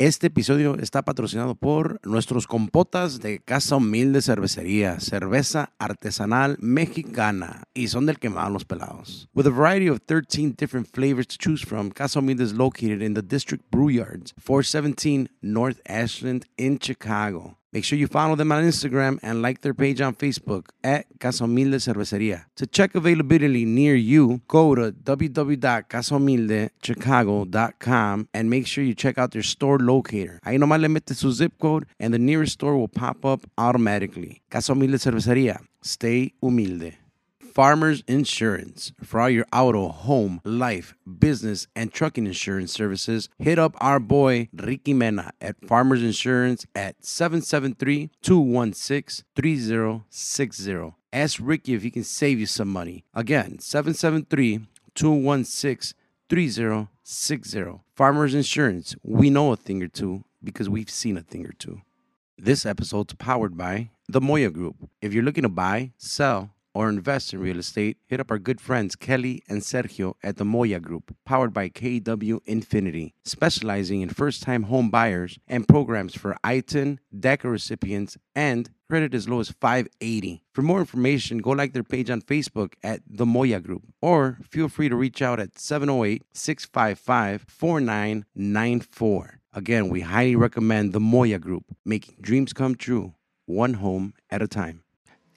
Este episodio está patrocinado por nuestros compotas de Casa Humilde Cervecería, cerveza artesanal mexicana y son del quemado los pelados. With a variety of 13 different flavors to choose from, Casa Humilde is located in the District Brew Yards, 417 North Ashland in Chicago. Make sure you follow them on Instagram and like their page on Facebook at Casa Humilde Cervecería. To check availability near you, go to www.casahumildechicago.com and make sure you check out their store locator. Ahí nomás le mete su zip code and the nearest store will pop up automatically. Casa Humilde Cervecería. Stay humilde. Farmers Insurance. For all your auto, home, life, business, and trucking insurance services, hit up our boy Ricky Mena at Farmers Insurance at 773 216 3060. Ask Ricky if he can save you some money. Again, 773 216 3060. Farmers Insurance. We know a thing or two because we've seen a thing or two. This episode's powered by the Moya Group. If you're looking to buy, sell, or invest in real estate, hit up our good friends Kelly and Sergio at the Moya Group, powered by KW Infinity, specializing in first time home buyers and programs for ITIN, DECA recipients, and credit as low as 580. For more information, go like their page on Facebook at The Moya Group, or feel free to reach out at 708 655 4994. Again, we highly recommend The Moya Group, making dreams come true, one home at a time.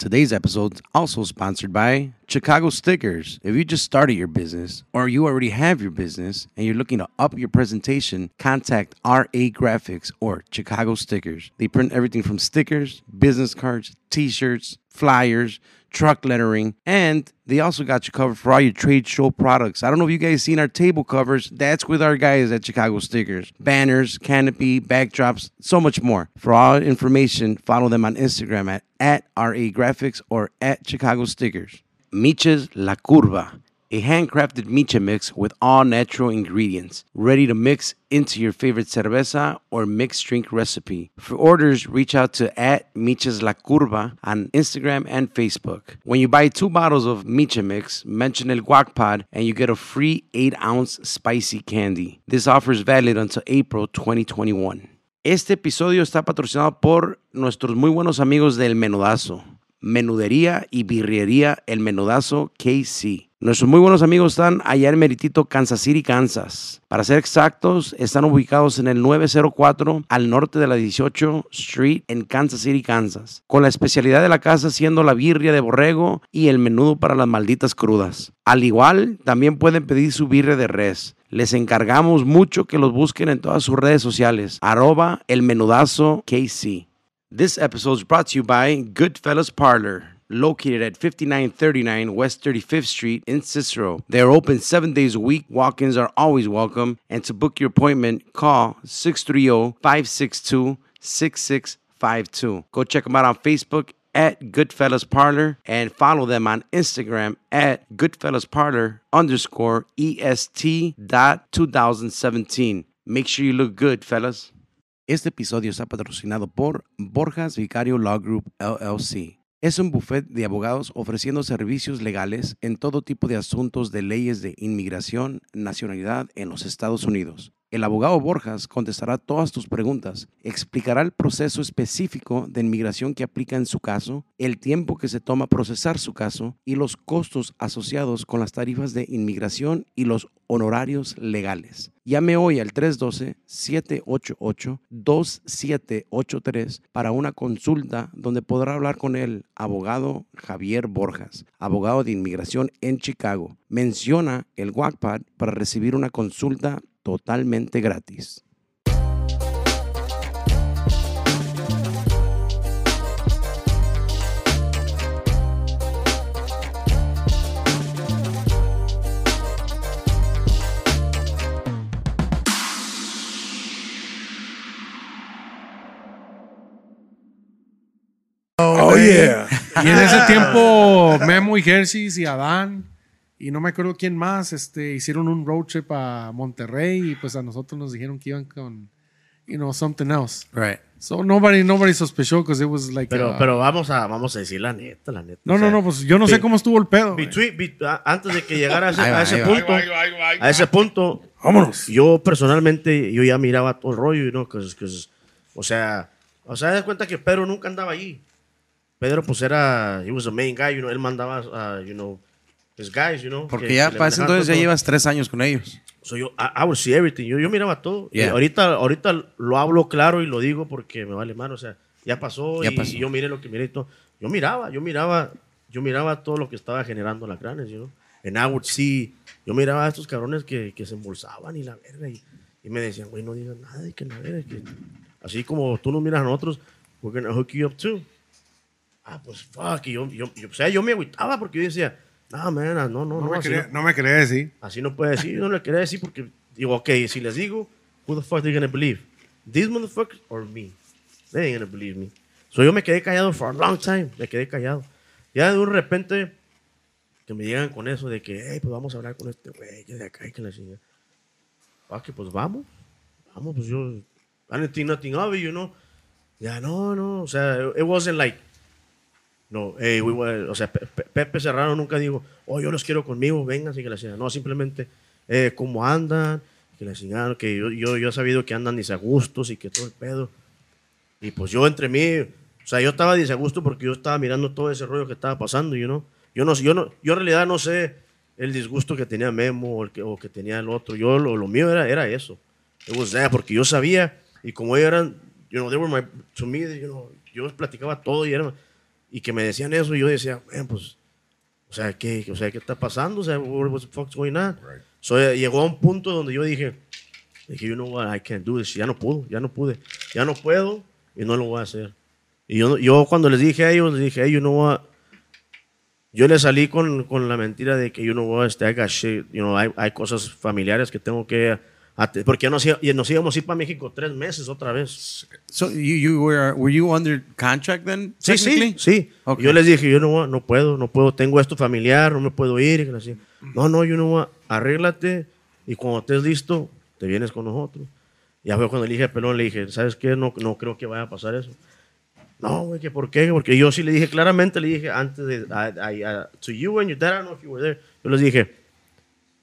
Today's episode is also sponsored by Chicago Stickers. If you just started your business or you already have your business and you're looking to up your presentation, contact RA Graphics or Chicago Stickers. They print everything from stickers, business cards, t shirts, flyers, truck lettering, and they also got you covered for all your trade show products. I don't know if you guys seen our table covers. That's with our guys at Chicago Stickers. Banners, canopy, backdrops, so much more. For all information, follow them on Instagram at, at RA Graphics or at Chicago Stickers. Miches La Curva, a handcrafted micha mix with all natural ingredients, ready to mix into your favorite cerveza or mixed drink recipe. For orders, reach out to at Miches La Curva on Instagram and Facebook. When you buy two bottles of Micha mix, mention El Guac Pod and you get a free 8 ounce spicy candy. This offer is valid until April 2021. Este episodio está patrocinado por nuestros muy buenos amigos del Menudazo. Menudería y Birrería El Menudazo KC. Nuestros muy buenos amigos están allá en Meritito, Kansas City, Kansas. Para ser exactos, están ubicados en el 904 al norte de la 18 Street en Kansas City, Kansas. Con la especialidad de la casa siendo la birria de borrego y el menudo para las malditas crudas. Al igual, también pueden pedir su birria de res. Les encargamos mucho que los busquen en todas sus redes sociales. Arroba el menudazo KC. This episode is brought to you by Goodfellas Parlor, located at 5939 West 35th Street in Cicero. They are open seven days a week. Walk ins are always welcome. And to book your appointment, call 630 562 6652. Go check them out on Facebook at Goodfellas Parlor and follow them on Instagram at Goodfellas Parlor underscore EST dot 2017. Make sure you look good, fellas. Este episodio está patrocinado por Borjas Vicario Law Group LLC. Es un buffet de abogados ofreciendo servicios legales en todo tipo de asuntos de leyes de inmigración, nacionalidad en los Estados Unidos. El abogado Borjas contestará todas tus preguntas, explicará el proceso específico de inmigración que aplica en su caso, el tiempo que se toma procesar su caso y los costos asociados con las tarifas de inmigración y los honorarios legales. Llame hoy al 312-788-2783 para una consulta donde podrá hablar con el abogado Javier Borjas, abogado de inmigración en Chicago. Menciona el WACPAD para recibir una consulta totalmente gratis. Oh, yeah. Y en ese tiempo, Memo y Hershey's y Adán, y no me acuerdo quién más, este, hicieron un road trip a Monterrey y pues a nosotros nos dijeron que iban con, you know, something else. Right. So nobody, nobody sospechó because it was like. Pero, uh, pero vamos, a, vamos a decir la neta, la neta. no, o sea, no, no, pues yo no sé be- cómo estuvo el pedo. güey. between- be- a- antes de que llegara a ese, Ahí va, a ese ahí va. punto, a ese punto, Vámonos. yo personalmente, yo ya miraba todo el rollo, you know, 'cause- 'cause, o sea, o sea, das cuenta que Pedro nunca andaba allí. Pedro, pues era, he was the main guy, you know, él mandaba, uh, you know, his guys, you know. Porque que- ya que para entonces ya todo. llevas tres años con ellos. So yo, I, I would see everything. Yo, yo miraba todo. Y Yeah. ahorita, ahorita lo hablo claro y lo digo porque me vale mal. O sea, ya pasó, Ya y, pasó. y yo miré lo que miré y todo. Yo miraba, yo miraba, yo miraba todo lo que estaba generando las granes, you know. And I would see, yo miraba a estos cabrones que, que se embolsaban y la verga. Y, y me decían, güey, no digas nada y que la verga. que-". así como tú nos miras a nosotros, we're gonna hook you up too. Ah, pues fuck. Y yo, yo, yo- o sea, yo me agüitaba porque yo decía, no, man, no, no, no. No, me quería, no". no me quería decir. Así no puede decir, no le quería decir porque digo, ok, si les digo, who the fuck they gonna believe? These motherfuckers or me? They ain't gonna believe me. So yo me quedé callado for a long time, me quedé callado. Ya de un repente que me llegan con eso de que, hey, pues vamos a hablar con este güey, que de acá y que la chingada. Ah, que pues vamos, vamos, pues yo, I didn't think nothing of it, you know. Ya, no, no, o sea, it wasn't like, no, hey, we wa- o sea, Pe- Pe- Pepe Serrano nunca dijo, oh, yo los quiero conmigo, vengan, así que la chingada. No, simplemente, eh, cómo andan, que la chingada, que yo, yo, yo he sabido que andan disagustos y que todo el pedo. Y pues yo entre mí, o sea, yo estaba disgusto porque yo estaba mirando todo ese rollo que estaba pasando, you know. Yo no, yo no, yo en realidad no sé el disgusto que tenía Memo o, el que, o que tenía el otro. Yo lo, lo mío era, era eso. It was that, porque yo sabía y como ellos eran, you know, they were my, to me, you know, yo les platicaba todo y era, y que me decían eso y yo decía, "Man, pues, o sea, ¿qué, o sea, ¿qué está pasando? O sea, what, the fuck's going on? So, eh, llegó a un punto donde yo dije, dije, you know what, I can't do this. Ya no puedo, ya no pude, ya no puedo y no lo voy a hacer. Y yo, yo cuando les dije a ellos, les dije, hey, you know what, yo le salí con, con la mentira de que, you know what, este, I got shit, you know, hay, hay cosas familiares que tengo que, porque nos, nos íbamos a ir para México tres meses otra vez. So you, you were were you under contract then? Sí, sí, sí. Okay. Yo les dije, yo no, no puedo, no puedo, tengo esto familiar, no me puedo ir. así. No, no, yo no, arréglate y cuando estés listo, te vienes con nosotros. Ya fue cuando le dije a Pelón, le dije, ¿sabes qué? No, no creo que vaya a pasar eso. No, güey, que por qué? Porque yo sí le dije claramente, le dije antes de, a, a- a- to you and your dad, I don't know if you were there, yo les dije,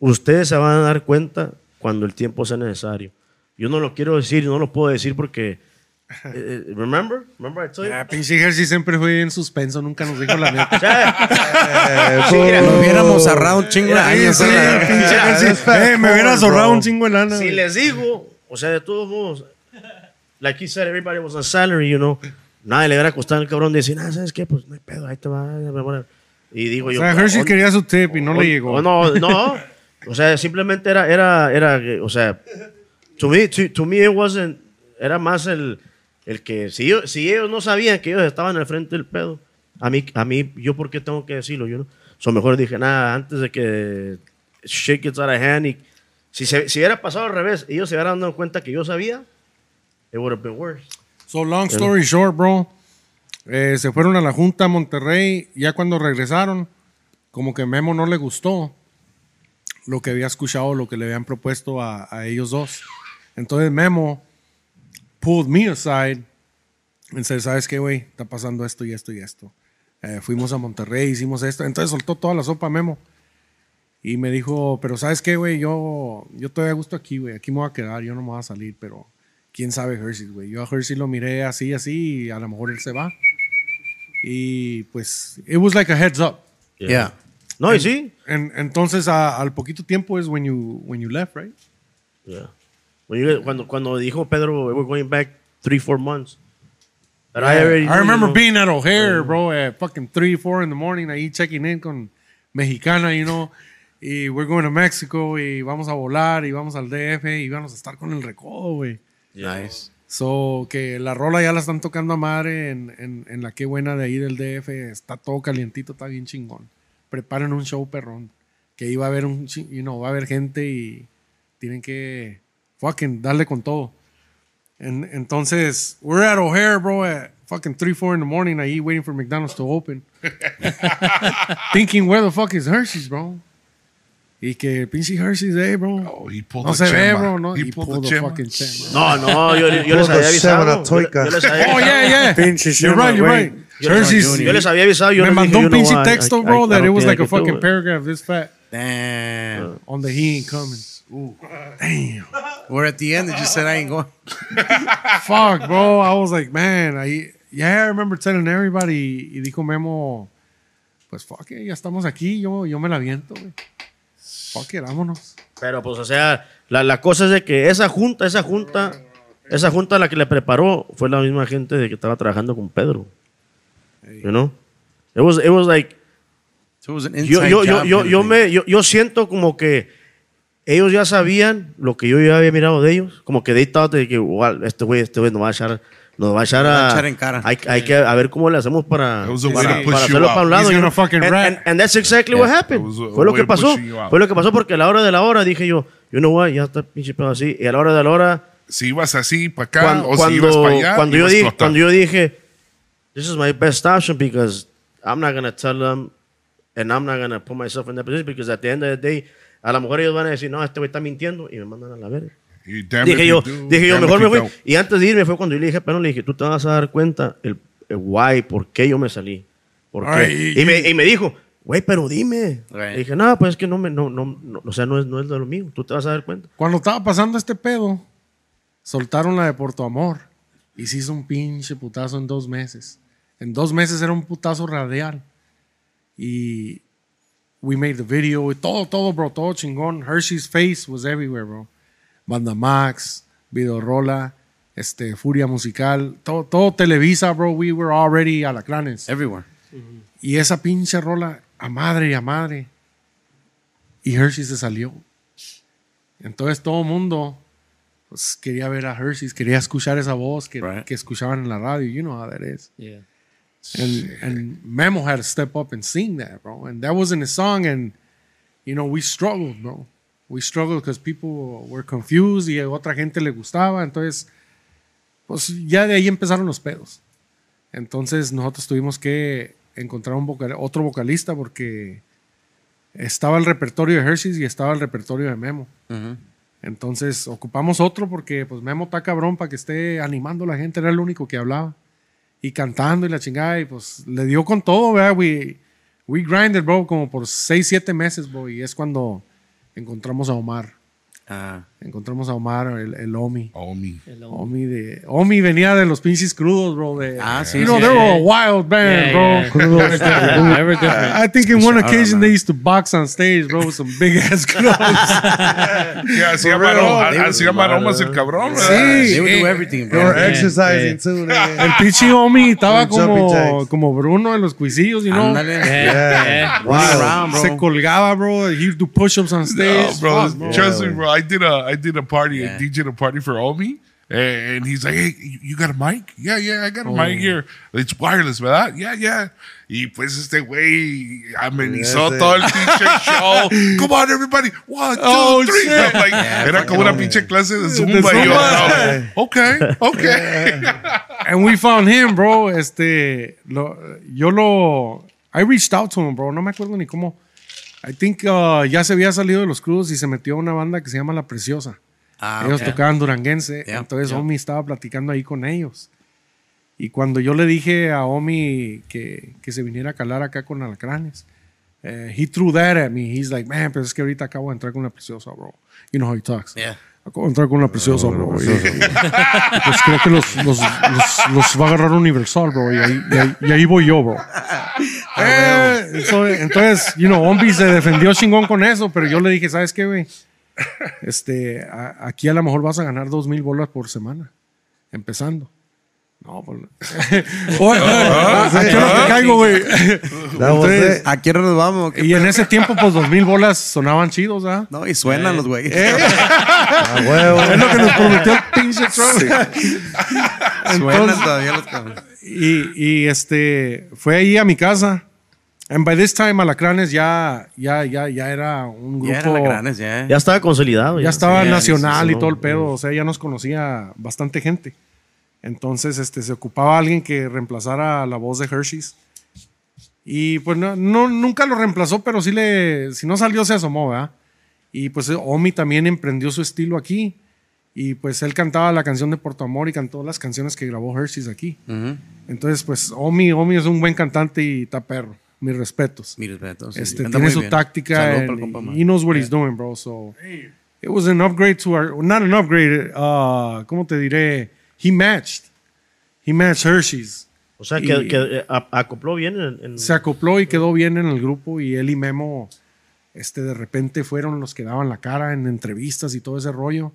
ustedes se van a dar cuenta cuando el tiempo sea necesario. Yo no lo quiero decir, no lo puedo decir porque, eh, eh, remember, remember I told you? Ya, pinche Jersey siempre fue en suspenso, nunca nos dijo la neta. Sí, mira, Lo hubiéramos ahorrado un chingo de años. Sí. Eh, me hubieras ahorrado un chingo de lana. Si les digo, o sea, de todos modos, like he said, everybody was on salary, you know. Nadie le hubiera costado al cabrón decir, ah, ¿sabes qué? Pues no hay pedo, ahí te va. me voy a-". Y digo O yo, sea, Hershey "Oh, quería su tip y no oh, le llegó. no, no. O sea, simplemente era, era, era, o sea, to me, to, to me it wasn't, era más el, el que, si, yo- si ellos no sabían que ellos estaban al frente del pedo, a mí, a mí, yo por qué tengo que decirlo, yo no. So mejor dije, nada, antes de que shit gets out of hand y si, se, si hubiera pasado al revés, ellos se hubieran dado cuenta que yo sabía, it would have been worse. So, long story short, bro. eh, se fueron a la Junta a Monterrey. Ya cuando regresaron, como que Memo no le gustó lo que había escuchado, lo que le habían propuesto a, a ellos dos. Entonces Memo pulled me aside y said, ¿sabes qué, güey? Está pasando esto y esto y esto. Eh, fuimos a Monterrey, hicimos esto. Entonces soltó toda la sopa Memo. Y me dijo, pero ¿sabes qué, güey? Yo, yo todavía gusto aquí, güey. Aquí me voy a quedar, yo no me voy a salir, pero quién sabe Hershey, güey. Yo a Hershey lo miré así, así, y a lo mejor él se va. Y pues, it was like a heads up. Yeah. No, y sí. En- entonces, a- al poquito tiempo es when you, when you left, right? Yeah. When you- cuando, cuando dijo Pedro, we're going back three, four months. But I, already I remember you know. being at O'Hare, bro, at fucking 3, 4 in the morning, ahí checking in con Mexicana, you know. Y we're going to Mexico, y vamos a volar, y vamos al DF, y vamos a estar con el recodo, güey. Nice. So, que la rola ya la están tocando a madre en, en, en la que buena de ahí del DF. Está todo calientito, está bien chingón. Preparen un show perrón. Que iba a haber un, you know, va a haber gente y tienen que fucking darle con todo. En- entonces, we're at O'Hare, bro, at fucking 3, 4 in the morning, ahí waiting for McDonald's to open. Thinking, where the fuck is Hershey's, bro? Y que pinche Hershey's, eh, bro. Oh, he pulled no the se ve, bro. No, He he pulled pulled the the chema. fucking chema. No, no, yo, yo les había avisado. Yo, yo les había, Oh, yeah, yeah. Pinche You're right, you're right. Hershey's. yo les había avisado. Yo Me mandó un pinche texto, I- bro, I that it was like a fucking it. paragraph this fat Damn. on the he ain't coming. Damn. We're at the end. They just said I ain't going. Fuck, bro. I was like, man, I, yeah, I remember telling everybody. Y dijo Memo, pues fuck it, ya estamos aquí. Yo, yo me la viento, güey. Fuck it, vámonos. Pero pues, o sea, la, la cosa es de que esa junta, esa junta, esa junta la que le preparó fue la misma gente de que estaba trabajando con Pedro. You know? It was, it was like, So it was an yo, inside yo, yo, job yo, yo, me, yo, yo siento como que ellos ya sabían lo que yo ya había mirado de ellos. Como que they thought de que, "Wow, este güey, este güey nos va a echar, nos va a echar a a, echar en cara. Hay, hay que a ver cómo le hacemos para, para, para hacerlo para un lado. And, rat. and- and that's exactly what happened. A Fue lo que of pasó. Fue lo que pasó porque a la hora de la hora dije yo, you know what, ya está pinche pedo así. Y a la hora de la hora, Si ibas así para acá cuando, o si ibas cuando, para allá, cuando, yo ibas dije, explotar. cuando yo dije, this is my best option because I'm not going to tell them and I'm not going to put myself in that position because at the end of the day, a lo mejor ellos van a decir, no, este güey está mintiendo y me mandan a la verga. You damn Dije yo, you do, dije yo, mejor me fui. Y antes de irme fue cuando yo le dije, pero le dije, tú te vas a dar cuenta el, el why, por qué yo me salí. ¿Por qué? Ay, y, me, y me dijo, güey, pero dime. Right. Le dije, no, pues es que no me, no, no, no, o sea, no es, no es de lo mío. Tú te vas a dar cuenta. Cuando estaba pasando este pedo, soltaron la de Porto Amor y se hizo un pinche putazo en dos meses. En dos meses era un putazo radial. Y we made the video, y todo, todo, bro, todo chingón. Hershey's face was everywhere, bro. Banda Max, Video Rola, este, Furia Musical, todo, todo Televisa, bro. We were already alacranes. Everywhere. Y esa pinche rola, a madre y a madre. Y Hershey se salió. Entonces todo el mundo pues, quería ver a Hershey, quería escuchar esa voz que, Right. que escuchaban en la radio. You know how that is. Yeah. And, and Memo had to step up and sing that, bro. And that wasn't his song. And, you know, we struggled, bro. We struggled because people were confused y a otra gente le gustaba. Entonces, pues ya de ahí empezaron los pedos. Entonces nosotros tuvimos que encontrar un vocal- otro vocalista porque estaba el repertorio de Hershey's y estaba el repertorio de Memo. Entonces ocupamos otro porque pues Memo está cabrón para que esté animando a la gente, era el único que hablaba y cantando y la chingada y pues le dio con todo. We, we grinded, bro, como por 6, 7 meses, bro, y es cuando encontramos a Omar. Ah. Encontramos a Omar, el, el Omi. Oh, me. Omi, de, Omi venía de los pinches crudos, bro. De, Ah, sí, You know, sí, they were a wild band, Yeah, bro. yeah. Crudos. Never different. I think in one occasion they used to box on stage, bro, with some big ass clothes. Que hacía They were maromas el cabrón. Sí. They would do everything, They bro. were Yeah, exercising yeah. too. El pinche Omi estaba como, como Bruno de los cuisillos, you know. Yeah. yeah. Around, bro. Se colgaba, bro. He'd do push-ups on No, stage. bro, Fuck, bro. trust me, bro. I did a I did a party, Yeah. a DJ a party for Omi, and he's like, "Hey, you- you got a mic? Yeah, yeah, I got a Oh. mic here. It's wireless, ¿verdad? Yeah, yeah." Y pues este güey amenizó Ese. todo el pinche show. Come on, everybody. One, two, Oh, three. shit. I'm like, Yeah, era como una fucking pinche clase de zumba. De y yo, zumba. no, oh, okay, okay. And we found him, bro. Este, lo, yo lo, I reached out to him, bro. No me acuerdo ni cómo. I think uh, ya se había salido de los crudos y se metió a una banda que se llama La Preciosa. Ah, ellos okay. tocaban duranguense. Yeah, entonces yeah. Omi estaba platicando ahí con ellos. Y cuando yo le dije a Omi que, que se viniera a calar acá con alacranes, eh, he threw that at me. He's like, man, pero es que ahorita acabo de entrar con la preciosa, bro. You know how he talks. Yeah. Acabo de entrar con la preciosa, bro. Y- pues creo que los, los, los, los va a agarrar Universal, bro. Y ahí, y ahí, y ahí voy yo, bro. Eh, entonces, entonces, you know, Ombi se defendió chingón con eso, pero yo le dije, ¿sabes qué, güey? Este, a- aquí a lo mejor vas a ganar dos mil bolas por semana, empezando. No, pues. Oye, ¿a qué hora te caigo, güey? Entonces, it. ¿A qué hora nos vamos? ¿Qué y en ese tiempo, pues dos mil bolas sonaban chidos, ¿ah? No, y suenan los güeyes. Ah, huevo. Es lo que nos prometió el pinche Trump. Suenan Entonces- todavía los cabrones. Y, y, este fue ahí a mi casa. And by this time Alacranes ya, ya, ya, ya era un grupo. Ya eran granes, ya. Ya estaba consolidado. ya estaba sí, nacional sí, sí, y todo el pedo. O sea, ya nos conocía bastante gente. Entonces, este, se ocupaba alguien que reemplazara la voz de Hershey's. Y pues no, no- nunca lo reemplazó, pero sí le, si no salió, se asomó, ¿verdad? Y pues Omi también emprendió su estilo aquí. Y pues él cantaba la canción de Porto Amor y cantó las canciones que grabó Hershey's aquí. Entonces, pues Omi, Omi es un buen cantante y está perro. Mis respetos. Mi respeto. sí. Este, Anda tiene su táctica. He knows what he's doing, bro. So it was an upgrade to our, not an upgrade. Uh, ¿Cómo te diré? He matched. He matched Hershey's. O sea, Y- que, que a- acopló bien en, en- Se acopló y quedó bien en el grupo y él y Memo, este, de repente fueron los que daban la cara en entrevistas y todo ese rollo.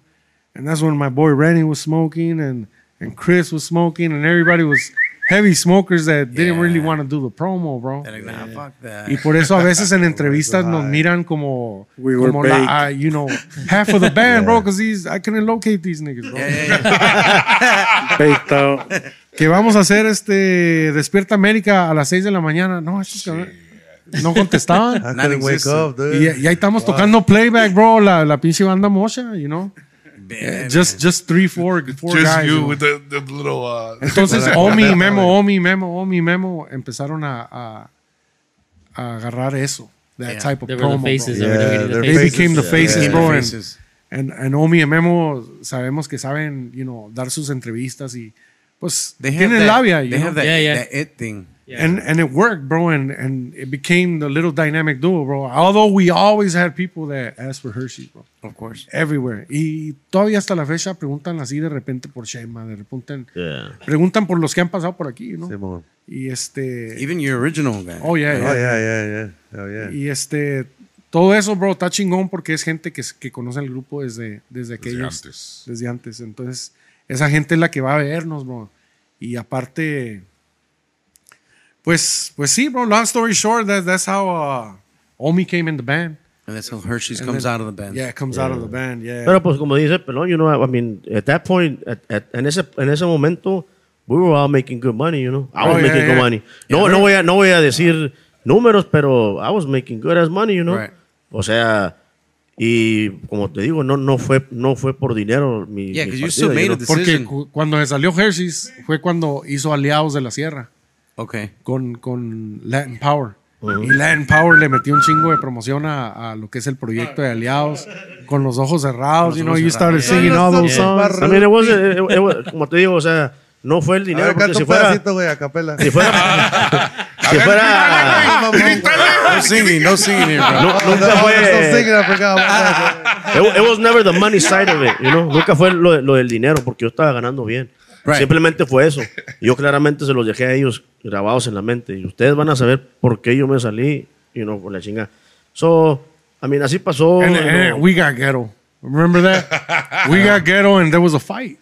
And that's when my boy Rennie was smoking and, and Chris was smoking and everybody was heavy smokers that didn't Yeah. really want to do the promo, bro. They're like, nah, fuck that. Y por eso a veces en entrevistas nos miran como, We were como la, ah, you know, half of the band, bro, because these I couldn't locate these niggas, bro. Baked out. Que vamos a hacer este Despierta América a las 6 de la mañana. No, no contestaban. I couldn't wake up, dude. Y, y ahí estamos tocando playback, bro, la, la pinche banda mocha, you know. Man, Just, just three, four, four Just guys. you with the, the little. Uh, Entonces, Omi, Memo, Omi, Memo, Omi, Memo empezaron a, a, a agarrar eso. That Yeah. type of They were the promo, faces. They were Yeah, doing the they're They faces. became the faces, bro. and- faces. And, and Omi y Memo sabemos que saben, you know, dar sus entrevistas y pues They have tienen that, labia, you They know? have that, Yeah, yeah. that it thing. Yeah. And and it worked, bro, and and it became the little dynamic duo, bro. Although we always had people that asked for Hershey's, bro, Of course. everywhere. Y todavía hasta la fecha preguntan así de repente por Shema, de repente Yeah. preguntan por los que han pasado por aquí, ¿no? Simón. Y este, Even your original guy. oh yeah, Oh, yeah. yeah, yeah, yeah. Oh, yeah. Y este, todo eso, bro, está chingón porque es gente que, que conoce el grupo desde, desde aquellos, antes. desde antes. Entonces, esa gente es la que va a vernos, bro. Y aparte, pues, pues sí, bro, long story short, that, that's how uh, Omi came in the band. And that's how Hershey's And comes then- out of the band. Yeah, it comes out of the band, yeah. Pero pues como dice Pelón, you know, I mean, at that point, at, at- en, ese, en ese momento, we were all making good money, you know. I was Oh, yeah, making good yeah. money. No, no, voy a, no voy a decir números, pero I was making good as money, you know. Right. O sea, y como te digo, no, no, fue, no fue por dinero mi Yeah, mi partida, still you made know. a Porque cuando salió Hershey's fue cuando hizo Aliados de la Sierra Okay. con, con Latin Power. Y Latin Power le metió un chingo de promoción a, a lo que es el proyecto de Aliados con los ojos cerrados. You know, you started singing all those songs. I mean, it was- it- it- was- como te digo, o sea, no fue el dinero, ver, porque si fuera, güey, a capela. si fuera, si fuera, No singing, no singing here, bro. no, nunca No, fue. It, it was never the money side of it, you know? Nunca fue lo, lo del dinero, porque yo estaba ganando bien. Right. Simplemente fue eso. Yo claramente se los dejé a ellos grabados en la mente. Y ustedes van a saber por qué yo me salí, you know, por la chinga. So, I mean, así pasó. And, and we got ghetto. Remember that? we got ghetto and there was a fight.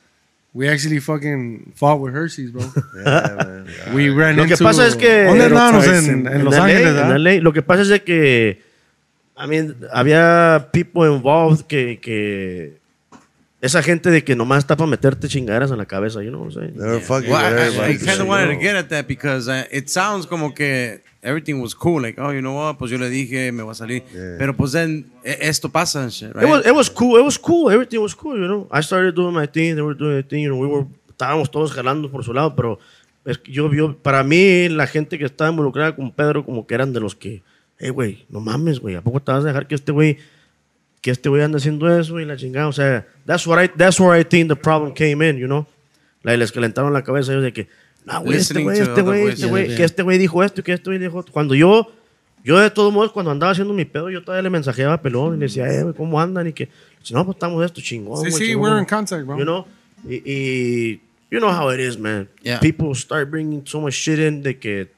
We actually fucking fought with Hershey's, bro. Yeah, man. We ran Lo que into... pasa es que- ¿Dónde andábamos? En, en En Los Ángeles. LA. Lo que pasa es de que, I mean, había people involved que, que esa gente de que nomás está para meterte chingaderas en la cabeza, you know what I'm saying? Fucking Well, I, kind of wanted to get at that because uh, it sounds como que everything was cool. Like, oh, you know what? Pues yo le dije, me voy a salir. Pero pues then, e- esto pasa and shit, right? It was, it was cool. It was cool. Everything was cool, you know. I started doing my thing. They were doing their thing. You know, we were, estábamos todos jalando por su lado, pero es que yo, yo, para mí, la gente que estaba involucrada con Pedro, como que eran de los que, hey, güey, no mames, güey, ¿a poco te vas a dejar que este güey, que este güey ande haciendo eso y la chingada? O sea, that's, what I, that's where I think the problem came in, you know. La, les calentaron la cabeza ellos de que, no, güey, este Listening güey, este güey, este güey, Yeah, que este güey dijo esto y que este güey dijo otro. Cuando yo, yo de todos modos, cuando andaba haciendo mi pedo, yo todavía le mensajeaba a Pelón y le decía, eh, ¿cómo andan? Y que, si no, pues estamos esto chingón. Sí, sí, chingón". we're in contact, bro. You know? Y, y you know how it is, man. Yeah. People start bringing so much shit in de que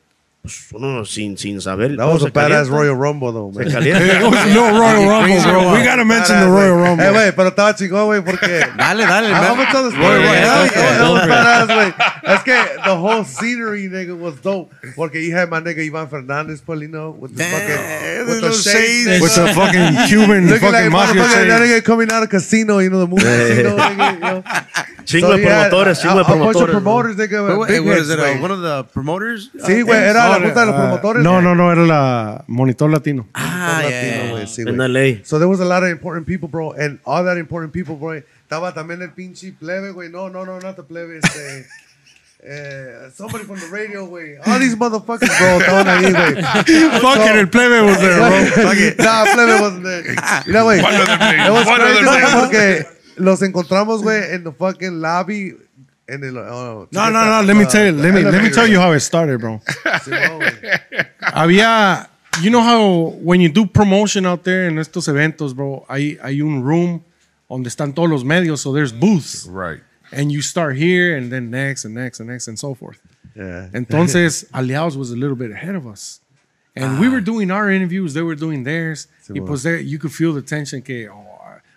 pues, uno sin, sin saber. That was a se badass. Royal Rumble, though, Se man. calienta. It was no Royal Rumble, bro. Rumble. We gotta mention the Royal. Rumble. Eh, güey, pero estaba chingón, güey, porque... Dale, dale, I'm man. gonna tell the Roy, story, Roy, güey. hell That yeah. was badass, güey. Es que the whole scenery, nigga, was dope. Porque you had my nigga Ivan Fernandez pulling up with the Damn, fucking... With the shades. shades. With the fucking Cuban Looking like fucking mafia motherfucker, that shades. nigga coming out of casino, you know, the movie casino, nigga, you know. Chingo de promotores, chingo de a- a bunch of promotores. promoters, nigga, Wait, what hits, is it? uh, one of the promoters? Sí, güey, era la junta de los Ah, promotores. No, güey. no, no, era la Monitor Latino. Ah, Latino, yeah, sí, güey. So there was a lot of important people, bro, and all that important people, bro. Estaba también el pinche plebe, güey. No, no, no, not the plebe, este. eh, somebody from the radio, güey. All these motherfuckers, bro, estaban ahí, güey. Fucking el plebe was there, bro. nah, plebe wasn't there. Mira, güey. One It güey, names. porque los encontramos, güey, en the fucking lobby. En el, oh, No, no, no. Let me tell you. Let me let me tell you how it started, bro. Simón, güey. Había, you know how when you do promotion out there en estos eventos, bro, hay hay un room donde están todos los medios, so there's booths, Right. and you start here and then next and next and next and so forth. Yeah. And entonces, Aliados was a little bit ahead of us. And we were doing our interviews, they were doing theirs. y pues there, you could feel the tension que, oh,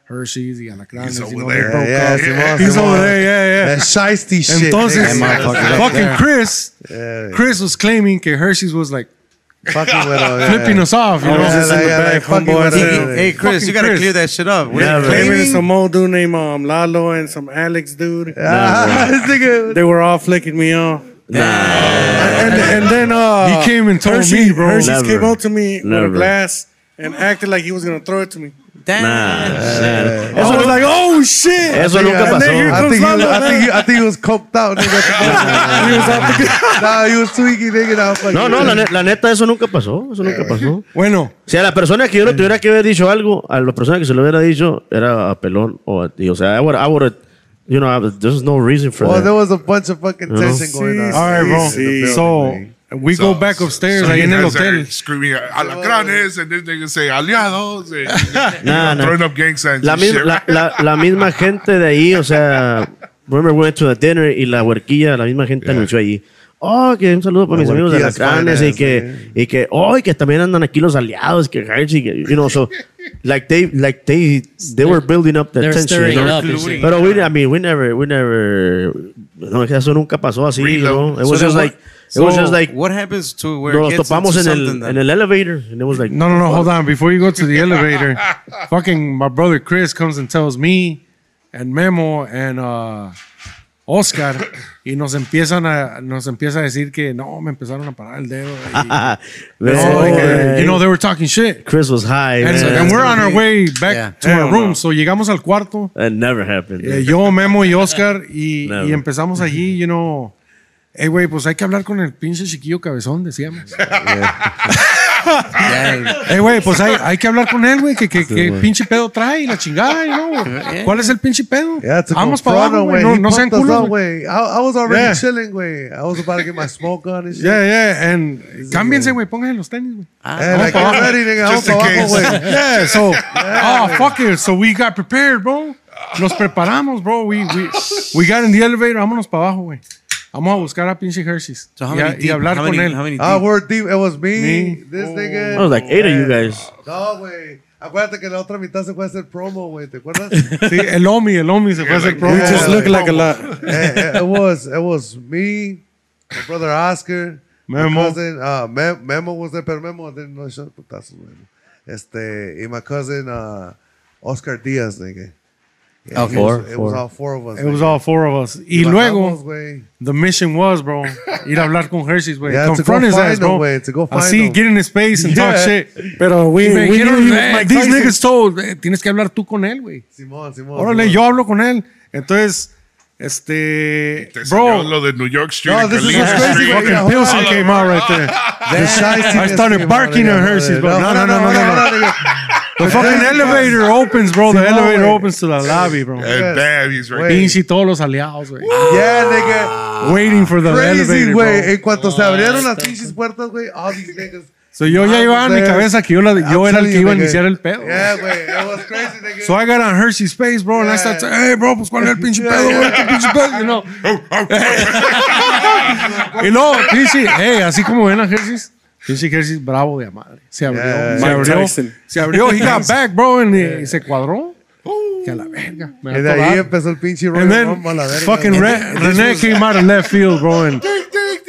Hershey's y Alacranes, He's you over know, there. they broke Yeah, up. Simón, He's Simón. over there, yeah, yeah. That shiesty shit. Entonces, nigga. motherfucker up fucking there. Chris, Yeah. Chris was claiming que Hershey's was like Fucking with him, yeah. flipping us off, you know? Yeah, just in like, the yeah, back, like, fucking homeboy, with I him. said, Hey, Chris, Fucking you gotta Chris. clear that shit up. What Yeah, are you bro. Claiming claiming? some old dude named um, Lalo and some Alex dude. Ah, this nigga. They were all flicking me off. And, and then uh, He came and told Hershey, me, bro. Hershey's Never. came up to me with Never. a glass and acted like he was gonna throw it to me. Damn. I was like, oh shit! Eso nunca pasó. I think, he was, I, think he, I think he was coked out. Nigga. he was out the Nah, he was nigga. Nah, No, no, la, ne- la neta, eso nunca pasó. Eso nunca pasó. Bueno, Si a la persona que yo le tuviera que haber dicho algo, a la persona que se lo hubiera dicho, era a Pelón o a ti. O sea, I would, I would you know, there's no reason for Well, there that. was a bunch of fucking tension going on. all right, bro. in the building, So we go back upstairs so ahí you en el hotel. Screaming alacranes, and then they can say aliados, and Nah, nah. throwing up gang signs. La, misma, la, la, la misma gente de ahí, o sea, remember we went to the dinner y la huerquilla, la misma gente anunció allí. Oh, que un saludo para La mis amigos de Alacranes y que, y que, oh, y que también andan aquí los aliados, que Hershey, que, you know, so, like they, like they, they were building up the They're tension. stirring up. Pero we, I mean, we never, we never, no, eso nunca pasó así, you know? It So was then just what- like, it was so just like, what happens to where nos topamos into en something el, that- en el elevator, and it was like, No, no, no. Hold on. Before you go to the elevator, fucking my brother Chris comes and tells me and Memo and uh, Oscar y nos empiezan a nos empieza a decir que no me empezaron a parar el dedo. y- man, Oh, you know they were talking shit. Chris was high, And, so- man. and we're on our way back Yeah. to our Hell room. no. So llegamos al cuarto. That never happened. eh, yo, Memo y Oscar y, y empezamos allí, you know. Hey, güey, pues hay que hablar con el pinche chiquillo cabezón, decíamos. Eh, güey, pues hay, hay que hablar con él, güey, que, que, que pinche pedo trae y la chingada, you know, güey. ¿Cuál es el pinche pedo? Yeah, Vamos para abajo, güey. No, no sean culos, güey. I, I was already Yeah. chilling, güey. I was about to get my smoke on and shit. Yeah, yeah, and cámbiense, güey, pónganse los tenis, güey. Eh, like, get ready, nigga. Vamos Just in para abajo, güey. Yeah, so, oh, fuck it. So we got prepared, bro. Nos preparamos, bro. We, we, we got in the elevator. Vámonos para abajo, güey. Vamos a buscar a pinche Hershey's. So how y, a- many y hablar how con many, él. Ah, we're deep. It was me, Me. this nigga. It was like eight of you guys. No, güey. Acuérdate que la otra mitad se fue a hacer promo, güey. ¿Te acuerdas? Sí, el Omi, el Omi se fue a hacer promo. We just look like a lot. Eh, eh, it was it was me, my brother Oscar, Memo. my cousin. Uh, Mem- Memo was there, pero Memo didn't know shit putazos, Memo. Este, y my cousin uh, Oscar Diaz, nigga. Yeah, Oh, he four, was- It was four. all four of us. It was nigga. all four of us. Y Bajamos, luego, güey. the mission was, bro, ir a hablar con Hershey's, güey. Yeah, to Confront go his ass, bro. güey, to go find Así, them. get in his face and talk Yeah. shit. Pero we, Me we was Mike these Tyson. niggas told, tienes que hablar tú con él, güey. Simón, Simón. Órale, Simón. yo hablo con él. Entonces, este, Te bro, lo de New York Street. No, and this is what's crazy, güey. fucking Pilsen came out right there. I started barking at. Hershey's, bro. No, no, no, no, no. The fucking elevator opens, bro. The elevator güey. opens to the lobby, bro. And bam, he's right. Güey. Pinche todos los aliados, güey. Yeah, nigga. Waiting for the Crazy, elevator, güey. bro. En cuanto se abrieron las pinches puertas, güey, all these niggas. So yo ya I iba was en mi there. cabeza que yo, la- yo era el que iba a iniciar el pedo. Yeah, güey. It was crazy, nigga. So I got on Hershey's face, bro, and I Yeah. started saying, hey, bro, pues cuál es el pinche pedo, güey, qué pinche pedo, you know. y luego, pinche, hey, así como ven a Hershey's, pinche Hershey's bravo de madre. Se abrió, Yeah. se abrió, Tyson. se abrió, he got back, bro, and, y se cuadró. Que a la verga. Me Y a de ahí empezó el pinche Royal then Rumble a la verga. fucking René came out of left field, bro, and,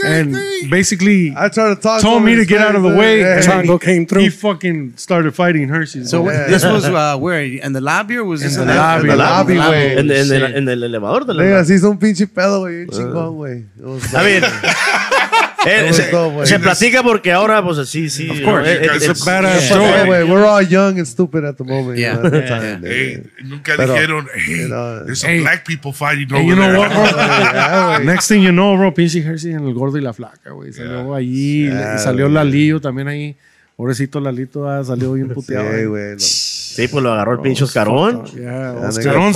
and basically I tried to talk told him me to get out of the way. yeah. and Chango came through. He fucking started fighting Hershey's. So bro. Yeah. this was uh, where in the lobby or was this In in the lobby. In the lobby, güey. En, en el, en el elevador de la Nigga, hizo un pinche pedo, güey. Un chingón, güey. It was I mean, Eh, se, se platica porque ahora, pues sí, sí. know, course. it- guys it's- are badass yeah. story. Yeah, we're all young and stupid at the moment. Yeah. You know, Hey, nunca Pero, dijeron, hey, you know, there's some hey, black people fighting over you know there. what, bro? Next thing you know, bro, pinche Hershey en el gordo y la flaca, güey. Salió allí, salió. Lalillo también ahí. Pobrecito Lalito ah, salió bien puteado. Sí, güey. no. Sí, pues lo agarró el pinche Oscarón. A sea una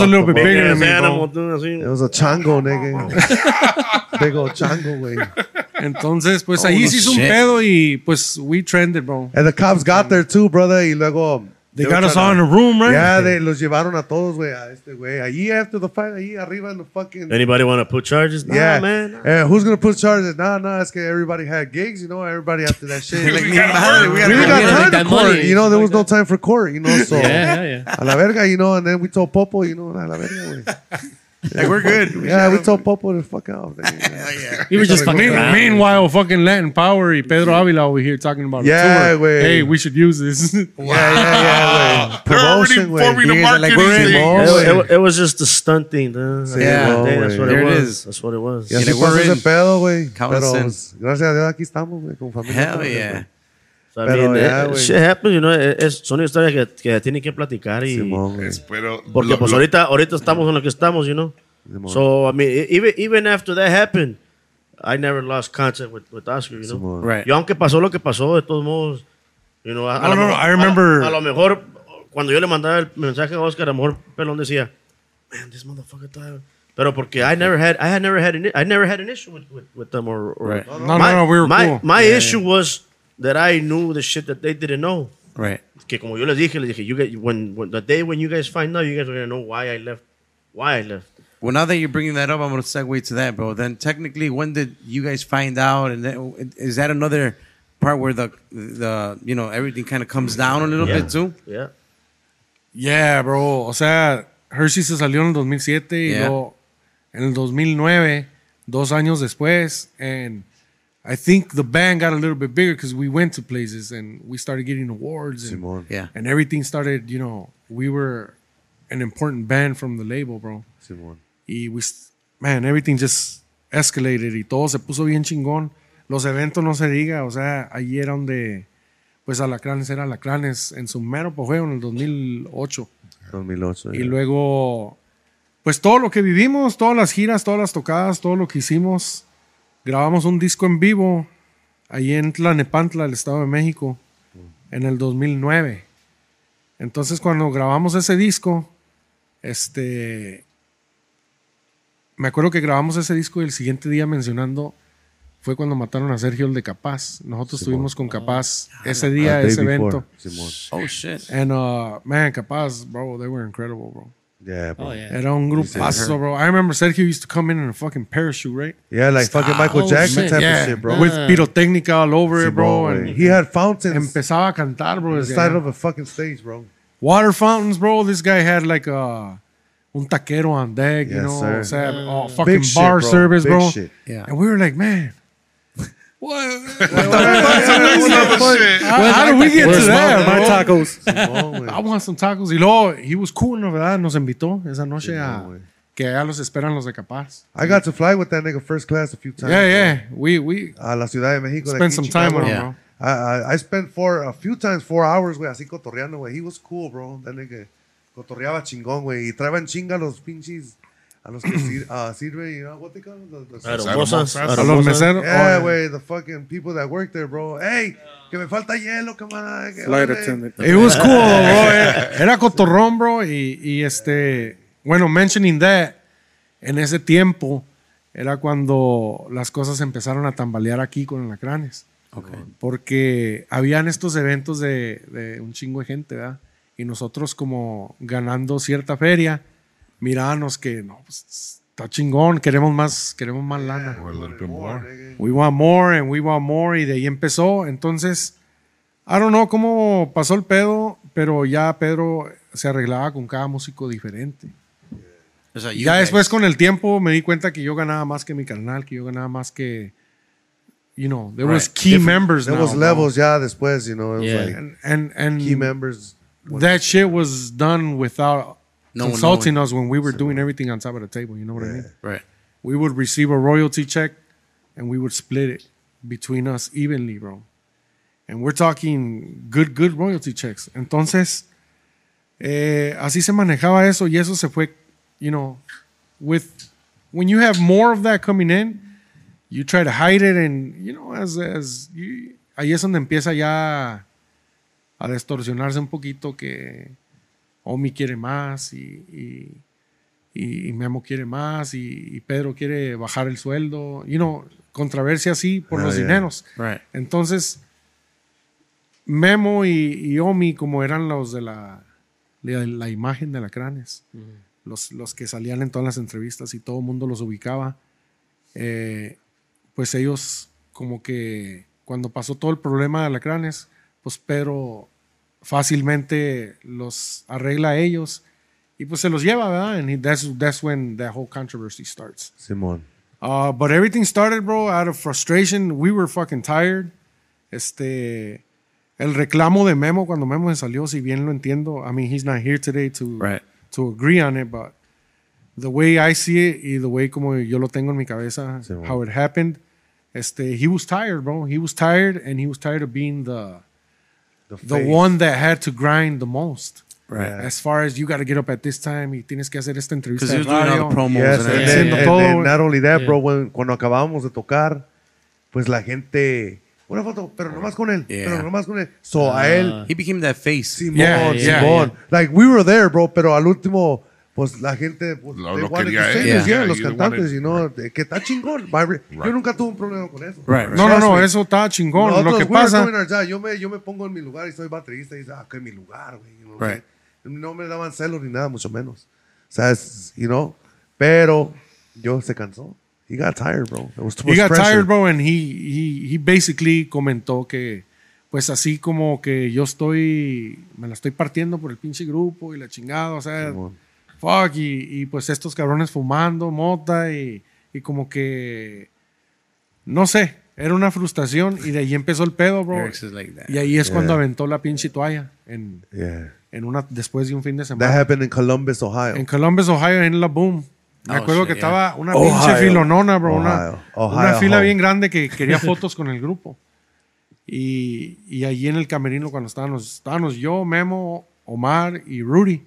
bro. montón así. It was a chango, nigga. Big chango, güey. Entonces, pues Oh, ahí se hizo un shit. pedo y pues we trended, bro. And the cops got there too, brother. Y luego. They were got us all in a to- room, right? Yeah, they los llevaron a todos, güey, a este güey. Ahí after the fight, ahí arriba en the fucking. Anybody want to put charges? Nah, yeah, man. Eh, who's gonna put charges? Nah, nah, it's que everybody had gigs, you know. Everybody after that shit. Like, We gotta madre, work. we we got time to court, money. you know. There was no time for court, you know. So Yeah, yeah. a la verga, you know. And then we told Popo, you know, a la verga, güey. Like, we're good. We Yeah, we told Popo to fuck off. nigga. yeah. We were just fucking Mean- around. meanwhile, fucking Latin Power y Pedro Avila over here talking about Yeah, a tour. Hey, we should use this. Yeah, yeah, yeah, güey. Promotion, güey. forming a You guys are like, marketing we're in- It, it, it was just a stunt thing. duh. At Yeah. end of the day, Oh, that's what There it it was. is. That's what it was. Y así Yeah, pasó we're ese in pedo, güey. Common Pero, sense. pues, gracias a Dios, aquí estamos, güey, con familia. Hell yeah. Mean, ya, eh, shit happens, you know, eh, es, son historias que, que tienen que platicar y Simón, güey. Es- pero porque lo- pues lo- ahorita ahorita estamos en lo que estamos, you know. Simón. So I mean, e- even even after that happened, I never lost contact with, with Oscar, you know. Simón. Right. Y aunque pasó lo que pasó, de todos modos, you know, a, a No, lo no, no, I remember- A, a lo mejor cuando yo le mandaba el mensaje a Oscar, a lo mejor Pelón decía, "Man, this motherfucker está-" Pero porque I never had I had never had an I never had an issue with with, with them or, or Right. No, no, no, we were my, cool. My issue was that I knew the shit that they didn't know. Right. Que como yo les dije, les dije, you guys, when, when the day when you guys find out, you guys are gonna know why I left, why I left. Well, now that you're bringing that up, I'm going to segue to that, bro. Then technically, when did you guys find out? And then, is that another part where the the you know everything kind of comes down a little Yeah. bit too? Yeah. Yeah, bro. O sea, Hershey se salió en el 2007 y Yeah. luego en el 2009, dos años después. And I think the band got a little bit bigger because we went to places and we started getting awards. And, Simón. Yeah. and everything started, you know, we were an important band from the label, bro. Simón. Y we, s- man, everything just escalated y todo se puso bien chingón. Los eventos no se diga, o sea, allí era donde, pues Alacranes era Alacranes en su mero apogeo en el 2008. 2008. Y yeah. luego, pues todo lo que vivimos, todas las giras, todas las tocadas, todo lo que hicimos, grabamos un disco en vivo ahí en Tlanepantla, el Estado de México, en el 2009. Entonces cuando grabamos ese disco, este, me acuerdo que grabamos ese disco y el siguiente día mencionando fue cuando mataron a Sergio el de Capaz. Nosotros estuvimos con Capaz ese día, ese before. evento. Simón. Oh shit. And uh, man, Capaz, bro, they were incredible, bro. Yeah, oh, bro. Oh, yeah. Era un grupazo, bro. I remember Sergio used to come in in a fucking parachute, right? Yeah, like fucking Michael Oh, Jackson shit. type yeah, of shit, bro. with pirotecnica all over it, bro. Simón, And. He had fountains empezaba a cantar, bro. on the desde side of a fucking stage, bro. Water fountains, bro. This guy had like a un taquero on deck, you know, sir. o sea, oh, fucking Big shit, bar bro. service, Big bro. shit. Yeah. And we were like, man, Shit. how, how do we get to that, my tacos? I want some tacos. Y luego, he was cool, ¿no, verdad? Nos invitó esa noche a que allá los esperan los de Capaz. I got to fly with that nigga first class a few times. Yeah, yeah. We, we A la Ciudad de México. spent some time with him, Yeah. bro. I, I, I spent four, a few times four hours, güey, así cotorreando, güey. He was cool, bro. That nigga cotorreaba chingón, güey. Y traían chinga los pinches, a los que sir, uh, sirve, you know, what they call them? The- the- Aeromosas. A los A los meseros. Yeah, güey, the fucking people that work there, bro. Hey, que me falta hielo, camarada. Flight attendant. It was cool, bro. Era, cotorrón, bro. Y, y este, bueno, mentioning that, en ese tiempo era cuando las cosas empezaron a tambalear aquí con Alacranes. Okay. Porque habían estos eventos de, de un chingo de gente, ¿verdad? Y nosotros como ganando cierta feria, mirábamos que, no, pues, está chingón, queremos más, queremos más lana. Or a little bit more. We want more and we want more y de ahí empezó. Entonces, I don't know cómo pasó el pedo, pero ya Pedro se arreglaba con cada músico diferente. O sea, you ya guys- después con el tiempo me di cuenta que yo ganaba más que mi carnal, que yo ganaba más que, you know, there was Right. key members There now, was bro. levels ya después, you know. It was Yeah. like And, and, and key members. that shit was done without No one consulting knowing. us when we were doing everything on top of the table, you know what I mean? Right. We would receive a royalty check and we would split it. between us evenly, bro. And we're talking good, good royalty checks. Entonces, eh, así se manejaba eso y eso se fue, you know, with, when you have more of that coming in, you try to hide it and, you know, as, as you- ahí es donde empieza ya a distorsionarse un poquito que Omi quiere más y, y, y- y Memo quiere más y, y Pedro quiere bajar el sueldo, you know, controversia así por Ah, los yeah. dineros. Right. Entonces, Memo y, y Omi, como eran los de la, la, la imagen de la Cranes, los, los que salían en todas las entrevistas y todo el mundo los ubicaba, eh, pues ellos como que cuando pasó todo el problema de Alacranes, pues Pedro fácilmente los arregla a ellos y pues se los lleva, ¿verdad? And he- that's, that's when that whole controversy starts. Simón. Uh, but everything started, bro, out of frustration. We were fucking tired. Este, el reclamo de Memo cuando Memo se salió, si bien lo entiendo, I mean, he's not here today to, Right. to agree on it, but the way I see it y the way como yo lo tengo en mi cabeza, how it happened, este, he was tired, bro. He was tired and he was tired of being the, the face. one that had to grind the most. Right. As far as you got to get up at this time y tienes que hacer esta entrevista Because he de was doing all radio. the promos Yes, and and, everything. then, Haciendo and todo, then güey. not only that, Yeah. bro, when- cuando acabábamos de tocar, pues la gente, una foto, pero nomás con él, Yeah. pero nomás con él. So a ah. él, He became that face. Simón, Yeah, yeah, Simón. Like we were there, bro, pero al último, pues la gente, pues, Lo- lo quería él. Yeah. yeah, los Yeah, you cantantes, wanted- y no, de que está chingón. My- Yo nunca tuve un problema con eso. Right, right. No, no, no, eso está chingón. Nosotros, lo que we pasa. Yo me, yo me pongo en mi lugar y soy baterista y dice, ah, que es mi lugar, güey. you know, Right. No me daban celos ni nada, mucho menos. O sea, es, you know, pero yo se cansó. He got tired, bro. It was too He much got pressure. tired, bro, and he, he, he basically comentó que, pues así como que yo estoy, me la estoy partiendo por el pinche grupo y la chingada, o sea, Simón. Fuck, y, y pues estos cabrones fumando mota y, y como que, no sé, era una frustración y de ahí empezó el pedo, bro. Like that. Y ahí es cuando Yeah. aventó la pinche toalla en, Yeah. en una, después de un fin de That semana. happened in Columbus, Ohio. En Columbus, Ohio, en la Boom. Me Oh, acuerdo shit, que yeah. estaba una Ohio. pinche filonona, bro. una, Ohio. Ohio una fila home. bien grande que quería fotos con el grupo. Y, y allí en el camerino, cuando estábamos, estábamos yo, Memo, Omar y Rudy.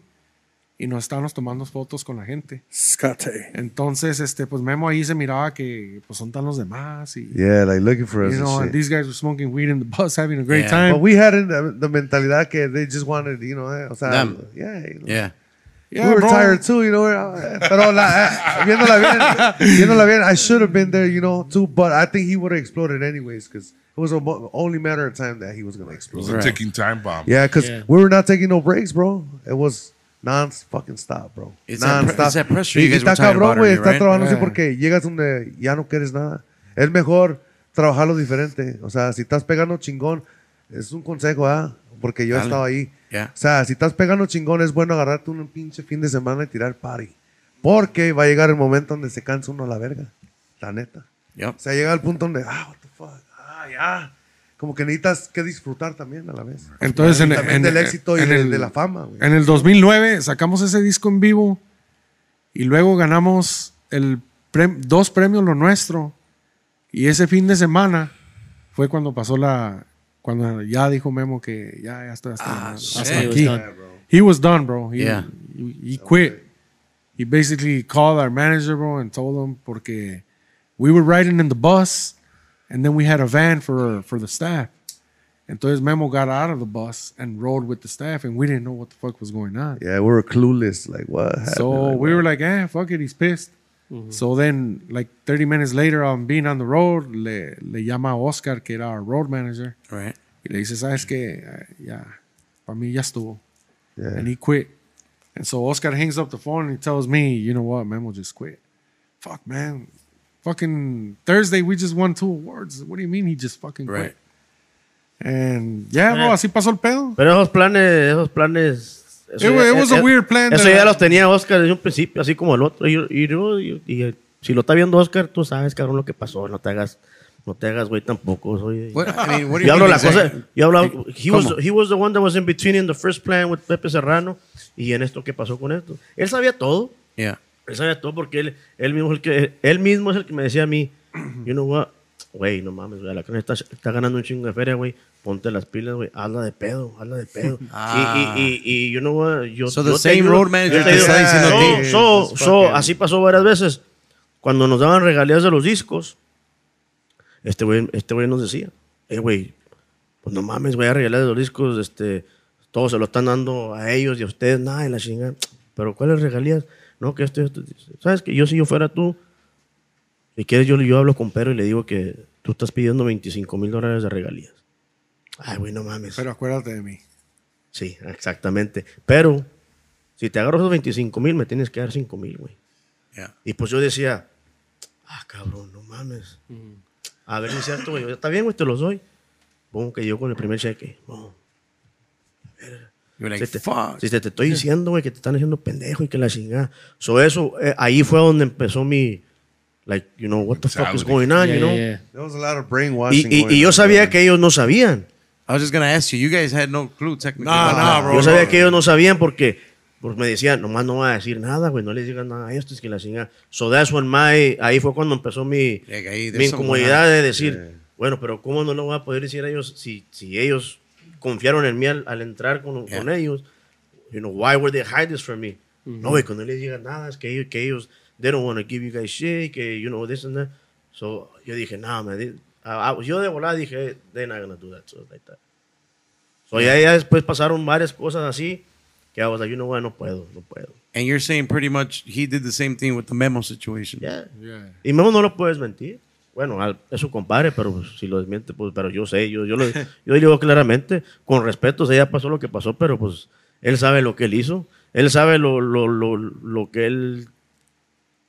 Y nos estábamos tomando fotos con la gente. Scate. Entonces, este, pues Memo ahí se miraba que pues son tan los demás. Y, Yeah, like looking for us you and know, shit. and these guys were smoking weed in the bus, having a great Yeah. time. But we had in the, the mentalidad que they just wanted, you know, eh, o sea, Them. yeah, you know. Yeah. Yeah, we were bro. tired too, you know. eh, Pero la, eh, viéndola bien, viéndola bien, I should have been there, you know, too. But I think he would have exploded anyways because it was a mo- only matter of time that he was gonna It explode. was a Right. ticking time bomb. Yeah, because Yeah. we were not taking no breaks, bro. It was non fucking stop, bro. Pre- it's that pressure Y- you guys está cabrón, güey. Está right? trabajando así Yeah. porque llegas donde ya no quieres nada. Es mejor trabajarlo diferente. O sea, si estás pegando chingón, es un consejo, ¿ah? Porque yo he Dale. estado ahí. Yeah. O sea, si estás pegando chingón, es bueno agarrarte un pinche fin de semana y tirar party. Porque va a llegar el momento donde se cansa uno a la verga. La neta. Yep. O sea, llega el punto donde, ah, what the fuck, ah, ya. Como que necesitas que disfrutar también a la vez. Entonces, en, también en- del éxito y en de, el- de la fama, güey. En el 2009 sacamos ese disco en vivo y luego ganamos el prem- dos premios lo nuestro. Y ese fin de semana fue cuando pasó la. Cuando ya dijo Memo que ya, ya estoy hasta, Ah, hasta aquí. He was done. He was done, bro. He, Yeah. he, he quit. He basically called our manager, bro, and told him porque we were riding in the bus and then we had a van for, for the staff. Entonces Memo got out of the bus and rode with the staff and we didn't know what the fuck was going on. Yeah, we were clueless. Like, what happened? So Like, we were like, eh, fuck it, he's pissed. So then, like 30 minutes later, on being on the road, le, le llama Oscar, que era our road manager, Right. y le dice, ¿sabes qué? Ya, para mí ya estuvo. Yeah. And he quit. And so Oscar hangs up the phone and he tells me, you know what, Memo just quit. Fuck, man. Fucking Thursday, we just won two awards. What do you mean he just fucking quit? Right. And yeah, bro, Eh. así pasó el pedo. Pero esos planes, esos planes. eso It ya- it was a eh, weird plan Eso that- ya los tenía Oscar desde un principio, así como el otro. Y, y, yo- y- y si lo está viendo Oscar, tú sabes, cabrón, lo que pasó. No te hagas, no te hagas, güey, tampoco. Soy, What, I mean, what yo you hablo la cosa. Yo hablo, he, was, he was the one that was in between in the first plan with Pepe Serrano. Y en esto, ¿qué pasó con esto? Él sabía todo. Yeah. Él sabía todo porque él, él, mismo es el que, él mismo es el que me decía a mí, you know what, güey, no mames, güey, la carne está, está ganando un chingo de feria, güey, ponte las pilas, güey, hazla de pedo, hazla de pedo. Ah. Y, y, y, y, you know what, yo, So yo the te same road manager te está diciendo a ti. So, so, so, así pasó varias veces. Cuando nos daban regalías de los discos, este güey, este nos decía, eh, güey, pues no mames, güey, a regalar de los discos, este, todos se lo están dando a ellos y a ustedes, nada, de la chingada. Pero ¿cuáles regalías? No, que esto, y esto. ¿Sabes que yo si yo fuera tú, si quieres yo, yo hablo con Pedro y le digo que tú estás pidiendo 25 mil dólares de regalías. Ay, güey, no mames. Pero acuérdate de mí. Sí, exactamente. Pero si te agarro esos 25 mil, me tienes que dar 5 mil, güey. Yeah. Y pues yo decía, ah, cabrón, no mames. A ver si es cierto, güey. Está bien, güey, te los doy. Pongo que yo con el primer cheque. Boom. You're like, Si te, fuck. si te, te estoy diciendo, güey, que te están haciendo pendejo y que la chingada. So eso, eh, ahí fue donde empezó mi, like, you know, what the fuck is going on, Yeah, you know? yeah, yeah. There was a lot of Y, brainwashing. y, going y yo sabía que ellos no sabían. I was just gonna ask you. You guys had no clue technically. No, no, bro. yo sabía que ellos no sabían porque, porque me decían, nomás no va a decir nada, güey, no les digas nada a esto, es que la chingada. So that's when my, ahí fue cuando empezó mi, Like, ahí, mi incomodidad de decir, bueno, pero ¿cómo no lo voy a poder decir a ellos si, si ellos confiaron en mí al, al entrar con, Yeah. con ellos? You know, why would they hide this from me? No, güey, cuando les digan nada, es que ellos, que ellos, they don't want to give you guys shit, que, you know, this and that. So, yo dije, nah, man, they- I- I- yo de volada dije, they're not gonna do that, so like that. So, ya, ya después pasaron varias cosas así, que I was like, you know what, no puedo, no puedo. And you're saying pretty much he did the same thing with the memo situation. Yeah. Yeah. Y Memo no lo puedes mentir. Bueno, al- es su compadre, pero si lo desmiente, pues, pero yo sé, yo, yo, lo, yo digo claramente, con respeto, o sea, ya pasó lo que pasó, pero pues él sabe lo que él hizo, él sabe lo, lo, lo, lo que él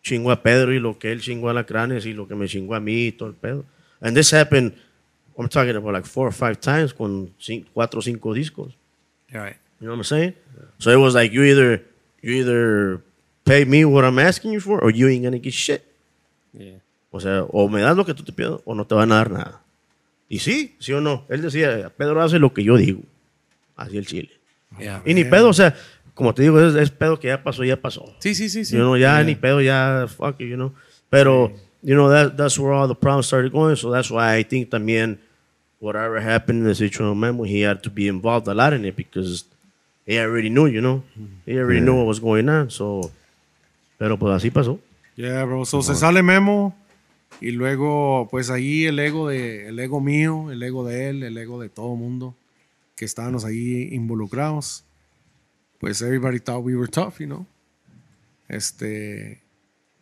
chingó a Pedro y lo que él chingó a la Cranes y lo que me chingó a mí y todo el pedo. And this happened, I'm talking about like four or five times con cin- cuatro o cinco discos. Right. You know what I'm saying? So it was like you either you either pay me what I'm asking you for or you ain't gonna get shit. Yeah. O sea, o me das lo que tú te pido o no te van a dar nada. Y sí, sí o no. Él decía, Pedro hace lo que yo digo. Así el chile. Yeah. Y ni pedo, o sea, como te digo, es, es pedo que ya pasó, ya pasó. Sí, sí, sí, sí. You know, ya ni pedo, ya fuck it, you know. Pero, you know, that, that's where all the problems started going. So that's why I think también whatever happened in the situation memo, he had to be involved a lot in it because he already knew, you know. He already knew what was going on. So, pero pues así pasó. Yeah, bro. So se sale Memo y luego, pues ahí el ego de, el ego mío, el ego de él, el ego de todo mundo que estábamos ahí involucrados. Pues everybody thought we were tough, you know. Este,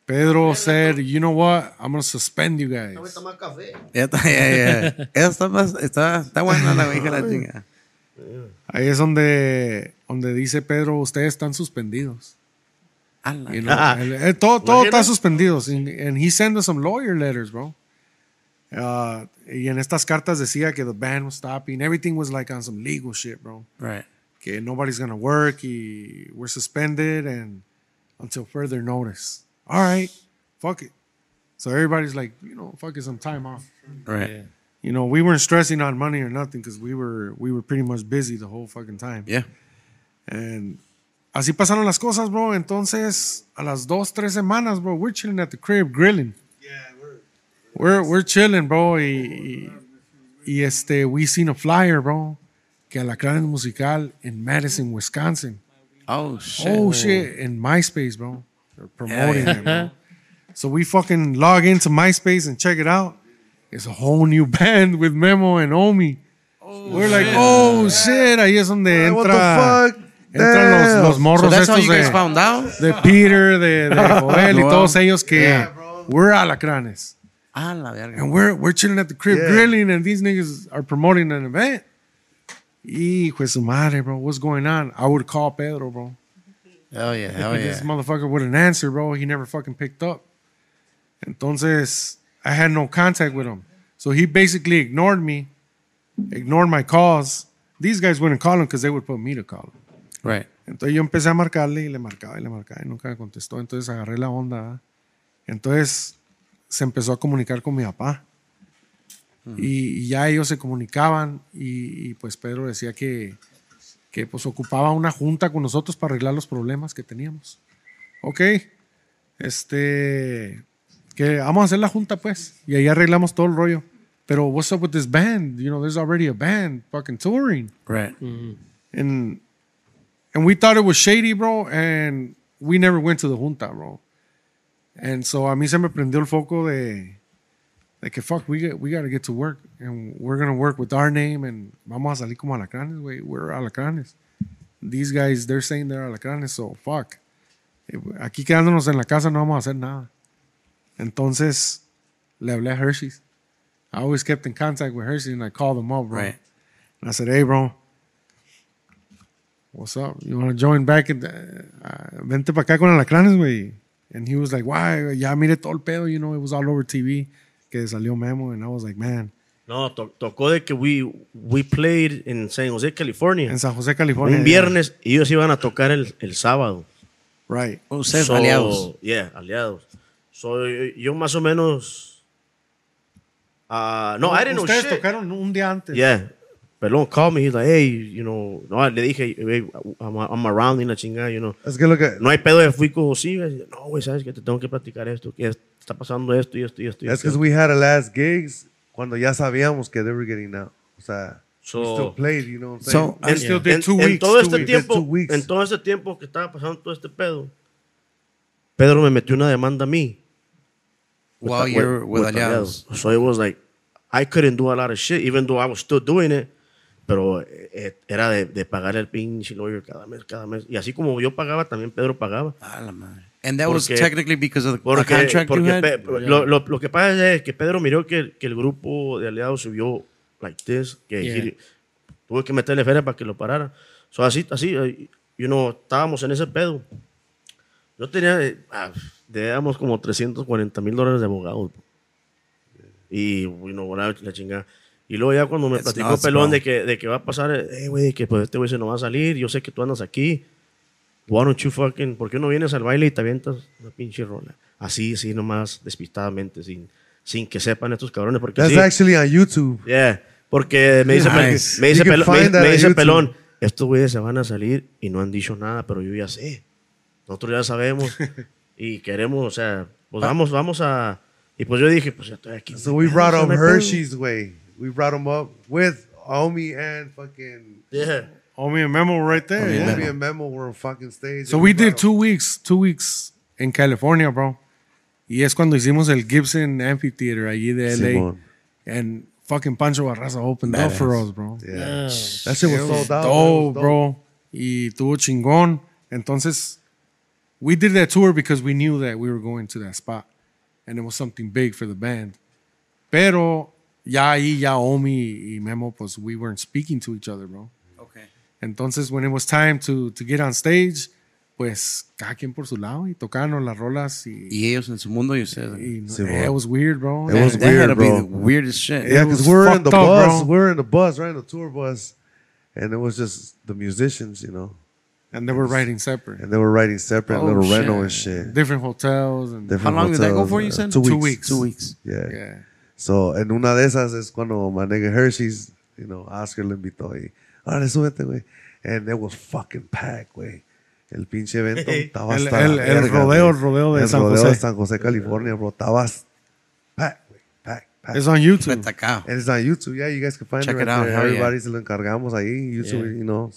Pedro said, you know what, I'm gonna suspend you guys. Ya está, ya, ya. Está, más, está, está buena la hija la chinga. Ahí es donde, donde dice Pedro, ustedes están suspendidos. Ala. You know, el- el- todo todo está suspendido. And, and he sent us some lawyer letters, bro. Uh, y en estas cartas decía que the band was stopping. Everything was like on some legal shit, bro. Right. Que nobody's gonna work. Y we're suspended and until further notice. All right, fuck it. So everybody's like, you know, fuck it, some time off. Right. You know, we weren't stressing on money or nothing because we were we were pretty much busy the whole fucking time. Yeah. And así pasaron las cosas, bro. Entonces, a las dos, tres semanas, bro, we're chilling at the crib, grilling. Yeah, We're, we're chilling, bro. Y, y, y este, we seen a flyer, bro, que la Alacrán musical in Madison, Wisconsin. Oh, shit. Oh, shit. In MySpace, bro. They're promoting Yeah, it, bro. So we fucking log into MySpace and check it out. It's a whole new band with Memo and Omi. Oh, We're like, oh, shit. Ahí es donde What entra. the fuck? Entran los, Damn. los morros So that's how estos de, found out? de Peter, de, de Joel y Wow. todos ellos que we're alacranes. Ah, la verga. And we're, we're chilling at the crib Yeah. grilling and these niggas are promoting an event. Hijo de su madre, bro. What's going on? I would call Pedro, bro. Hell yeah, hell yeah. This motherfucker wouldn't answer, bro. He never fucking picked up. Entonces, I had no contact with him. So he basically ignored me, ignored my calls. These guys wouldn't call him because they would put me to call him. Right. Entonces yo empecé a marcarle y le marcaba y le marcaba y nunca me contestó. Entonces agarré la onda. ¿verdad? Entonces se empezó a comunicar con mi papá. Y, y ya ellos se comunicaban y, y, pues Pedro decía que, que pues ocupaba una junta con nosotros para arreglar los problemas que teníamos. Ok, este, que vamos a hacer la junta pues y ahí arreglamos todo el rollo. Pero what's up with this band? You know, there's already a band fucking touring. Right. And and we thought it was shady, bro, and we never went to the junta, bro. And so a mí se me prendió el foco de de que fuck, we get, we got to get to work and we're going to work with our name and vamos a salir como alacranes, güey. We're alacranes. These guys, they're saying they're alacranes, so fuck. Aquí quedándonos en la casa no vamos a hacer nada. Entonces le hablé a Hershey's. I always kept in contact with Hershey's and I called them up, bro. Right. And I said, hey, bro, what's up? You want to join back? In the, uh, vente para acá con Alacranes, güey. And he was like, why? Ya mire todo el pedo, you know, it was all over TV. Que salió Memo. And I was like, man. No, to- tocó de que we, we played in San Jose, California. En San José, California. un viernes y ellos iban a tocar el, el sábado. Right. Ustedes So, aliados. Yeah, aliados. So, yo, yo más o menos. ah, no, I didn't know Ustedes shit. tocaron un día antes. Yeah. Pelón called me. He's like, hey, you know. No, le dije, hey, I'm, I'm around y la chingada, you know. Es que lo que, No hay pedo de fui sí, güey. No, güey, sabes que te tengo que platicar esto. Que está pasando esto y esto y esto. esto. que we had a last gigs cuando ya sabíamos que they were getting out. O sea, So- we still played, you know what I'm So, saying? I still did en, two en weeks, todo two este weeks. tiempo, Two weeks. en todo este tiempo que estaba pasando todo este pedo, Pedro me metió una demanda a mí. While you're with aliados. So it was like, I couldn't do a lot of shit, even though I was still doing it. Pero eh, era de, de pagar el pinche lawyer cada mes, cada mes. Y así como yo pagaba, también Pedro pagaba. A la madre. And that was Porque- technically because of the, Porque, contract you porque had? Pe- lo, lo- lo que pasa es que Pedro miró que, que el grupo de aliados subió like this, que Yeah. he- tuve que meterle feria para que lo parara. So, así, así, eh, you know, estábamos en ese pedo. Yo tenía, eh, ah, debíamos como 340 mil dólares de abogados. Y, you know, la, la chingada. Y luego ya cuando me That's platicó Pelón de que, de que va a pasar, eh, güey, que pues este güey se nos va a salir, yo sé que tú andas aquí. Why don't you fucking, ¿por qué no vienes al baile y te avientas una pinche rola? Así, así nomás, despistadamente, sin, sin que sepan estos cabrones. Porque That's sí, actually on YouTube. yeah, porque me dice, Nice. me dice, You can Pelón, me- me dice. Pelón, estos güeyes se van a salir y no han dicho nada, pero yo ya sé. Nosotros ya sabemos y queremos, o sea, pues vamos, vamos a... Y pues yo dije, pues ya estoy aquí. So we brought pedo. Hershey's way. We brought him up with Omi and fucking Yeah. Omi and Memo right there. Omi and yeah. Omi and Memo were on fucking stage. So and we brought did him- two weeks, two weeks in California, bro. Y es cuando hicimos el Gibson Amphitheater allí de LA. Simón. And fucking Pancho Barraza opened up for us, bro. Yeah. Oh, That shit was It sold out. dope, It was bro. Y tuvo chingón. Entonces, we did that tour because we knew that we were going to that spot. And it was something big for the band. Pero ya ahí, ya Omi y Memo, pues we weren't speaking to each other, bro. Okay. Entonces, when it was time to, to get on stage, pues cada quien por su lado y tocaron las rolas y, Y ellos en su mundo y ustedes. y no- Sí, bro. it was weird, bro. It was that had to weird, be bro. the weirdest shit. Yeah, because we're in the up, bus. bro. We're in the bus, right? The tour bus. And it was just the musicians, you know. And they were writing separate. And they were writing separate Oh, little shit. rental and shit. Different hotels and different How Different long did that go for, you uh, said? Two Two weeks. weeks. Two weeks. Yeah. yeah. So, en una de esas es cuando my nigga Hershey's, you know, Oscar le invitó y, órale, súbete, güey. And it was fucking packed, güey. El pinche evento estaba El- hasta el- la el verga, rodeo, el rodeo de El San rodeo José. de San José, California, bro. Estaba packed, güey. Packed, packed. It's on YouTube. It's on YouTube. Yeah, you guys can find Check it it right out. there. Hell yeah. Everybody se lo encargamos ahí. YouTube, Yeah. you know.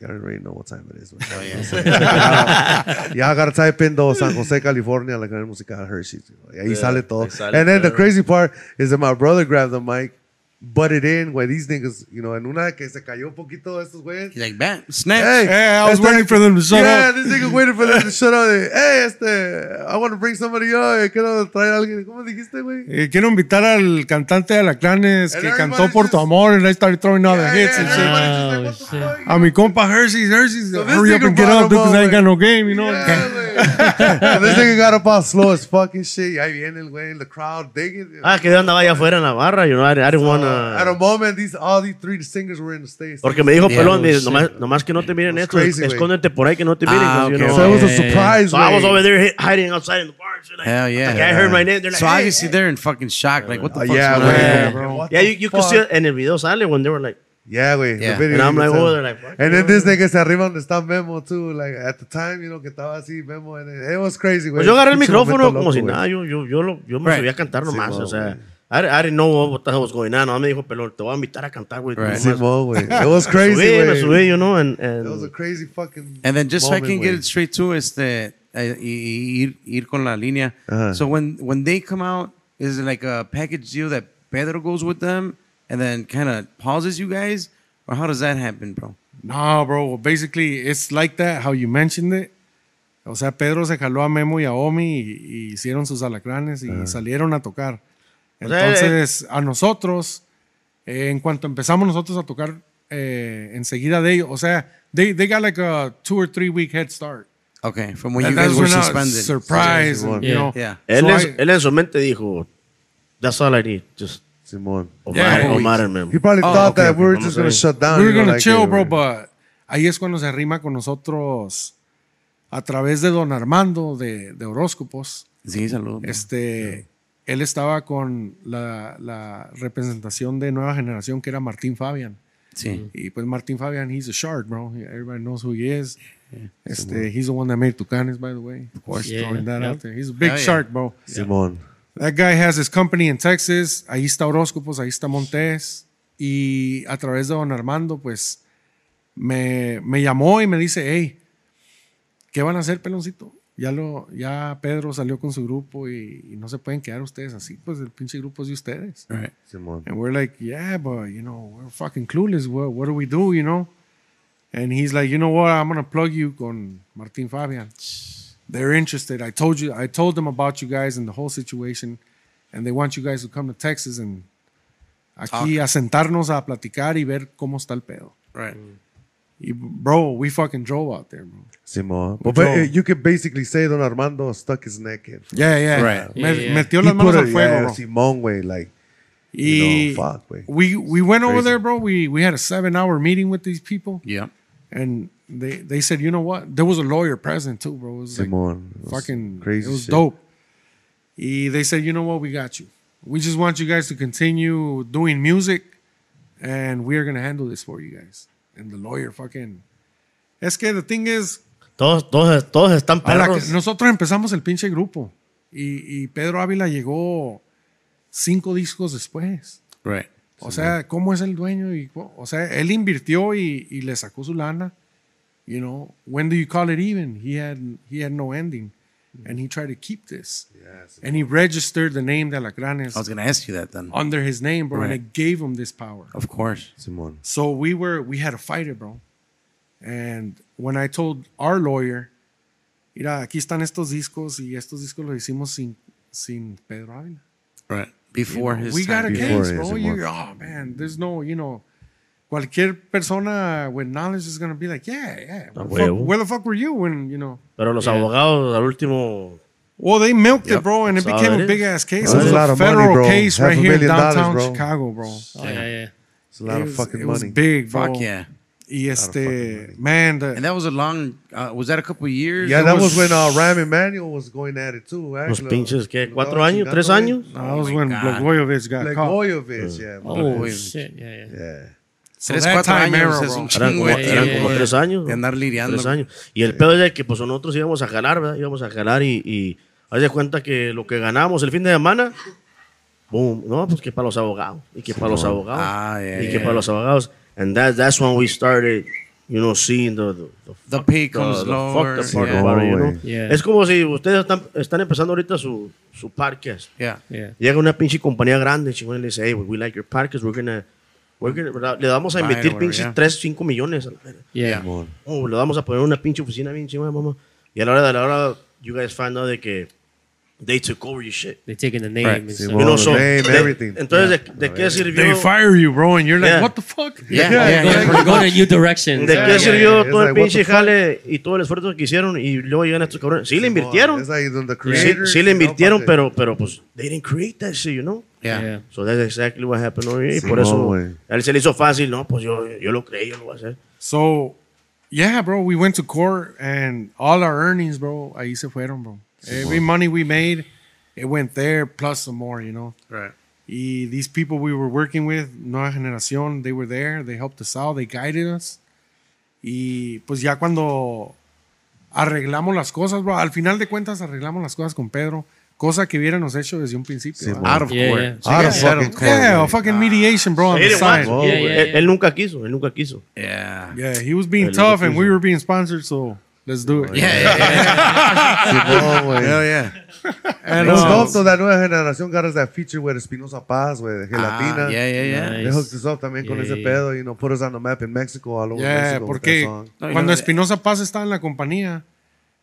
You already know what time it is. Oh, yeah. Y'all gotta type in though San Jose, California, like musical Hershey's. you know. Y ahí Yeah, sale todo. sale and then the crazy part is that my brother grabbed the mic, butted in, güey. These niggas, you know, en una que se cayó un poquito de estos güeyes. He's like, bam, snap. Hey, Hey, I was este- waiting for them to shut yeah, up. this nigga waited for them to shut up. De, hey, este, I want to bring somebody up. eh, Quiero traer a alguien. ¿Cómo dijiste, güey? Eh, quiero invitar al cantante de Alacranes And que cantó por tu amor and I started throwing all the Yeah, hits yeah, and shit. Oh, like, the shit. A mi compa Hershey's, Hershey's, So hurry up and get up because I ain't up, got no game, you know? Yeah, this nigga got up all slow as fucking shit. Y ahí viene el güey, the crowd digging. Ah, que yo andaba allá afuera en la barra, you know, I, I didn't Uh, wanna... at a moment, these all these three singers were in the stage. Porque me dijo Yeah, Pelón, oh, me dice, shit. nomás, nomás que no te miren It's esto, crazy, güey. escóndete por ahí que no te miren. Ah, 'cause, you okay, know. so it was a Yeah, yeah, yeah. surprise. So I was güey. over there hi- hiding outside in the bar. and shit, Like, Hell yeah. Like I heard my name. They're like, so hey, obviously hey. they're in fucking shock. Like, what the Uh, fuck's yeah, going on? güey. Yeah, Como, bro. what Yeah, the you, you could fuck? see it in el video sale when they were like, Yeah, güey. Yeah. The video, And I'm you like, oh, they're like, And then this nigga se arriba donde está Memo, too. Like, at the time, you know, que estaba así Memo. And it, it was crazy, güey. Pues yo agarré el micrófono como loco, si güey. nada, yo, yo, yo, lo, yo me Right. subía a cantar nomás, Sí, o sea, güey. I, I didn't know what the hell was going on. No, me dijo, pero te voy a invitar a cantar, güey. Right. Simón, güey. It was crazy, subí, me güey. subí, you know, and, and It was a crazy fucking. And then just so I moment, can get güey. it straight to este eh, y, y ir, ir con la línea. Ajá. So when when they come out, is it like a package deal that Pedro goes with them and then kind of pauses you guys, or how does that happen, bro? No, bro. Basically, it's like that, how you mentioned it. O sea, Pedro se jaló a Memo y a Omi y, y hicieron sus alacranes y salieron a tocar. O sea, Entonces, a nosotros, eh, en cuanto empezamos nosotros a tocar eh, enseguida de ellos, o sea, they, they got like a two or three week head start. Okay, from when And you guys were suspended. surprised, and, you Yeah. know. Yeah. él, So en, I- él en su mente dijo, that's all I need. Just Simón. Omar, Yeah, Omar Memo. He probably Oh, thought okay, that okay. we were just gonna ver. shut down. we were gonna like, chill, uh, bro, but ahí es cuando se arrima con nosotros a través de don Armando de, de Horóscopos. Sí, saludos. Este, él estaba con la, la representación de Nueva Generación que era Martín Fabian. Sí. Y pues Martín Fabian, he's a shark, bro. Everybody knows who he is. Este, he's the one that made Tucanes, by the way. Of course. Yeah, throwing that yeah. out there. He's a big Oh, yeah. shark, bro. Simón. That guy has his company in Texas. Ahí está Horóscopos, ahí está Montes. Y a través de Don Armando, pues me, me llamó y me dice, hey, ¿qué van a hacer, peloncito? Ya, lo, ya Pedro salió con su grupo y, y no se pueden quedar ustedes así, pues el pinche grupo es de ustedes. Right. And we're like, yeah, but you know, we're fucking clueless. What, what do we do, you know? And he's like, you know what? I'm gonna plug you con Martin Fabian. They're interested. I told you, I told them about you guys and the whole situation, and they want you guys to come to Texas and aquí a sentarnos a platicar y ver cómo está el pedo. Right. Y bro, we fucking drove out there, bro. Simón. But, Joe. uh, you could basically say Don Armando stuck his neck in. Yeah, yeah. Right. Me- Yeah, yeah. Metió las manos put al it- fuego, yeah, bro. Simón, güey, like, Y you know, fuck, güey. we we went over there, bro. We we had a seven hour meeting with these people. Yeah. and they they said, you know what? There was a lawyer present too, bro. It was like Simón. It was fucking crazy It was shit. dope. Y they said, you know what? We got you. We just want you guys to continue doing music, and we are gonna handle this for you guys. And the lawyer fucking. Es que the thing is, Todos, todos, todos están perros. nosotros empezamos el pinche grupo y, y Pedro Ávila llegó cinco discos después. Right. O sea, ¿cómo es el dueño? Y, o sea, él invirtió y, y le sacó su lana. You know, when do you call it even? He had he had no ending, and he tried to keep this. Yes. And he registered the name de Alacranes I was gonna ask you that then. under his name, bro, and Right. it gave him this power. Of course. Simón. So we were we had to fight it, bro. And when I told our lawyer, mira, aquí están estos discos y estos discos los hicimos sin sin Pedro Ávila. Right. Before his we got a. Before case, his, bro. You, oh man, there's no, you know, cualquier persona with knowledge is gonna be like, yeah, yeah. Where, the fuck, where the fuck were you when, you know? Pero los abogados al último. Well, they milked it, bro, and it That's became all a big ass case. That's it was a a, lot of money, federal case Half right here in million dollars, downtown bro. Chicago, bro. Yeah, yeah. It's a lot it of was, fucking it was money. big, bro. Fuck yeah. Y este, man, the, And that was a long. Uh, was that a couple of years? Yeah, It that was when uh, Ram Emanuel was going at it too. Los actually. pinches, ¿qué? Lo ¿Cuatro estaba años? ¿Tres güey. años? that was my when God. Blagojevich got caught. Blagojevich, yeah. Oh, Blagojevich. shit. Yeah, yeah. Yeah. So Tres, that cuatro años era, es un Eran como, eran yeah, como yeah. tres años. de andar lidiando. Tres años. Y el pedo es de que pues nosotros íbamos a jalar, ¿verdad? Íbamos a jalar y, y haz de cuenta que lo que ganamos el fin de semana, boom, no, pues que para los abogados, y que para los abogados, Ah, yeah, y que yeah. para los abogados. And that, that's when we started, you know, seeing the, the, the, The fuck- pay comes the- the lower, up part yeah. about it, you know? Yeah. Es como si ustedes están, están empezando ahorita su, su podcast. Yeah. Yeah. Llega una pinche compañía grande, chingón, y le dice, hey, we like your podcast, we're gonna, le vamos a invertir pinches yeah. 3, 5 millones. a la. Yeah. Oh, le vamos a poner una pinche oficina bien chingona, mamá. Y a la hora de la hora, you guys find out de que they took over your shit. They taking the name Right. and stuff. You know, the so, name, everything. Entonces, ¿de, de qué sirvió? They fire you, bro, and you're like, Yeah. what the fuck? Yeah. Yeah, yeah. We're going in new directions. ¿De Yeah, qué yeah, sirvió yeah. todo el pinche jale y todo el esfuerzo que hicieron y luego llegan estos cabrones? Sí, le invirtieron. It's like the Sí, le invirtieron, pero, pero pues, they didn't create that shit, you know? Yeah. Yeah. So that's exactly what happened over here. Y por eso, a él se le hizo fácil, no, pues yo, yo lo creí, yo lo voy a hacer. So, yeah, bro, we went to court and all our earnings, bro, ahí se fueron, bro. Every money we made, it went there plus some more, you know. Right. Y these people we were working with, Nueva Generación, they were there, they helped us out, they guided us. Y pues ya cuando arreglamos las cosas, bro, al final de cuentas arreglamos las cosas con Pedro, cosa que hubiéramos hecho desde un principio. Sí. Out of Yeah, court. yeah. Out of fucking court. yeah, a fucking mediation, bro, on He the side. Él- yeah, él, él nunca quiso, él nunca quiso. Yeah. Yeah, he was being El tough, and we were being sponsored, so let's do it. Yeah, yeah, yeah. Simón, güey. Hell yeah. And, uh, dope, though, that nueva generación got us that feature with Espinosa Paz, güey, de Ah, gelatina. yeah, yeah, yeah. Nice. They hooked us up también con Yeah, ese yeah. pedo, you know, put us on the map in Mexico, all over Yeah, Mexico porque. No, cuando no- Espinosa Paz estaba en la compañía,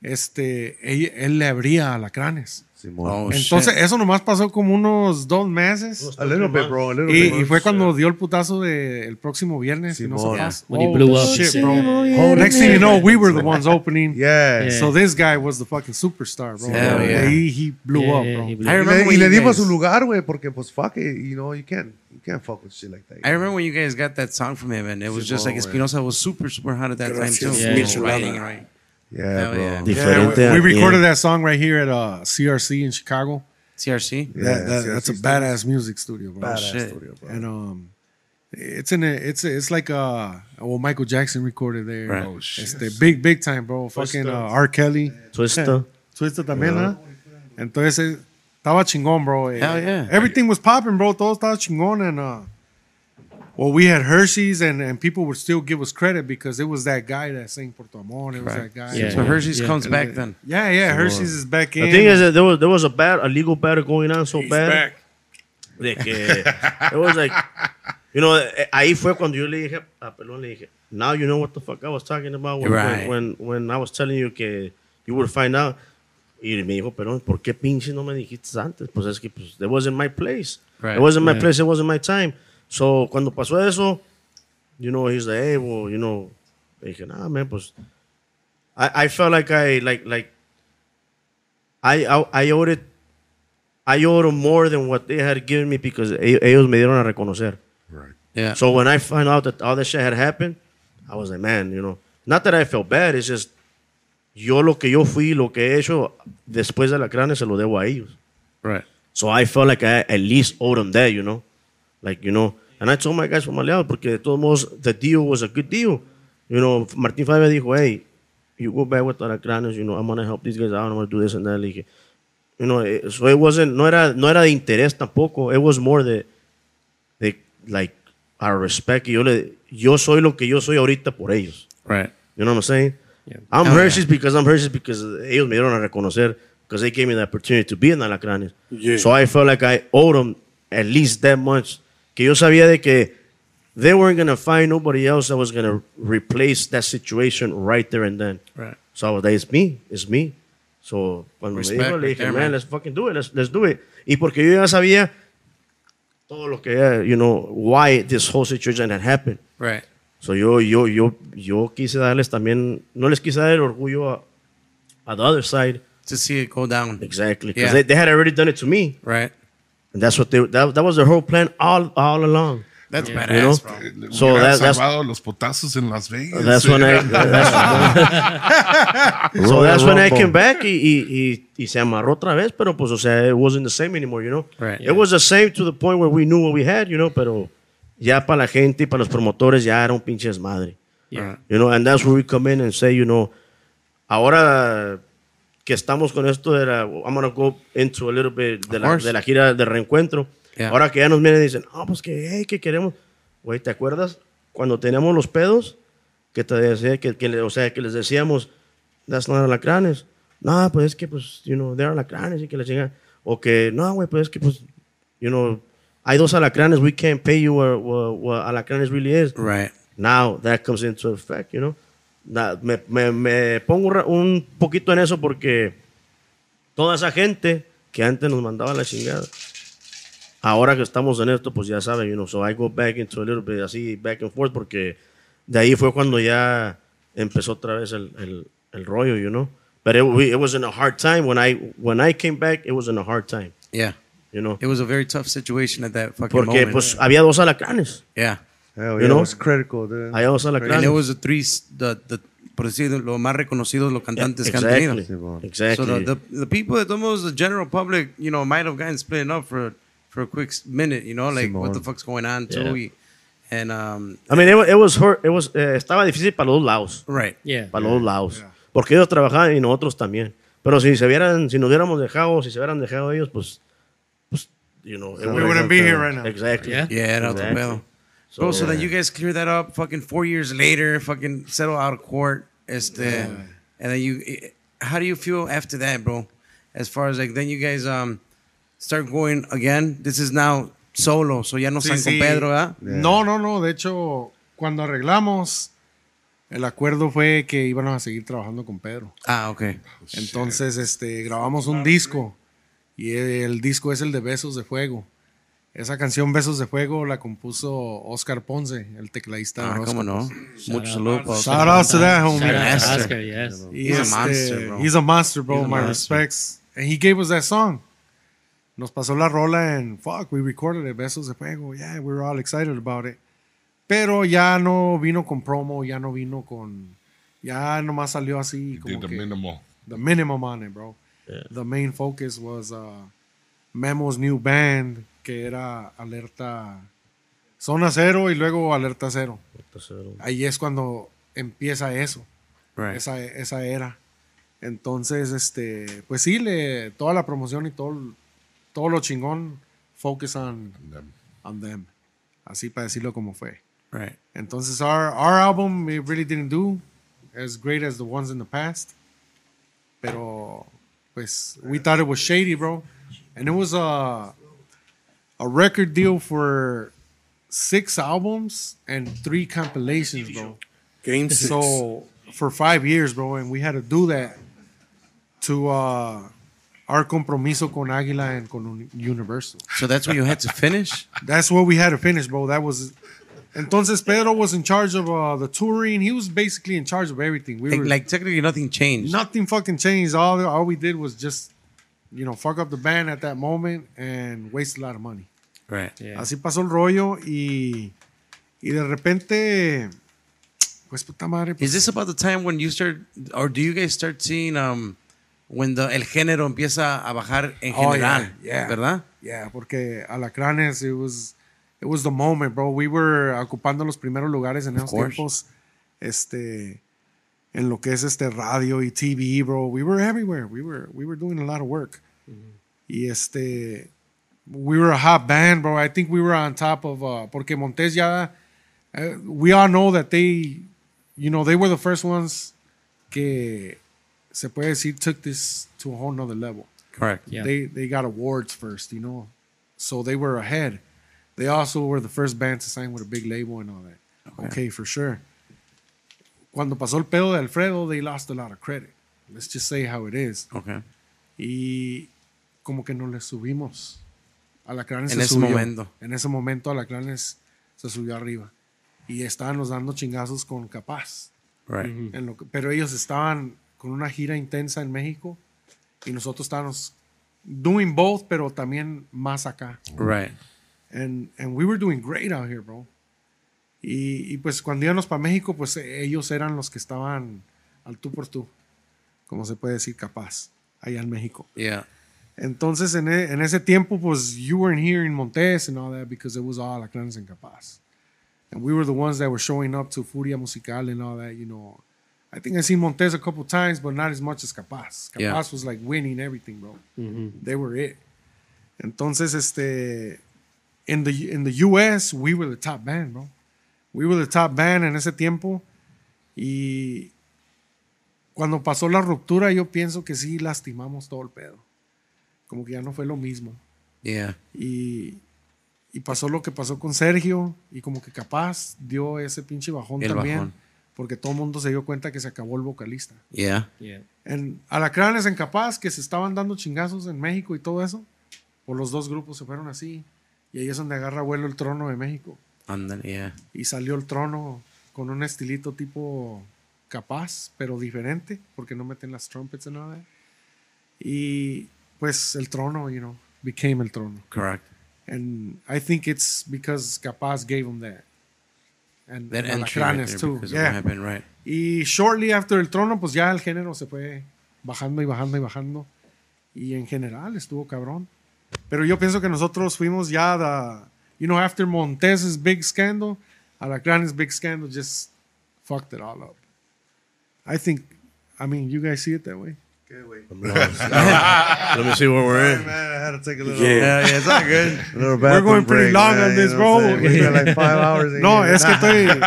este, él, él le abría a Alacranes. Oh, Entonces, shit. eso nomás pasó como unos dos meses. a little bit, bro, a little Y, bit. y fue cuando dio el putazo de el próximo viernes. Simón. Yeah. When he Oh, blew up. Shit, Yeah. bro. Next thing you know, we were the ones opening. Yeah. Yeah. So this guy was the fucking superstar, bro. Yeah. He, he blew Yeah, up, yeah, bro. he blew up. Y remember le, y dimos guys- su lugar, güey, porque pues fuck it, you know, you can't, you can't fuck with shit like that. I remember when you guys got that song from him, and it was just like. Espinosa was super, super hot at that time too. Yeah. writing, right? Yeah, Hell bro. yeah. Yeah, we, we recorded yeah. that song right here at uh, CRC in Chicago. CRC. Yeah, That- that- CRC that's a studios. badass music studio, bro. Badass shit. studio, bro. And um, it's in a, it's a, it's like uh, well, Michael Jackson recorded there. Right. Oh, shit. Este, big, big time, bro. Fucking uh, R. Kelly. Twista. Twista también, ¿ah? Entonces, estaba chingón, bro. Hell yeah. Everything was popping, bro. Todo estaba chingón. And, uh, well, we had Hershey's, and, and people would still give us credit because it was that guy that sang Por Tu Amor. It was that guy. Yeah. So Hershey's Yeah. comes back then. Yeah, yeah. Hershey's is back in. The thing is that there was there was a bad a legal battle going on so bad back. de que it was like you know eh, ahí fue cuando yo le dije a Pelón le dije now you know what the fuck I was talking about when, Right. when, when, when I was telling you que you would find out y me dijo Pelón ¿por qué pinche no me dijiste antes? pues es que pues, it wasn't my place Right. it wasn't my Yeah. place it wasn't my time so cuando pasó eso you know he's like hey well you know le dije nah man pues I, I felt like I like like I, I, I owed it, I owed them more than what they had given me because ellos me dieron a reconocer. Right. Yeah. So when I found out that all that shit had happened, I was like, man, you know, not that I felt bad, it's just yo lo que yo fui, lo que he hecho después de la cránea se lo debo a ellos. right. So I felt like I at least owed them that, you know, like you know. And I told my guys from Aliado porque de todos modos the deal was a good deal. You know, Martín Fabio dijo, hey, you go back with Alacranes, you know, I'm gonna help these guys out, I'm gonna do this and that. Le dije, you know, eh, so it wasn't, no era, no era de interés tampoco. It was more de, de like our respect. Yo le, yo soy lo que yo soy ahorita por ellos. Right. You know what I'm saying? Yeah. I'm Hell Hershey's because I'm Hershey's because ellos me dieron a reconocer because they gave me the opportunity to be in Alacranes. So I felt like I owed them at least that much. Que yo sabía de que they weren't going to find nobody else that was going to replace that situation right there and then. Right. So I was like, it's me, it's me. So cuando Respect me dijo, le dije, man, man. let's fucking do it, let's, let's do it. Y porque yo ya sabía todo lo que, you know, why this whole situation had happened. Right. So yo, yo, yo, yo quise darles también, no les quise dar el orgullo a, a the other side. To see it go down. Exactly. Because Yeah. they, they had already done it to me. Right. And that's what they, that, that was their whole plan all, all along. That's Yeah. badass, You know? bro. So that- that's- salvado los potazos en Las Vegas. That's when I, that's, so that's when I came back y, y, y, y se amarró otra vez, pero pues, o sea, it wasn't the same anymore, you know? Right. It was the same to the point where we knew what we had, you know, pero ya para la gente y para los promotores ya era un pinche desmadre. Yeah. You know, and that's where we come in and say, you know, ahora que estamos con esto de la, I'm gonna go into a little bit de, la, de la gira de reencuentro. Yeah. Ahora que ya nos vienen y dicen, ah, pues que, hey, que queremos. Güey, ¿te acuerdas cuando teníamos los pedos? Que te decía, que, que o sea, que les decíamos, that's not alacranes. No, pues es que, pues, you know, they're alacranes y que la chingan. O que, no, güey, pues es que, pues, you know, hay dos alacranes, we can't pay you what, what, what alacranes really is. Right. Now that comes into effect, you know. Me, me, me pongo un poquito en eso porque toda esa gente que antes nos mandaba la chingada, ahora que estamos en esto, pues ya saben, you know. So I go back into a little bit así, back and forth, porque de ahí fue cuando ya empezó otra vez el, el, el rollo, you know. But it, it was in a hard time. When I, when I came back, it was in a hard time, Yeah. you know. It was a very tough situation at that fucking Porque moment. pues había dos alacranes. yeah. Hell You yeah, know? it was critical, dude. Había dos And alacranes. it was the three, the, the, por decir, lo más reconocidos los cantantes que han tenido. Exactly. Exactly. So the, the, the people that almost the general public, you know, might have gotten split up for for a quick minute, you know, like what Simón. the fuck's going on too. Yeah. And um, I mean, it, wa- it was hurt. It was, eh, estaba difícil para los dos lados. right. Yeah. Para los dos lados. Porque ellos trabajaban y nosotros también. Pero si se hubieran, si nos hubiéramos dejado, si se hubieran dejado ellos, pues, pues, you know, it We wouldn't be here right now. Exactly. Yeah. Yeah, era otro Exactly. So, Bro, so then you guys clear that up, fucking four years later, fucking settle out of court, este, and then you, how do you feel after that, bro? As far as like, then you guys um start going again. This is now solo, so ya no Sí, están con. Pedro, ¿verdad? No, no, no. De hecho, cuando arreglamos, el acuerdo fue que íbamos a seguir trabajando con Pedro. Ah, okay. Entonces, este, grabamos un disco y el disco es el de Besos de Fuego. Esa canción Besos de Fuego la compuso Oscar Ponce, el tecladista. Ah, cómo no. Mucho saludo para Shout out to that homie. Master. Oscar, yes. He's a este, monster, bro. He's a monster, bro. A My respects. And he gave us that song. Nos pasó la rola en fuck, we recorded it, Besos de Fuego. Yeah, we were all excited about it. Pero ya no vino con promo, ya no vino con. Ya nomás salió así. Como Did the que, minimal. the minimum on it, bro. The main focus was uh, Memo's new band, que era Alerta Zona Cero y luego Alerta Cero. Entonces, Ahí es cuando empieza eso Right. esa, esa era. Entonces, este, pues sí, le, toda la promoción y todo, todo lo chingón, focus on, Them. on them. Así para decirlo como fue. Right. Entonces, our, our album, it really didn't do as great as the ones in the past. Pero, pues, we thought it was shady, bro. And it was a, a record deal for six albums and three compilations, bro. Game six. So for five years, bro, and we had to do that to uh, our compromiso con Águila and con Universal. So that's what you had to finish. That's what we had to finish, bro. That was. Entonces Pedro was in charge of uh, the touring. He was basically in charge of everything. We Like, were like technically nothing changed. nothing fucking changed. All all we did was just, you know, fuck up the band at that moment and waste a lot of money. Right. Yeah. Así pasó el rollo y y de repente, pues puta madre. pues, Is this about the time when you start, or do you guys start seeing um when the el género empieza a bajar en Oh, general, yeah, yeah. verdad? Yeah, porque Alacranes, it was, it was the moment, bro. We were ocupando los primeros lugares en esos course. tiempos, este, en lo que es este radio y TV, bro. We were everywhere. We were, we were doing a lot of work. Y este, we were a hot band, bro. I think we were on top of, uh, porque Montes ya, uh, we all know that they, you know, they were the first ones que se puede decir took this to a whole nother level Correct. Yeah. they they got awards first, you know, so they were ahead. They also were the first band to sign with a big label and all that. Okay, for sure. Cuando pasó el pedo de Alfredo, they lost a lot of credit. Let's just say how it is. Okay. Y como que no les subimos. Alacranes En se ese subió. momento. En ese momento Alacranes se subió arriba. Y estábamos dando chingazos con Capaz. Right. En lo que- pero ellos estaban con una gira intensa en México y nosotros estábamos doing both, pero también más acá. Right. And, and we were doing great out here, bro. Y, y pues cuando íbamos para México, pues ellos eran los que estaban al tú por tú, como se puede decir, capaz, allá en México. Yeah. Entonces, en, e- en ese tiempo, pues, you weren't here in Montes and all that because it was all Alacranes and Capaz. And we were the ones that were showing up to Furia Musical and all that, you know. I think I seen Montes a couple times, but not as much as Capaz. Capaz Yeah. was like winning everything, bro. They were it. Entonces, este, in the, in the US, we were the top band, bro. We were the top band en ese tiempo. Y cuando pasó la ruptura, yo pienso que sí lastimamos todo el pedo. Como que ya no fue lo mismo. Yeah. Y, y pasó lo que pasó con Sergio. Y como que capaz dio ese pinche bajón El también. bajón. Porque todo el mundo se dio cuenta que se acabó el vocalista. Yeah. Yeah. En Alacranes en Capaz, que se estaban dando chingazos en México y todo eso. Por los dos grupos se fueron así. Y ahí es donde agarra vuelo el trono de México. Ándale, yeah. Y salió el trono con un estilito tipo capaz, pero diferente, porque no meten las trumpets nada. Y pues el trono, you know, became el trono. Correct. And I think it's because Capaz gave him that. And, That and entry right there too. Yeah. happened, right? Y shortly after el trono, pues ya el género se fue bajando y bajando y bajando. Y en general estuvo cabrón. Pero yo pienso que nosotros fuimos ya the, you know, after Montez's big scandal, Alacranes big scandal just fucked it all up. I think, I mean, you guys see it that way. ¿Qué, güey? Let me see where we're Man, in. I had to take a little, Yeah, yeah, it's all good. a little We're going bathroom pretty break, long man, on this, you know bro. We spent like five hours in No, here. es que estoy.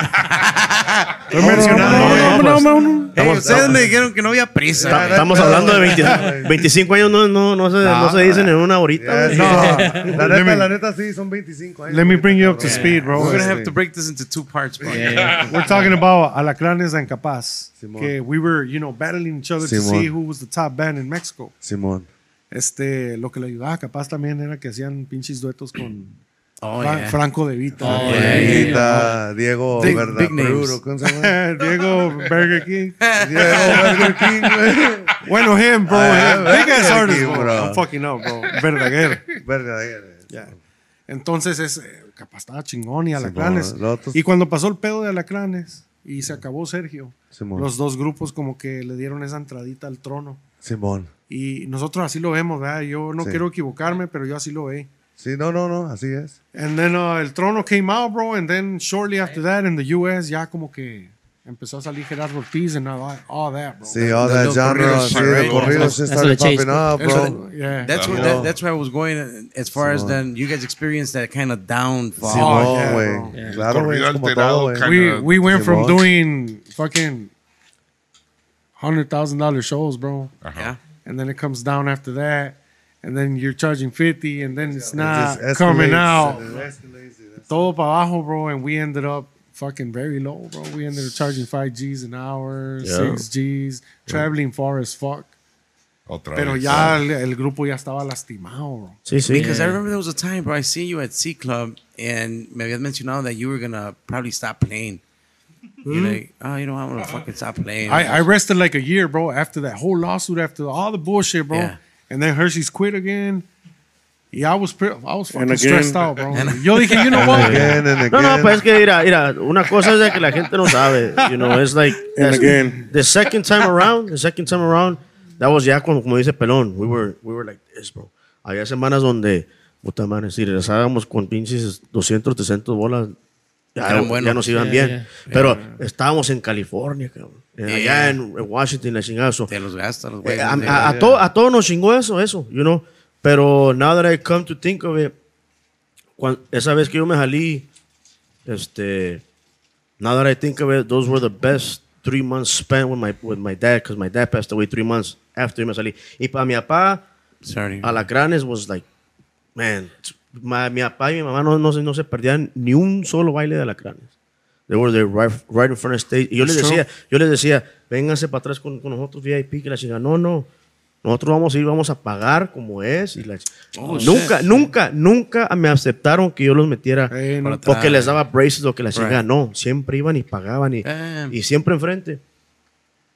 Estoy no, mencionando. Hey, ustedes me dijeron que no había prisa. Estamos hablando de no, 20 no, 25 años, no, no, no, se, no se dicen en una horita. No, la Let me- neta, la neta sí, son 25 años. Let me bring you up to speed, bro. We're gonna Este, have to break this into two parts, bro. Yeah, yeah. We're talking about Alacranes and Capaz. Simón. Que we were, you know, battling each other to see who was the top band in Mexico. Simón. Este, lo que le ayudaba a Capaz también era que hacían pinches duetos con Oh, Fra- yeah. Franco De Vita. Oh, Yeah, yeah, yeah. Ahorita, Diego Big- Verda big names. Pruro, ¿cómo se llama? Diego Burger King. Diego Burger King. Bueno, him, bro. Ah, him. Big ass artist, bro. bro. I'm fucking up, bro. Verdaguer. Verga, eh. Entonces, es, eh, capaz estaba chingón y Alacranes. Y cuando pasó el pedo de Alacranes y se acabó Sergio, Simón. los dos grupos como que le dieron esa entradita al trono. Simón. Y nosotros así lo vemos, ¿verdad? Yo no Sí. quiero equivocarme, pero yo así lo ve. Sí, no, no, no, así es. And then uh, el trono came out, bro, and then shortly after that in the US ya como que empezó a salir Gerardo Ortiz and all that, all that bro. Sí, all the that little genre, corridos sí, part, the right? corridos That's- just started what changed, popping up, Eso- bro. yeah. That's You where that, that's where I was going uh, as far as then you guys experienced that kind of downfall. Oh, Simón, yeah, güey. bro. Yeah. Claro, güey, Corrido es como todo, kind- we Kinda we went from doing fucking hundred thousand dollar shows, bro, Yeah. and then it comes down after that, and then you're charging fifty, and then it's not just coming out. and it escalates, and that's- Todo para abajo, bro, and we ended up fucking very low, bro. We ended up charging five G's an hour, Yeah. six G's, traveling far as fuck. Otra Pero vez. ya el, el grupo ya estaba lastimado, bro. Sí, sí. Because I remember there was a time, bro, I seen you at C Club and me habías mencionado that you were gonna probably stop playing. You're hmm? like, oh, you know, I'm gonna fucking stop playing. I, I rested like a year, bro, after that whole lawsuit, after all the bullshit, bro. Yeah. And then Hershey's quit again. Yeah, I was pre- I was fucking again. stressed out, bro. Yo dije, you know what? Again No, no, pues es que, mira, mira, una cosa es de que la gente no sabe. You know, it's like. And again. The second time around, the second time around, that was ya como, como dice Pelón. We were, we were like this, bro. Había semanas donde, puta madre, si regresábamos con pinches 200, 300 bolas, ya, ya nos iban Yeah, bien. yeah. Pero estábamos en California, cabrón. Yeah. Allá en, en Washington, la chingada. so, Te los gastas, los eh, güeyes. a, de- a, a, to- a todos nos chingó eso, eso, you know. Pero now that I come to think of it, cuan- esa vez que yo me salí, este, now that I think of it, those were the best three months spent with my with my dad, because my dad passed away three months after me salí. Y para mi papá, Sorry. Alacranes was like, man, ma- mi papá y mi mamá no, no, se, no se perdían ni un solo baile de Alacranes. They were there right, right in front of stage. Y yo les decía, yo les decía, vénganse para atrás con, con nosotros VIP, que la chingada. No, no. Nosotros vamos a ir, vamos a pagar como es. Y la Oh, nunca, shit. nunca, nunca me aceptaron que yo los metiera no. porque les daba braces o que la chingada. Right. No, siempre iban y pagaban y, Damn. y siempre enfrente.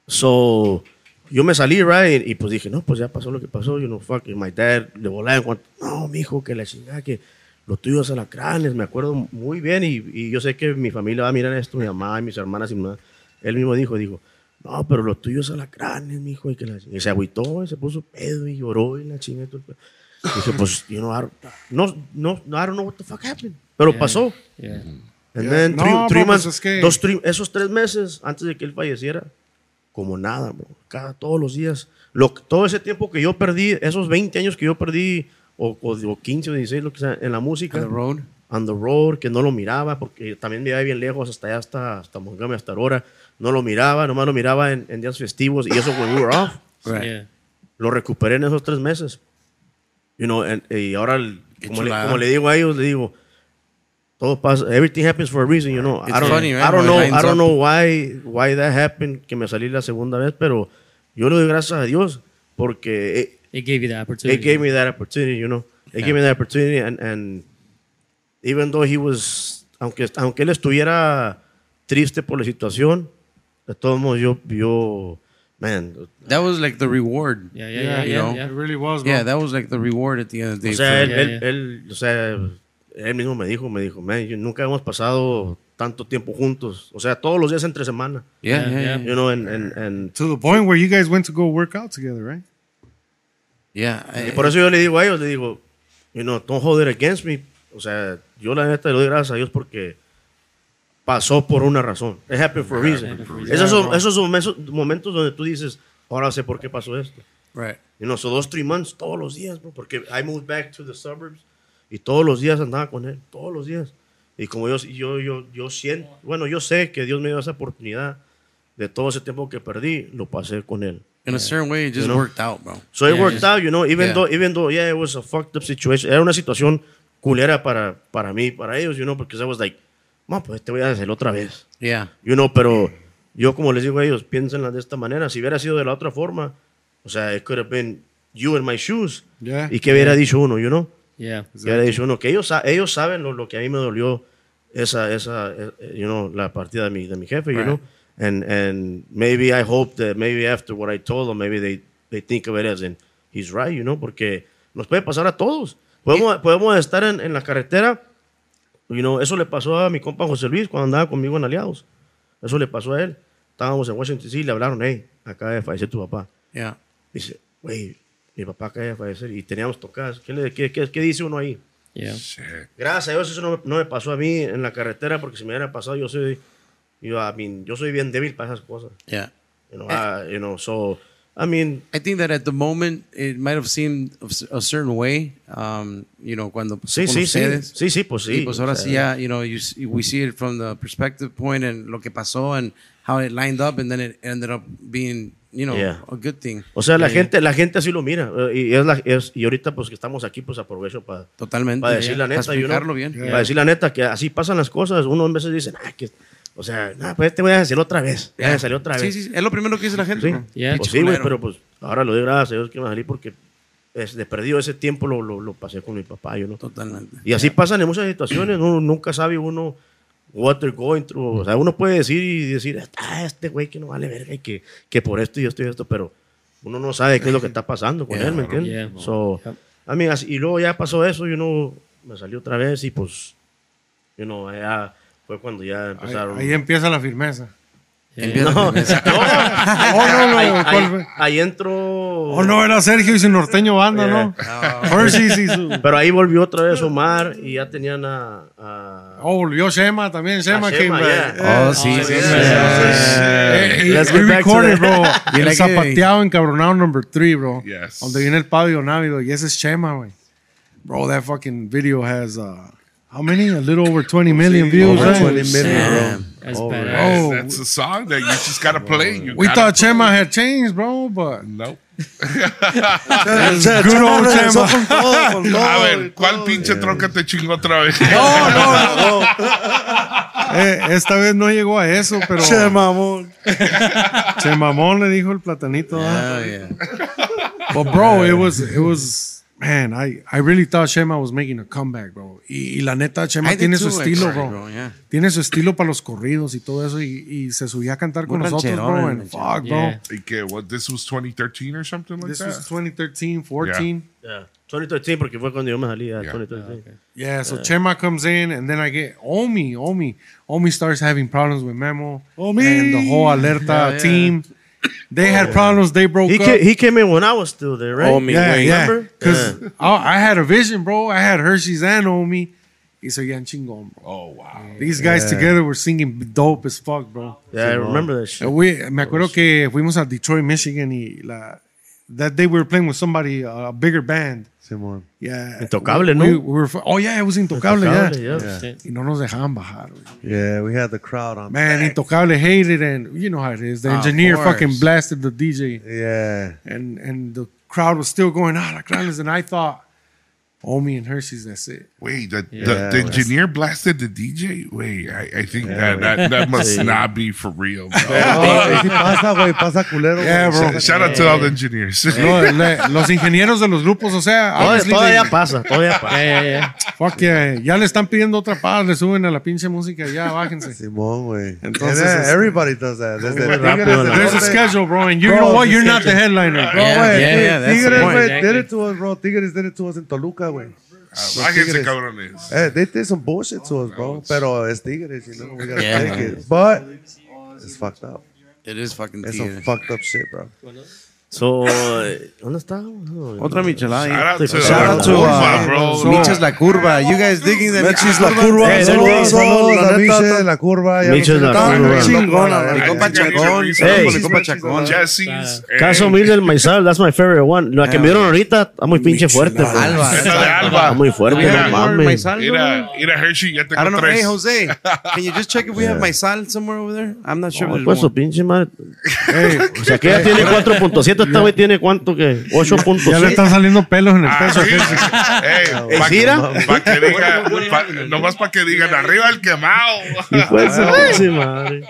So, yo me salí, right? Y pues dije, no, pues ya pasó lo que pasó. You know, fuck. Y my dad le volaba en cuanto, no, mijo, que la chingada, que los tuyos alacranes, me acuerdo muy bien. Y, y yo sé que mi familia va a mirar esto, mi mamá y mis hermanas y mi mamá. Él mismo dijo, dijo, no, pero los tuyos alacranes, mijo. Y, que la, y se agüitó, y se puso pedo y lloró y la chingada. y todo el pedo. Dije, pues, know, I don't, no, no, I don't know what the fuck happened. Pero Yeah. pasó. Yeah. And Yeah. then No, three, bro, three pues months, es que- dos, three- esos tres meses antes de que él falleciera, como nada, bro. Cada, todos los días. Lo, todo ese tiempo que yo perdí, esos 20 años que yo perdí, o, o, o 15 o 16, lo que sea, en la música. On the road. On the road, que no lo miraba, porque también me iba bien lejos, hasta allá, hasta, hasta Montgomery, hasta Aurora. No lo miraba, nomás lo miraba en, en días festivos, y eso when we were off. Right. Yeah. Lo recuperé en esos tres meses. You know, and- y ahora, como le, como le digo a ellos, le digo, todo pasa, everything happens for a reason, you know. It's I don't, funny, right? I don't know, I don't know why, why that happened, que me salí la segunda vez, pero yo le doy gracias a Dios, porque it, gave you the opportunity. it gave me that opportunity, you know. It Yeah. gave me that opportunity, and, and even though he was, aunque, aunque él estuviera triste por la situación, de todos modos yo, yo man, That was like the reward. Yeah, yeah, yeah, you yeah. know? yeah. It really was, bro. Yeah, that was like the reward at the end of the day. O sea, él, Yeah, él- yeah. él- o sea, él mismo me dijo, me dijo, man, yo- nunca hemos pasado tanto tiempo juntos. O sea, todos los días entre semana. yeah, yeah. yeah. You know, and, and, and- To the point where you guys went to go work out together, right? Yeah, y I- por eso yo le digo a ellos, le digo, you know, don't hold it against me. O sea, yo la neta le doy gracias a Dios porque pasó por una razón. It happened for a reason. happened for a reason. Esos son, esos son momentos, momentos donde tú dices, ahora sé por qué pasó esto. Right. You know, so those three months, todos los días, bro, porque I moved back to the suburbs y todos los días andaba con él, todos los días. Y como yo, yo, yo, yo siento, bueno, yo sé que Dios me dio esa oportunidad de todo ese tiempo que perdí, lo pasé con él. In a certain way, it just You know? worked out, bro. So it Yeah, worked just- out, you know, even Yeah. though, even though, yeah, it was a fucked up situation. Era una situación culera para, para mí, para ellos, you know, because I was like, man, pues te voy a hacer otra vez. Yeah. You know, pero yo como les digo a ellos, piénsenla de esta manera. Si hubiera sido de la otra forma, o sea, it could have been you in my shoes. Yeah. Y que hubiera dicho uno, you know? Yeah. Que hubiera dicho uno, que ellos, sa- ellos saben lo, lo que a mí me dolió esa, esa, eh, you know, la partida de mi, de mi jefe, you know? And, and maybe I hope that maybe after what I told them, maybe they, they think of it as in, he's right, you know? Porque nos puede pasar a todos. Podemos, podemos estar en, en la carretera, you know, eso le pasó a mi compa José Luis cuando andaba conmigo en Aliados. Eso le pasó a él. Estábamos en Washington DC y le hablaron, hey, acaba de fallecer tu papá. Yeah. Dice, güey, mi papá acaba de fallecer y teníamos tocadas. ¿Qué, le- qué, qué- qué dice uno ahí? Yeah. Gracias a Dios eso no, me- no me pasó a mí en la carretera porque si me hubiera pasado yo soy, yo, I mean, yo soy bien débil para esas cosas. Yeah. You know, I- you know, so, I mean, I think that at the moment it might have seemed a certain way, um, you know, cuando sí, sí, sí, ustedes. sí, sí, pues sí. Y pues ahora o sea, sí ya, you know, you, we see it from the perspective point and lo que pasó and how it lined up and then it ended up being, you know, Yeah. a good thing. O sea, la Yeah, yeah. gente, la gente así lo mira. eh, Y, es la, es- y ahorita pues que estamos aquí, pues aprovecho para Totalmente. para decir la Para neta. you know, explicarlo bien. Para decir la neta, que así pasan las cosas. Uno a veces dice, ah, que, o sea, nah, pues te voy a decir otra vez. Ya salió otra vez. sí, sí, es lo primero que dice la gente. Sí. bro. Yeah. Pues sí, güey, culero. pero pues ahora lo doy gracias a Dios que me salí porque es de perdido ese tiempo lo, lo, lo pasé con mi papá, yo no. Totalmente. Y así pasan en muchas situaciones, uno nunca sabe uno what they're going through. O sea, uno puede decir y decir, ah, este güey que no vale verga y que, que por esto y esto y esto, pero uno no sabe qué es lo que está pasando con Yeah, él, ¿me entiendes? Yeah. So, I mean, así- y luego ya pasó eso y uno me salió otra vez y pues, you know, ya fue cuando ya Ahí, empezaron. ahí empieza la firmeza. Empieza no, no. Oh, no, no, ahí, ¿cuál ahí- ahí entró. Oh, no, era Sergio y su norteño banda, ¿no? Y su... Pero ahí volvió otra vez Omar y ya tenían a. a Oh, volvió Shema también. Shema Shema, back. yeah. Oh, sí, sí, yeah, sí. yeah. Hey, Let's we get back to recorded, bro. Y El zapateado encabronado number three, bro. Yes. Donde viene el Pablo Návido. Y ese es Shema, güey. Bro, that fucking video has, uh, how many? A little over 20 million views. Over right? 20 million, bro. That's badass. Oh, That's a song that you just gotta play. You we gotta thought play. Chema had changed, bro, but Nope. good old Chema. A ver, ¿cuál pinche troca te chingó otra vez? Eh, esta vez no llegó a eso, pero Che, mamón. Chemamón le dijo el platanito. Oh, yeah. But bro, it was, it was, man, I, I really thought Shema was making a comeback, bro. Y, y la neta, Shema I tiene su estilo, actually, bro. yeah. Tiene su estilo para los corridos y todo eso. Y, y se subía a cantar con Muy nosotros, bro. And fuck, bro. Yeah. ¿Y qué? What, this was 2013 or something like This that? was 2013, 14. Yeah. 2013, porque fue cuando yo me salí. Yeah, Yeah. 2013. Yeah, so Chema comes in, and then I get Omi. Omi. Omi starts having problems with Memo. Omi. And the whole Alerta Yeah, yeah. team. They had problems. They broke He, up. came, he came in when I was still there, right? Omi. yeah, Wait, yeah. remember? Because I, I had a vision, bro. I had Hershey's and Omi. Y seguían chingón, bro. Oh, wow. These guys together were singing dope as fuck, bro. Yeah, I remember that shit. Uh, we- me acuerdo que fuimos a Detroit, Michigan y la, that day we were playing with somebody, uh, a bigger band. Simón. Yeah. Intocable, we, ¿no? we were, oh, yeah, it was Intocable, Intocable, yeah. yeah. Shit. Y no nos dejaban bajar, güey. Yeah, we had the crowd on. Man, Intocable hated and you know how it is. The Of engineer course. fucking blasted the DJ Yeah. and and the crowd was still going, ah, la Grandes. And I thought, Omi and Hershey's, that's it. Wait, the, Yeah, the, the engineer blasted the DJ? Wait, I, I think that, that that must not be for real, bro. Sí pasa, güey. Pasa culero. Yeah, bro. Shout out to all the engineers. No, le- los ingenieros de los grupos, o sea, Todavía, obviously todavía they- pasa, todavía pasa. Yeah, yeah, yeah. fuck yeah, ya le están pidiendo otra paz, le suben a la pinche música, ya bájense. Simón, güey. Entonces, Yeah, este- everybody does that. There's a schedule, bro, and you Bro, know what? You're not the headliner. Bro, Yeah, the Tigres, did it to us, bro. Tigres did it to us in Toluca, güey. Bájense, Tigres. cabrones. Eh, they did some bullshit to us, bro. Pero es Tigres, you know. We gotta Yeah, take it. But it's fucked up. It is fucking It's some tigre. fucked up shit, bro. So, eh, ¿dónde está? Otra michelada. Shout out ahí. to, Shout out to uh, bro. La Curva. You guys digging the Michas La Curva. Saludos, a neta, Miche de la curva. ya Miche no sé de la curva. Chingona, Mi la compa. Chacón. Mi compa Chacón. Caso humilde del maizal, that's my favorite one. La que me dieron ahorita está muy pinche fuerte. Alba. Está muy fuerte, no mames. Mira, mira, Hershey, ya tengo I don't know. tres. Hey, Jose, can you just check if we have Maizal somewhere over there? I'm not sure. pues su pinche madre. O sea, que ella tiene 4.7, esta güey tiene cuánto que 8.7. Ya le están saliendo pelos en el Ah, peso. sí. Ey, pa- Gira? pa' que diga, pa- nomás para que digan, arriba el quemado. De su pinche madre.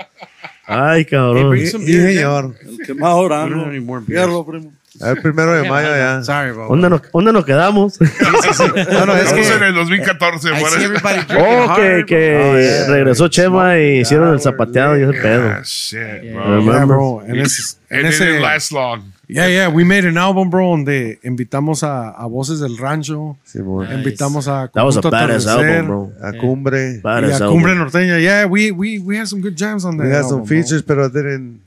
Ay, cabrón. Sí, señor. Que any more beers. Fierro, primo. El primero de mayo ya. Sorry, bro. ¿Dónde nos, dónde nos quedamos? No, no, es Estamos en que el 2014. I por see eso. everybody drinking Oh, que, hard, que Oh, yeah. regresó Chema y hicieron el zapateado y ese pedo. Ah, shit, bro. Remember? Yeah, bro. En ese, en And it ese, didn't last long. Yeah, yeah, we made an album, bro, donde invitamos a, a voces del rancho, Simón. invitamos a That was a Conjunto badass Atardecer album, bro. A cumbre. y Badass a album. Cumbre Norteña. Yeah, we, we, we had some good jams on that We had album, some bro. features, pero didn't.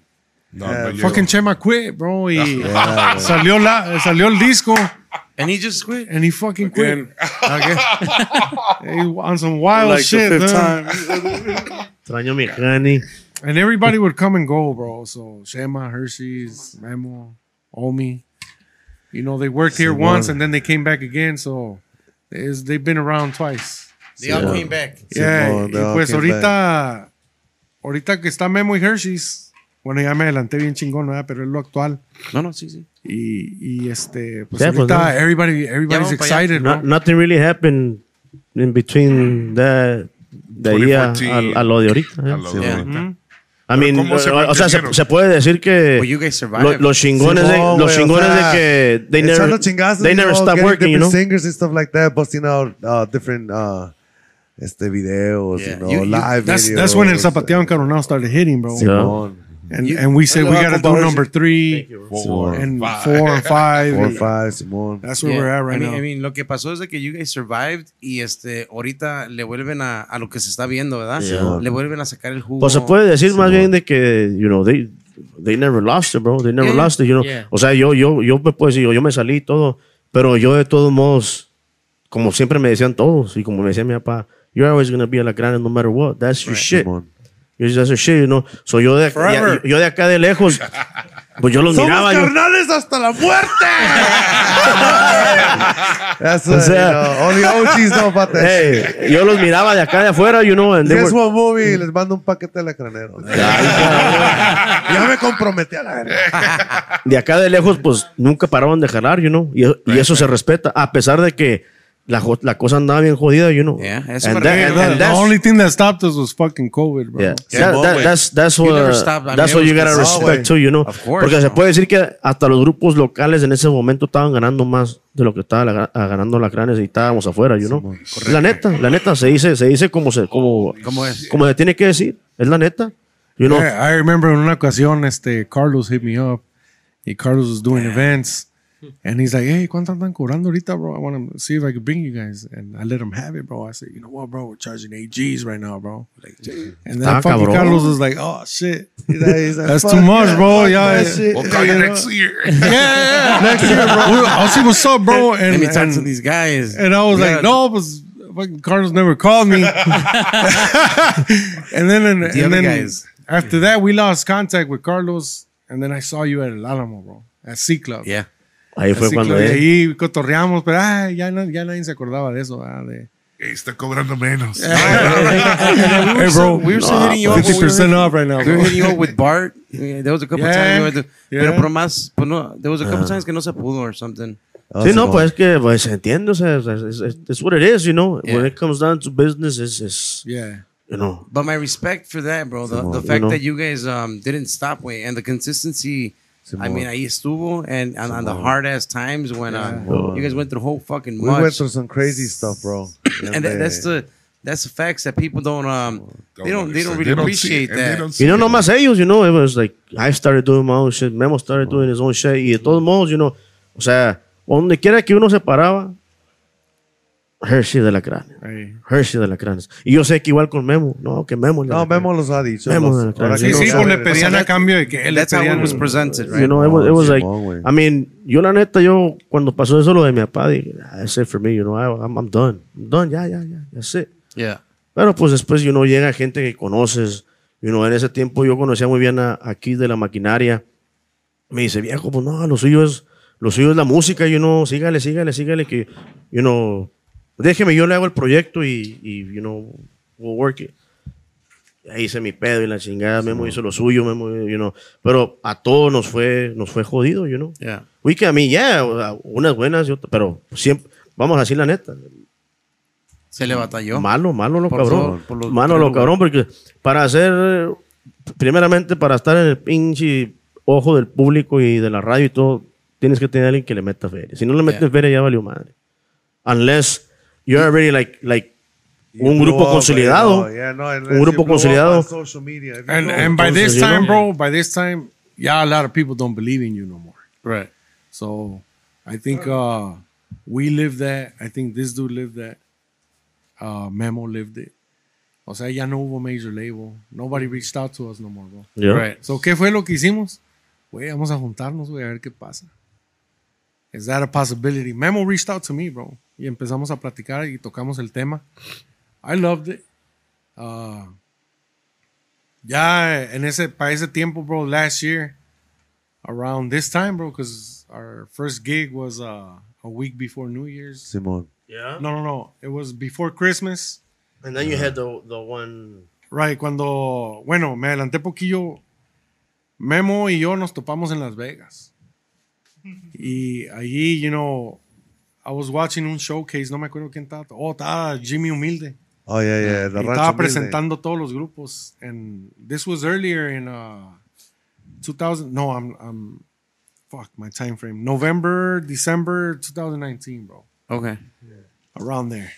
No, Yeah, no llegó. Fucking Chema quit, bro, y ah. salió, la, salió el disco, And he just quit. and he fucking quit. Again. He on some wild Like the shit, fifth man. time. Extraño mi honey. And everybody would come and go, bro. So Shema, Hershey's, Memo, Omi. You know, they worked here once and then they came back again. So it's, they've been around twice. They all came back. Yeah, Simón, they y all pues came ahorita, ahorita que está Memo y Hershey's, bueno, ya me adelanté bien chingón, ¿verdad? Pero es lo actual. No, no, sí, sí. Y, y este, pues Yeah, pues, ahorita no. everybody, everybody's vamos para allá. excited, No- bro. nothing really happened in between that, de ahí a, 2014. a- a lo de ahorita. eh. A lo de Yeah. ahorita. I mean, ¿Cómo se o, sea, se, se puede decir que Well, lo- los chingones, de, Simón, los o chingones sea, de que they never, they never know, stop working, you know. singers and stuff like that, busting out uh, different uh, este videos, Yeah. you know, You- you- live That's, videos. that's when el Zapateo Encaronado started hitting, bro. Simón. And, and we said we got to do number three Four, and five. four and five. Four, and five, Simón. That's where Yeah, we're at right I mean, now. I mean, lo que pasó es de que you guys survived y este ahorita le vuelven a, a lo que se está viendo, ¿verdad? Yeah. Le vuelven a sacar el jugo. Pues se puede decir más bien de que, you know, they, they never lost it, bro. They never Yeah. lost it, you know. Yeah. O sea, yo, yo, yo me puedo decir, yo, yo me salí todo, pero yo de todos modos, como siempre me decían todos, y como me decía mi papá, you're always going to be a la grande no matter what. That's your shit. Simón. You're just your shit, you know. So yo de, Forever. yo, yo de acá de lejos, pues yo los Somos miraba. Yo, carnales hasta la muerte. That's O sea- you know, only OGs know about that. shit. hey, yo los miraba de acá de afuera, you know, and Guess were, what movie? Les mando un paquete de lacranero. ya me comprometí a la verga. de acá de lejos, pues nunca paraban de jalar, you know, y, y eso se respeta, a pesar de que la, la cosa andaba bien jodida, you know. Yeah, eso and that- and- and the that's- only thing that stopped us was fucking COVID, bro. Yeah, Yeah, That- that- that's that's what that's what you gotta respect too, you know. Of course, Porque se puede decir que hasta los grupos locales en ese momento estaban ganando más de lo que estaba la- a- ganando las grandes y estábamos afuera, you know. la neta, la neta se dice se dice como se como ¿Cómo es? como se tiene que decir, es la neta. You know. Yeah, I remember en una ocasión, este, Carlos hit me up. Y Carlos was doing events. And he's like, hey, ¿cuánto andan cobrando ahorita, bro? I want to see if I could bring you guys. And I let him have it, bro. I said, you know what, bro? We're charging 8 G's right now, bro. Like, And then fucking cabrón. Carlos was like, oh, shit. He's like- he's like, That's too much, yeah, bro. fuck Yeah, yeah. shit. We'll call you next year. Yeah, Next year, bro. I'll see what's up, bro. Let And, me talk to these guys. and I was Yeah. like, no, but fucking Carlos never called me. and then, and, The and then guys. after that, we lost contact with Carlos. And then I saw you at El Alamo, bro. At C Club. Yeah. Ahí fue Así cuando que él- ahí cotorreamos, pero ay, ya, no- ya nadie se acordaba de eso. ah, de, Está cobrando menos. hey, bro, We were still hitting you up. when we were 50% off right now, We were bro. hitting you up with Bart. Yeah, there was a couple Yeah, times we went to, yeah. pero por más, pues no, there was a couple times que no se pudo or something. Sí, no, pues es que pues, se entiende, o sea, es, es, es- it's what it is, you know. When Yeah. it comes down to business, it's, it's Yeah. you know. But my respect for that, bro. The, the fact know. that you guys um, didn't stop, way and the consistency. I mean, ahí estuvo, and on, on the hard ass times when uh, you guys went through whole fucking We much. went through some crazy stuff, bro. and that, that's the that's the facts that people don't um they don't they don't understand. really They don't appreciate see it, and they that. don't see You know, it. nomás ellos, you know, it was like, I started doing my own shit, Memo started doing his own shit, y de todos modos, you know, o sea, donde quiera que uno se paraba, Hershey de la cránea. Ahí. Hershey de la cránea. Y yo sé que igual con Memo. No, que Memo. de No, la. Memo los ha dicho. Memo, los- ahora Sí, que Sí, sí, pues le pedían a cambio de que él le pedían. was presented, right? You know, it was, it was like, Simón, güey. I mean, yo la neta, yo cuando pasó eso lo de mi papá, dije, "Ah, that's it for me, you know, I, I'm, I'm done. I'm done, ya, ya, ya, that's it. Yeah. Pero pues después, you know, llega gente que conoces, you know, en ese tiempo yo conocía muy bien a, aquí de la maquinaria. Me dice, viejo, pues no, lo suyo es, lo suyo es la música, you know, sígale, sígale, sígale, que, you know, déjeme, yo le hago el proyecto y, y you know, we'll work it. Ahí hice mi pedo y la chingada, Memo hizo lo suyo, Memo, you know. Pero a todos nos fue, nos fue jodido, you know. Yeah. We can, I mean, yeah, unas buenas, y otras, pero siempre, vamos a decir la neta, Se le batalló. Malo, malo lo Por cabrón. los malo lo cabrón, porque para hacer, primeramente, para estar en el pinche ojo del público y de la radio y todo, tienes que tener alguien que le meta feria. Si no le metes Yeah. feria, ya valió madre. Unless you're already like, like You un grupo up, consolidado. yeah, no, un grupo consolidado. media. And, and by this time, bro, by this time, yeah, a lot of people don't believe in you no more. Right. So I think uh, we lived that. I think this dude lived that. Uh, Memo lived it. O sea, ya no hubo major label. Nobody reached out to us no more, bro. Yeah. Right. So, ¿qué fue lo que hicimos? Güey, vamos a juntarnos, güey, a ver qué pasa. Is that a possibility? Memo reached out to me, bro. Y empezamos a platicar y tocamos el tema. I loved it. Uh, ya en ese, para ese tiempo, bro, last year, around this time, bro, because our first gig was uh, a week before New Year's. Simón. Yeah. No, no, no. It was before Christmas. And then you had the, the one... Right, cuando, bueno, me adelanté poquillo. Memo y yo nos topamos en Las Vegas. Y allí, you know, I was watching un showcase, no me acuerdo quién estaba. Oh, estaba Jimmy Humilde. Oh, yeah, yeah. The Y Rancho estaba Humilde. presentando todos los grupos. And this was earlier in uh, 2000. No, I'm, I'm, fuck my time frame. November, December 2019, bro. Okay. Around there.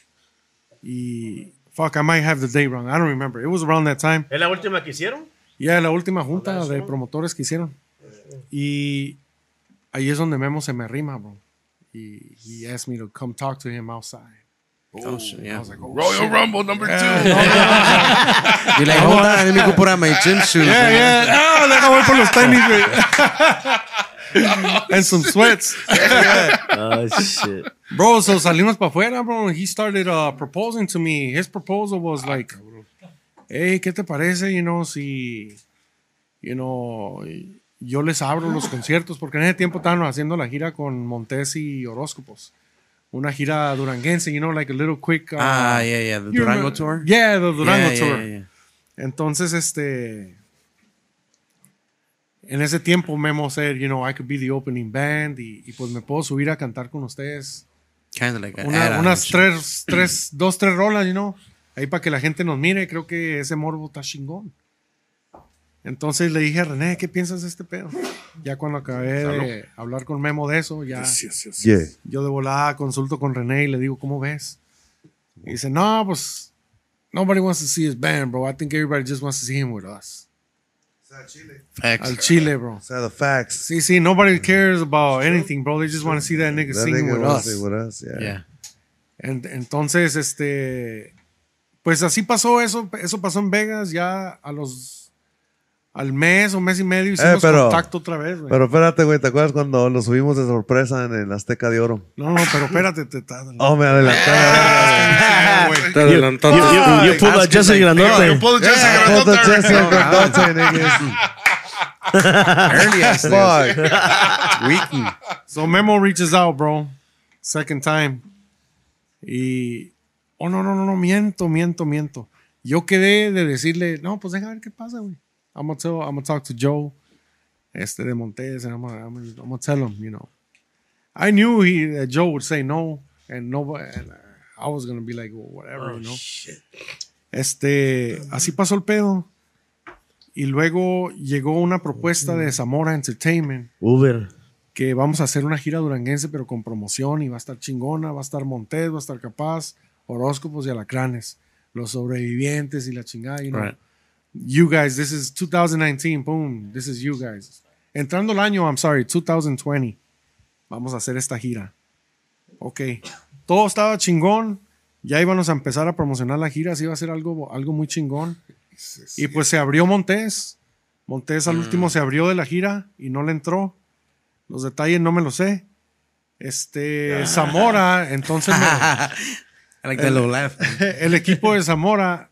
Y, fuck, I might have the date wrong. I don't remember. It was around that time. ¿Es la última que hicieron? Ya la última junta de promotores que hicieron. Y ahí es donde Memo se me arrima, bro. Y he asked me to come talk to him outside. Oh, shit, yeah. I was like, oh, Royal shit. Rumble number two. You're like, hold on, let me go put on my gym shoes. Yeah, yeah. Ah, deja voy por los tenis, güey. And some sweats. Oh, shit. Bro, so salimos para afuera, bro. He started uh, proposing to me. His proposal was like, hey, ¿qué te parece, you know, si, you know, yo les abro los conciertos? Porque en ese tiempo estaban haciendo la gira con Montes y Horóscopos. Una gira duranguense, you know, like a little quick. uh, Ah, yeah, yeah. The Durango tour. Yeah, the Durango Yeah, tour. yeah, yeah. Entonces, este. En ese tiempo, Memo said, you know, I could be the opening band y, y pues me puedo subir a cantar con ustedes. Kind of like Una- unas tres, tres, dos, tres rolas, you know. Ahí para que la gente nos mire, creo que ese morbo está chingón. Entonces le dije a René, ¿qué piensas de este pedo? Ya cuando acabé de hablar con Memo de eso, ya Yeah. yo de volada consulto con René y le digo, ¿cómo ves? Y dice, no, pues, nobody wants to see his band, bro. I think everybody just wants to see him with us. Facts. Al Chile, bro. O sea, the facts. Sí, sí, nobody cares about anything, bro. They just want to see that nigga That singing nigga with us. it with us, yeah. Yeah. En- entonces, este, pues así pasó eso, eso pasó en Vegas, ya a los, al mes o mes y medio hicimos pero- contacto otra vez, güey. Pero espérate, güey, ¿te acuerdas cuando lo subimos de sorpresa en el Azteca de Oro? No, no, pero espérate, te estás... Oh, me adelanté. Te adelantaste. You pulled a Jesse Yo, yo Grandote. puedo Grandote. Jesse and Grandote, niggas. Early ass niggas. Fuck. Weekly. So Memo reaches out, bro. Second time. Y. Oh, no, no, no, no, miento, miento, miento. Yo quedé de decirle, no, pues deja ver qué pasa, güey. I'm gonna tell, I'm gonna talk to Joe, este de Montes, and I'm gonna, I'm gonna, I'm gonna tell him, you know. I knew he, that Joe would say no, and nobody, and I was gonna be like, well, whatever, you know. Este, así pasó el pedo. Y luego llegó una propuesta de Zamora Entertainment Uber. que vamos a hacer una gira duranguense, pero con promoción y va a estar chingona, va a estar Montes, va a estar Capaz, Horóscopos y Alacranes, los sobrevivientes y la chingada, you know. Right. You guys, this is 2019, boom, this is you guys. Entrando el año, I'm sorry, 2020, vamos a hacer esta gira. Ok, todo estaba chingón, Ya íbamos a empezar a promocionar la gira, así iba a ser algo, algo muy chingón. Y pues se abrió Montés. Montés al último se abrió de la gira y no le entró. Los detalles no me los sé. Este, Zamora, entonces me- like laugh. el equipo de Zamora,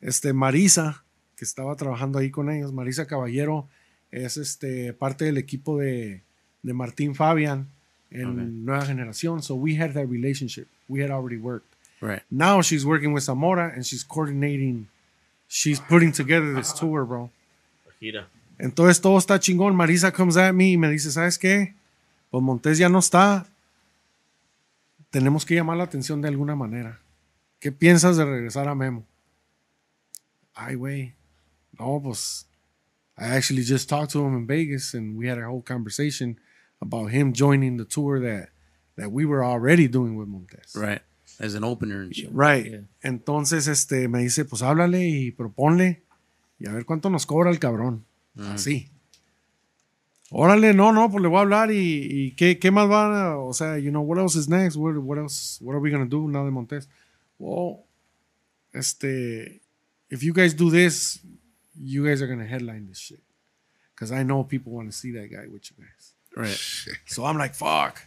este, Marisa, que estaba trabajando ahí con ellos, Marisa Caballero, es este, parte del equipo de, de Martín Fabian en Nueva Generación. So we had that relationship. We had already worked. Right. Now she's working with Zamora and she's coordinating. She's putting together this tour, bro. Gira. Entonces todo está chingón. Marisa comes at me y me dice, ¿sabes qué? Pues Montés ya no está. Tenemos que llamar la atención de alguna manera. ¿Qué piensas de regresar a Memo? Ay, güey. No, pues I actually just talked to him in Vegas and we had a whole conversation about him joining the tour that, that we were already doing with Montes. Right. As an opener and shit. Right. Yeah. Entonces, este, me dice, pues háblale y proponle y a ver cuánto nos cobra el cabrón. Así. Órale, no, no, pues le voy a hablar y, y ¿qué, qué más va, a- o sea, you know, what else is next? What, what else, what are we gonna do now de Montes? Well, este, if you guys do this, you guys are gonna headline this shit. Because I know people want to see that guy with you guys. Right. So I'm like, fuck.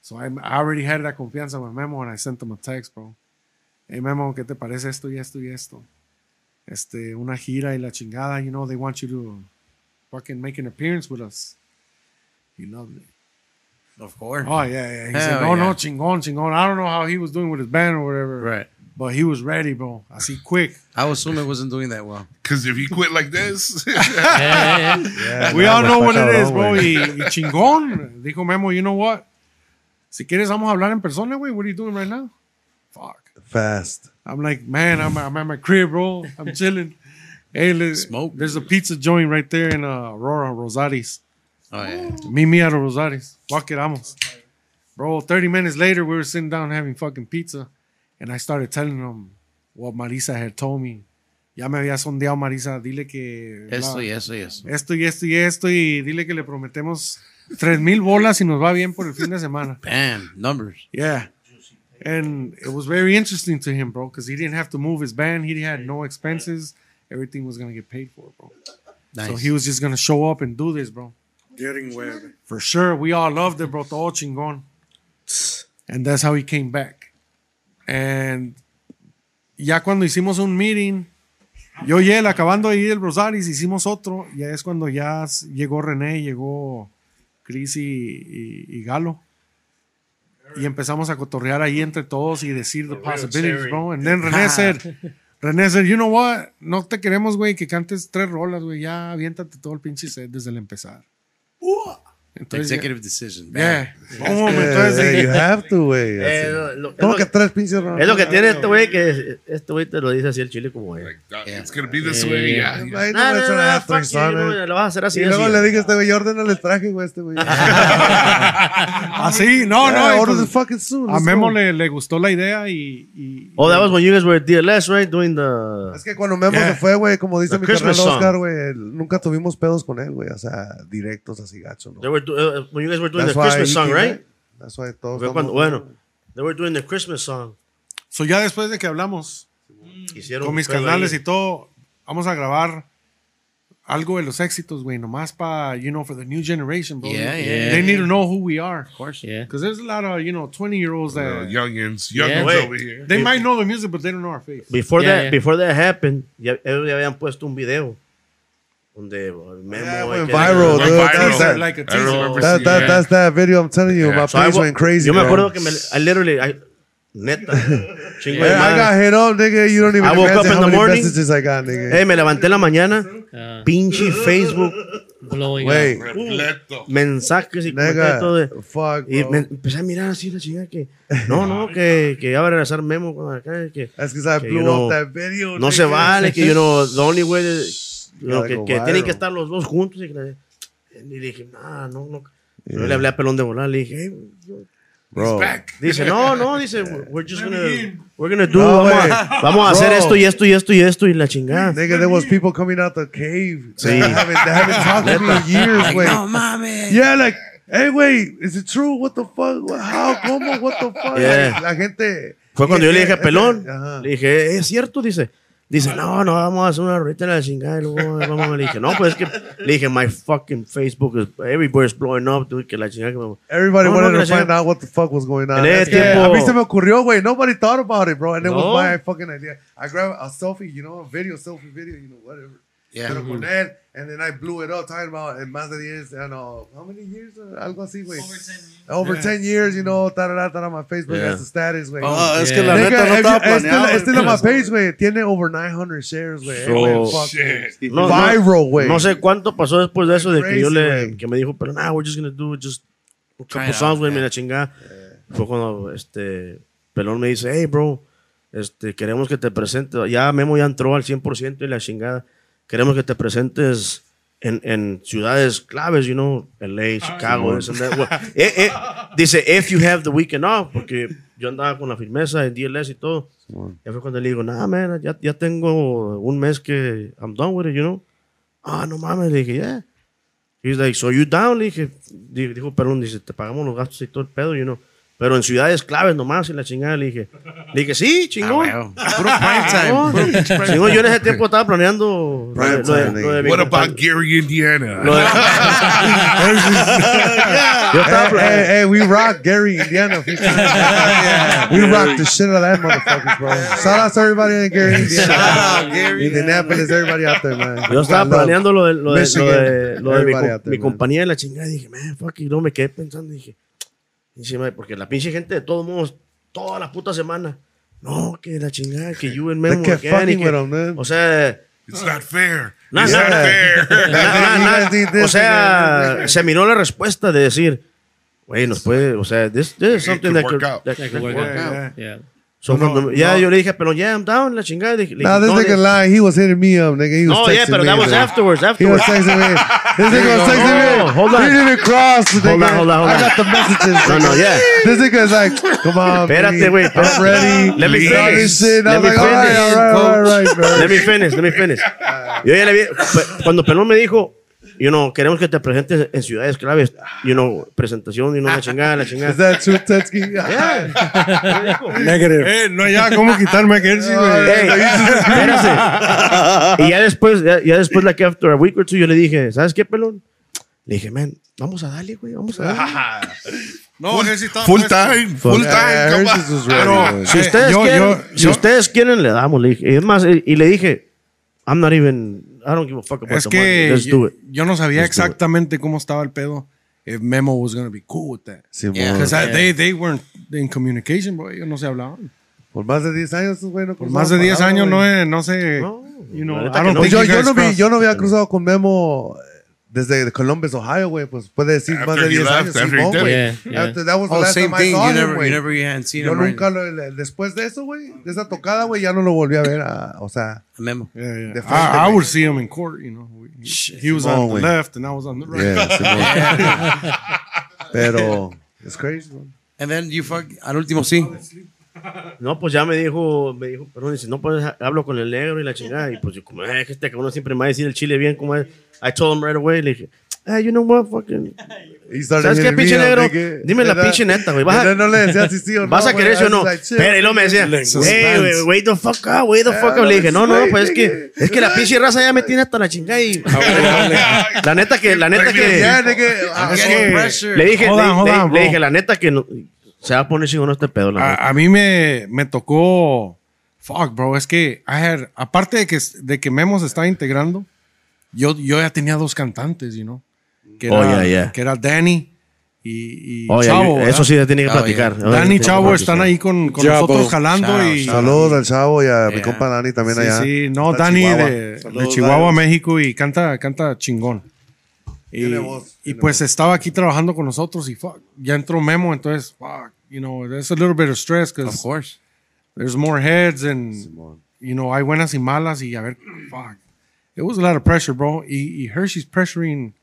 So I, I already had that confianza with Memo and I sent him a text, bro. Hey, Memo, ¿qué te parece esto y esto y esto? Este, una gira y la chingada, you know, they want you to fucking make an appearance with us. He loved it. Of course. Oh, yeah, yeah. He Hell said, no, no, chingón, chingón. I don't know how he was doing with his band or whatever. Right. But he was ready, bro. Así quick. I would assume it wasn't doing that well. Because if he quit like this, Yeah, yeah, yeah. Yeah, We all know what it is, cabrón, is, bro. güey. Y, y chingón. Dijo Memo, you know what? Si quieres, vamos a hablar en persona, güey. What are you doing right now? Fuck. Fast. I'm like, man, I'm, I'm at my crib, bro. I'm chilling. Hey, let- Smoke. There's a pizza joint right there in uh, Aurora, Rosaris. Oh, yeah. Meet me at a Rosaris. Fuck it, vamos. Bro, 30 minutes later, we were sitting down having fucking pizza. And I started telling him what Marisa had told me. Ya me había sondeado Marisa. Dile que... Esto bla- y eso y eso. esto y esto y esto. Y dile que le prometemos tres mil bolas y nos va bien por el fin de semana. Bam. Numbers. Yeah. And it was very interesting to him, bro, because he didn't have to move his band. He had no expenses. Everything was going to get paid for, bro. Nice. So he was just going to show up and do this, bro. Getting web. For sure. We all loved it, bro. Todo chingón. And that's how he came back. And ya cuando hicimos un meeting, yo y él acabando de ir el Rosaris, hicimos otro. Ya es cuando ya llegó René, llegó Chris y, y- y Galo. Y empezamos a cotorrear ahí entre todos y decir the possibilities, bro. And then René said, René said, you know what? No te queremos, güey, que cantes tres rolas, güey. Ya aviéntate todo el pinche set desde el empezar. Entonces, ya- Executive decision. Bam. Yeah. Eh, entonces, eh, you have to, güey. Eh, ¿Cómo que tres pinches rounds? es lo que tiene este güey, que este güey te lo dice así el chile como es. like, "Dog, it's to be this way. Yeah. Ay, yeah. no No, no, no, fuck you, no, eh. lo vas a hacer así. Y luego así. le dije a este güey, ordena el traje, güey, este güey. así, no, no. Y order the fucking suit. a Memo le, le gustó la idea y. y- Oh, that was when you guys were at DLS, right? Doing the... Es que cuando Memo se fue, güey, como dice mi carnal. Oscar, güey, nunca tuvimos pedos con él, güey. O sea, directos así gacho, ¿no? They were do- uh, when you guys were doing That's the Christmas song, right? back. That's why todos cuando, bueno, they were doing the Christmas song. So ya después de que hablamos Hicieron con mis canales ahí. y todo, vamos a grabar algo de los éxitos, güey, nomás para, you know, for the new generation, bro. Yeah, yeah. They need to know who we are. Of course. Yeah. Because there's a lot of, you know, 20 year olds Uh, that youngins, Yeah. youngins Wait. over here. they might know the music, but they don't know our face. Before Yeah, that, yeah. before that happened, ya, ellos ya habían puesto un video donde uh, Memo Yeah, eh, went que- viral, Went dude. viral. Teaser, like a That, that, that. that's that video I'm telling you. My So I wa- went crazy, Yo me bro. acuerdo que me, I literally, I, neta, chingo de Hey, I got hit up, nigga. You don't even I woke up in the morning. messages I got, nigga. Eh, me levanté en la mañana, Uh, pinche Facebook, blowing Wait, up. Repleto. mensajes y comentarios de... fuck, Y me empecé a mirar así la chingada que... No, no, que, que ya va a regresar Memo con acá, que... That's because I que, blew you know, up that video. No se nigga. vale, que you know, the only way de- Gotta que, que tienen que estar los dos juntos y, que la- y dije, nah, no, no. Yo le hablé a Pelón de Volar, le dije, hey, Bro. Dice, no, no, dice, we're just gonna, we're gonna do, No, vamos, a, vamos a hacer esto y esto y esto y esto y la chingada. Nigga, there was people coming out the cave. Sí. They haven't, they haven't talked to me in years, Like, no mames. Yeah, like hey, güey, is it true? What the fuck? How? ¿Cómo? What the fuck? Yeah. La gente. Fue cuando yo le dije a Pelón. Ajá. Le dije, ¿es cierto? Dice. Dice, no, no, vamos a hacer una reta en la chingada. y luego vamos. Le dije, no, pues es que. Le dije, my fucking Facebook is. Everybody's blowing up. Dude, que la chingada. que me- Everybody No, wanted to find out what the fuck was going on. Es que a mí se me ocurrió, güey. Nobody thought about it, bro. And it No. was my fucking idea. I grabbed a selfie, you know, a video, selfie video, you know, whatever. Yeah. Pero con él, and then I blew it up, talking about en más de 10, I know, how many years? Uh, Algo así, güey. Over 10 years, you know, tarara, tarara, my Facebook Yeah. has the status, güey. Ah, es Yeah. que la neta no estaba este, planeado. este en my page, güey, tiene over 900 shares, güey. So- Güey, fuck, Shit. No, no, Viral, güey. No sé cuánto pasó después de eso, de que yo le. Que me dijo, pero nah, we're just gonna do just a couple it songs, güey, yeah. la chingada. Fue cuando este. Pelón me dice, hey, bro, este, queremos que te presentes. Ya Memo ya entró al 100% y la chingada. Queremos que te presentes en, en ciudades claves, you know, LA, Chicago, this and that. Well, eh, eh, dice, if you have the weekend off, porque yo andaba con la firmeza en DLS y todo. Ya fue cuando le digo, nah, man, ya, ya tengo un mes que I'm done with it, you know. Ah, no mames, le dije, yeah. He's like, so you down? Le dije, di- dijo, perdón, dice, te pagamos los gastos y todo el pedo, you know. Pero en ciudades claves nomás y la chingada, le dije. Le dije, sí, chingón. Ah, bueno. Puro time. No, chingón, yo en ese tiempo estaba planeando lo de, lo de- lo de What about Gary, Indiana? lo de- Yo estaba Hey, pla- hey, hey, we rock Gary, Indiana. We rock the shit out of that motherfucker, bro. Shout out to everybody in Gary, Indiana. Shout out, Gary. Indianapolis, everybody out there, man. Yo estaba planeando lo de, lo de, lo de, lo de mi, Everybody com- out there, mi man. compañía de la chingada. Y dije, man, fuck, y no me quedé pensando. Y dije, dice, "Mae, porque la pinche gente de todos modos, toda la puta semana, no, que la chingada, que you and They Memo kept again, y fucking que- them, man. O sea, It's not fair. Nah, it's nah, not fair. o sea, se miró la respuesta de decir, güey, nos puede, o sea, this, this is something could that work could, that That could work out. out. Yeah. So, No, cuando- ya no. yo le dije, pero ya, I'm down, la chingada. Le Nah, this no, nigga lying. He was hitting me up, nigga. He was No, texting yeah, pero me, that was man. afterwards, He was afterwards. texting me. This nigga was texting me. hold on. He didn't cross. Hold on, nigga. hold on, hold I on. got the messages. No, no, nigga. yeah. This nigga's like, come on. Espérate, güey, I'm ready. Let me All finish. this shit. I Let was me like, all right, finish, all right, all right, all right, bro. Let me finish, let me finish. Yo ya le vi, cuando Pelón me dijo, you know, queremos que te presentes en ciudades claves, you know, presentación, y no la chingada, la Is chingada. that true, Tetsky? Negative. Eh, no, ya, ¿cómo quitarme aquel? Ey, espérase. Y ya después, ya, ya después, like after a week or two, yo le dije, ¿sabes qué, Pelón? Le dije, man, vamos a darle, güey, vamos a darle. No, sí estaba Full time. Full Yeah, time. Pero. Si Eh, ustedes yo- quieren, yo- si yo- ustedes quieren, le damos. Le dije. Y es más, y, y le dije, I'm not even, I don't give a fuck about Es the money. que Let's do yo, it. yo no sabía Let's do it. exactamente cómo estaba el pedo. If Memo was going to be cool with that. Yeah. Because they, they weren't in communication, bro. Ellos no se hablaban. Por más de 10 años, güey, no Por más de 10 palabra, años no, eh, no sé. No, you know, I don't no. Yo, yo, no vi, yo no había cruzado con Memo eh, desde Columbus, Ohio, güey. Pues puede decir After más de he 10 left, años. Simón, güey. Yeah, yeah. After- That was the Oh, last same time I thing. saw You him, never, you never seen Yo him. right? nunca, lo- le- después de eso, güey, de esa tocada, güey, ya no lo volví a ver. a- o sea, A memo. Yeah, yeah. De frente, I, I would see him in court, you know. He, he was Simón, on the güey. left and I was on the right. yeah. Pero, it's crazy, bro. And then you fuck, al último sí. No, pues ya me dijo, me dijo, perdón, dice, no, pues hablo con el negro y la chingada. Y pues yo, como, eh, que este cabrón siempre me va a decir el chile bien, como es. I told him right away, le dije, hey, you know what, fucking. ¿Sabes qué, pinche negro? Dime la pinche neta, güey. Vas a- no le decía si sí o no. ¿Vas a querer sí o no? Pero y luego me decía, hey, wait the fuck up, wait the fuck up. Le dije, no, no, pues es que, es que la pinche raza ya me tiene hasta la chingada y. La neta que, la neta que. Es que- pressure. Le dije, le, dije, la neta que no, se va a poner chingón este pedo, la. A, a mí me, me tocó. Fuck, bro. Es que, I had, aparte de que, de que Memo se estaba integrando, yo, yo ya tenía dos cantantes, you know. Que era, Oh, yeah, yeah. Que era Danny y, y Oye, Chavo. eso ¿verdad? sí se tiene que Oh, platicar. yeah. Oye, Danny y Chavo están ahí con, con nosotros jalando Chao, y. chao. Saludos al chavo y a mi Yeah. compa Dani también Sí, allá. sí, no, Dani Chihuahua. de, de Saludos, Chihuahua, Dani. México y canta, canta chingón. Y, voz, pues estaba aquí trabajando con nosotros y fuck, ya entró Memo, entonces, fuck, you know, there's a little bit of stress Of because course. there's more heads and, you know, hay buenas y malas y a ver, fuck. It was a lot of pressure, bro. Y, y Hershey's pressuring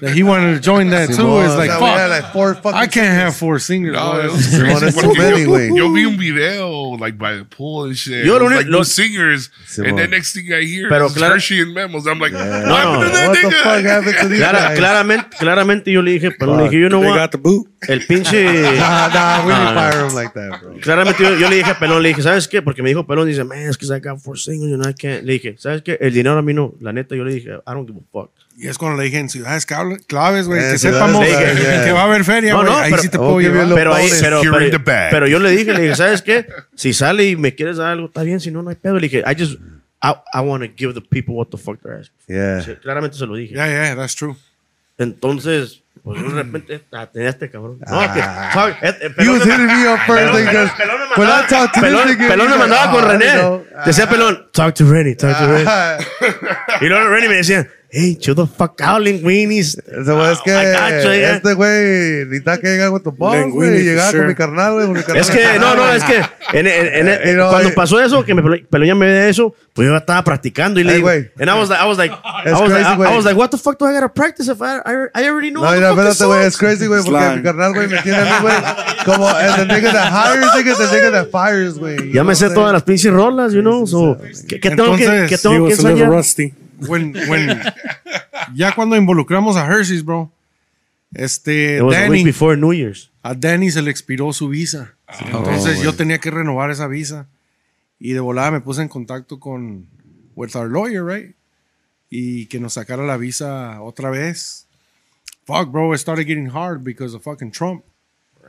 that he wanted to join that too. It's like, fuck, like four fucking I can't have four singers. No, it was crazy too porque many, yo, yo vi un video like by the pool and shit. Yo único- like new singers, Simón. and then next thing I hear Pero is claro- Hershey and Memos. I'm like, No, what no. that What the nigga? fuck happened to these Clara- guys? claramente, claramente yo le dije, pero le dije, yo no They voy got the boot. el pinche... Nah, nah, we No, didn't no. fire him like that, bro. Claramente yo, yo le dije a Pelón, le dije, ¿sabes qué? Porque me dijo Pelón, dice, man, es que I got four singles, you know, I can't. Le dije, ¿sabes qué? El dinero a mí no, la neta, yo le dije, I don't give a fuck. Y es cuando le dije en ciudades claves, güey, Eh, que sepamos claves, que, yeah. que va a haber feria, No, güey. no, Ahí pero- sí te puedo you a llevar. Pero ahí, pero, pero, the bag. pero yo le dije, le dije, ¿sabes qué? Si sale y me quieres dar algo, está bien, si no, no hay pedo. Le dije, I just, I, I want to give the people what the fuck they're asking. Yeah. Sí, claramente se lo dije. Yeah, yeah, that's true. Entonces, pues de repente, ah, tenía este cabrón. No, Ah. que, ¿sabes? Eh, eh, Pelón was me- hitting me up first. Me when I to Pelón- Pelón me mandaba "Oh, con René. know." Decía Pelón, talk to Rennie, talk to Rennie. Ah, Y luego Rennie me decía, hey, chill the fuck out, Linguinis. Ese güey es que I got you, yeah. este güey necesita que llegue con tu boss, güey. Llegaba sure. con mi carnal, güey. con mi carnal. Es que, no, no, es que en, en- en- know, cuando eh, pasó eso, que me ya me de eso, pues yo estaba practicando y le Hey, digo, güey. and I was like, I was like, I was, like, crazy, I, güey. was like, what the fuck do I gotta practice if I, I, I already know No, mira, espérate, güey. Es crazy, güey, porque Slime. mi carnal, güey, me tiene a mí, güey. Como the nigga that hires, nigga, the nigga that fires, güey. Ya me sé todas las pinches rolas, you know, so, ¿qué, tengo que, que ensayar? When, when, ya cuando involucramos a Hershey's, bro, este, It was a week before New Year's. a Danny se le expiró su visa. Entonces yo tenía que renovar esa visa. Y de volada me puse en contacto con with our lawyer, right? Y que nos sacara la visa otra vez. Fuck, bro, it started getting hard because of fucking Trump.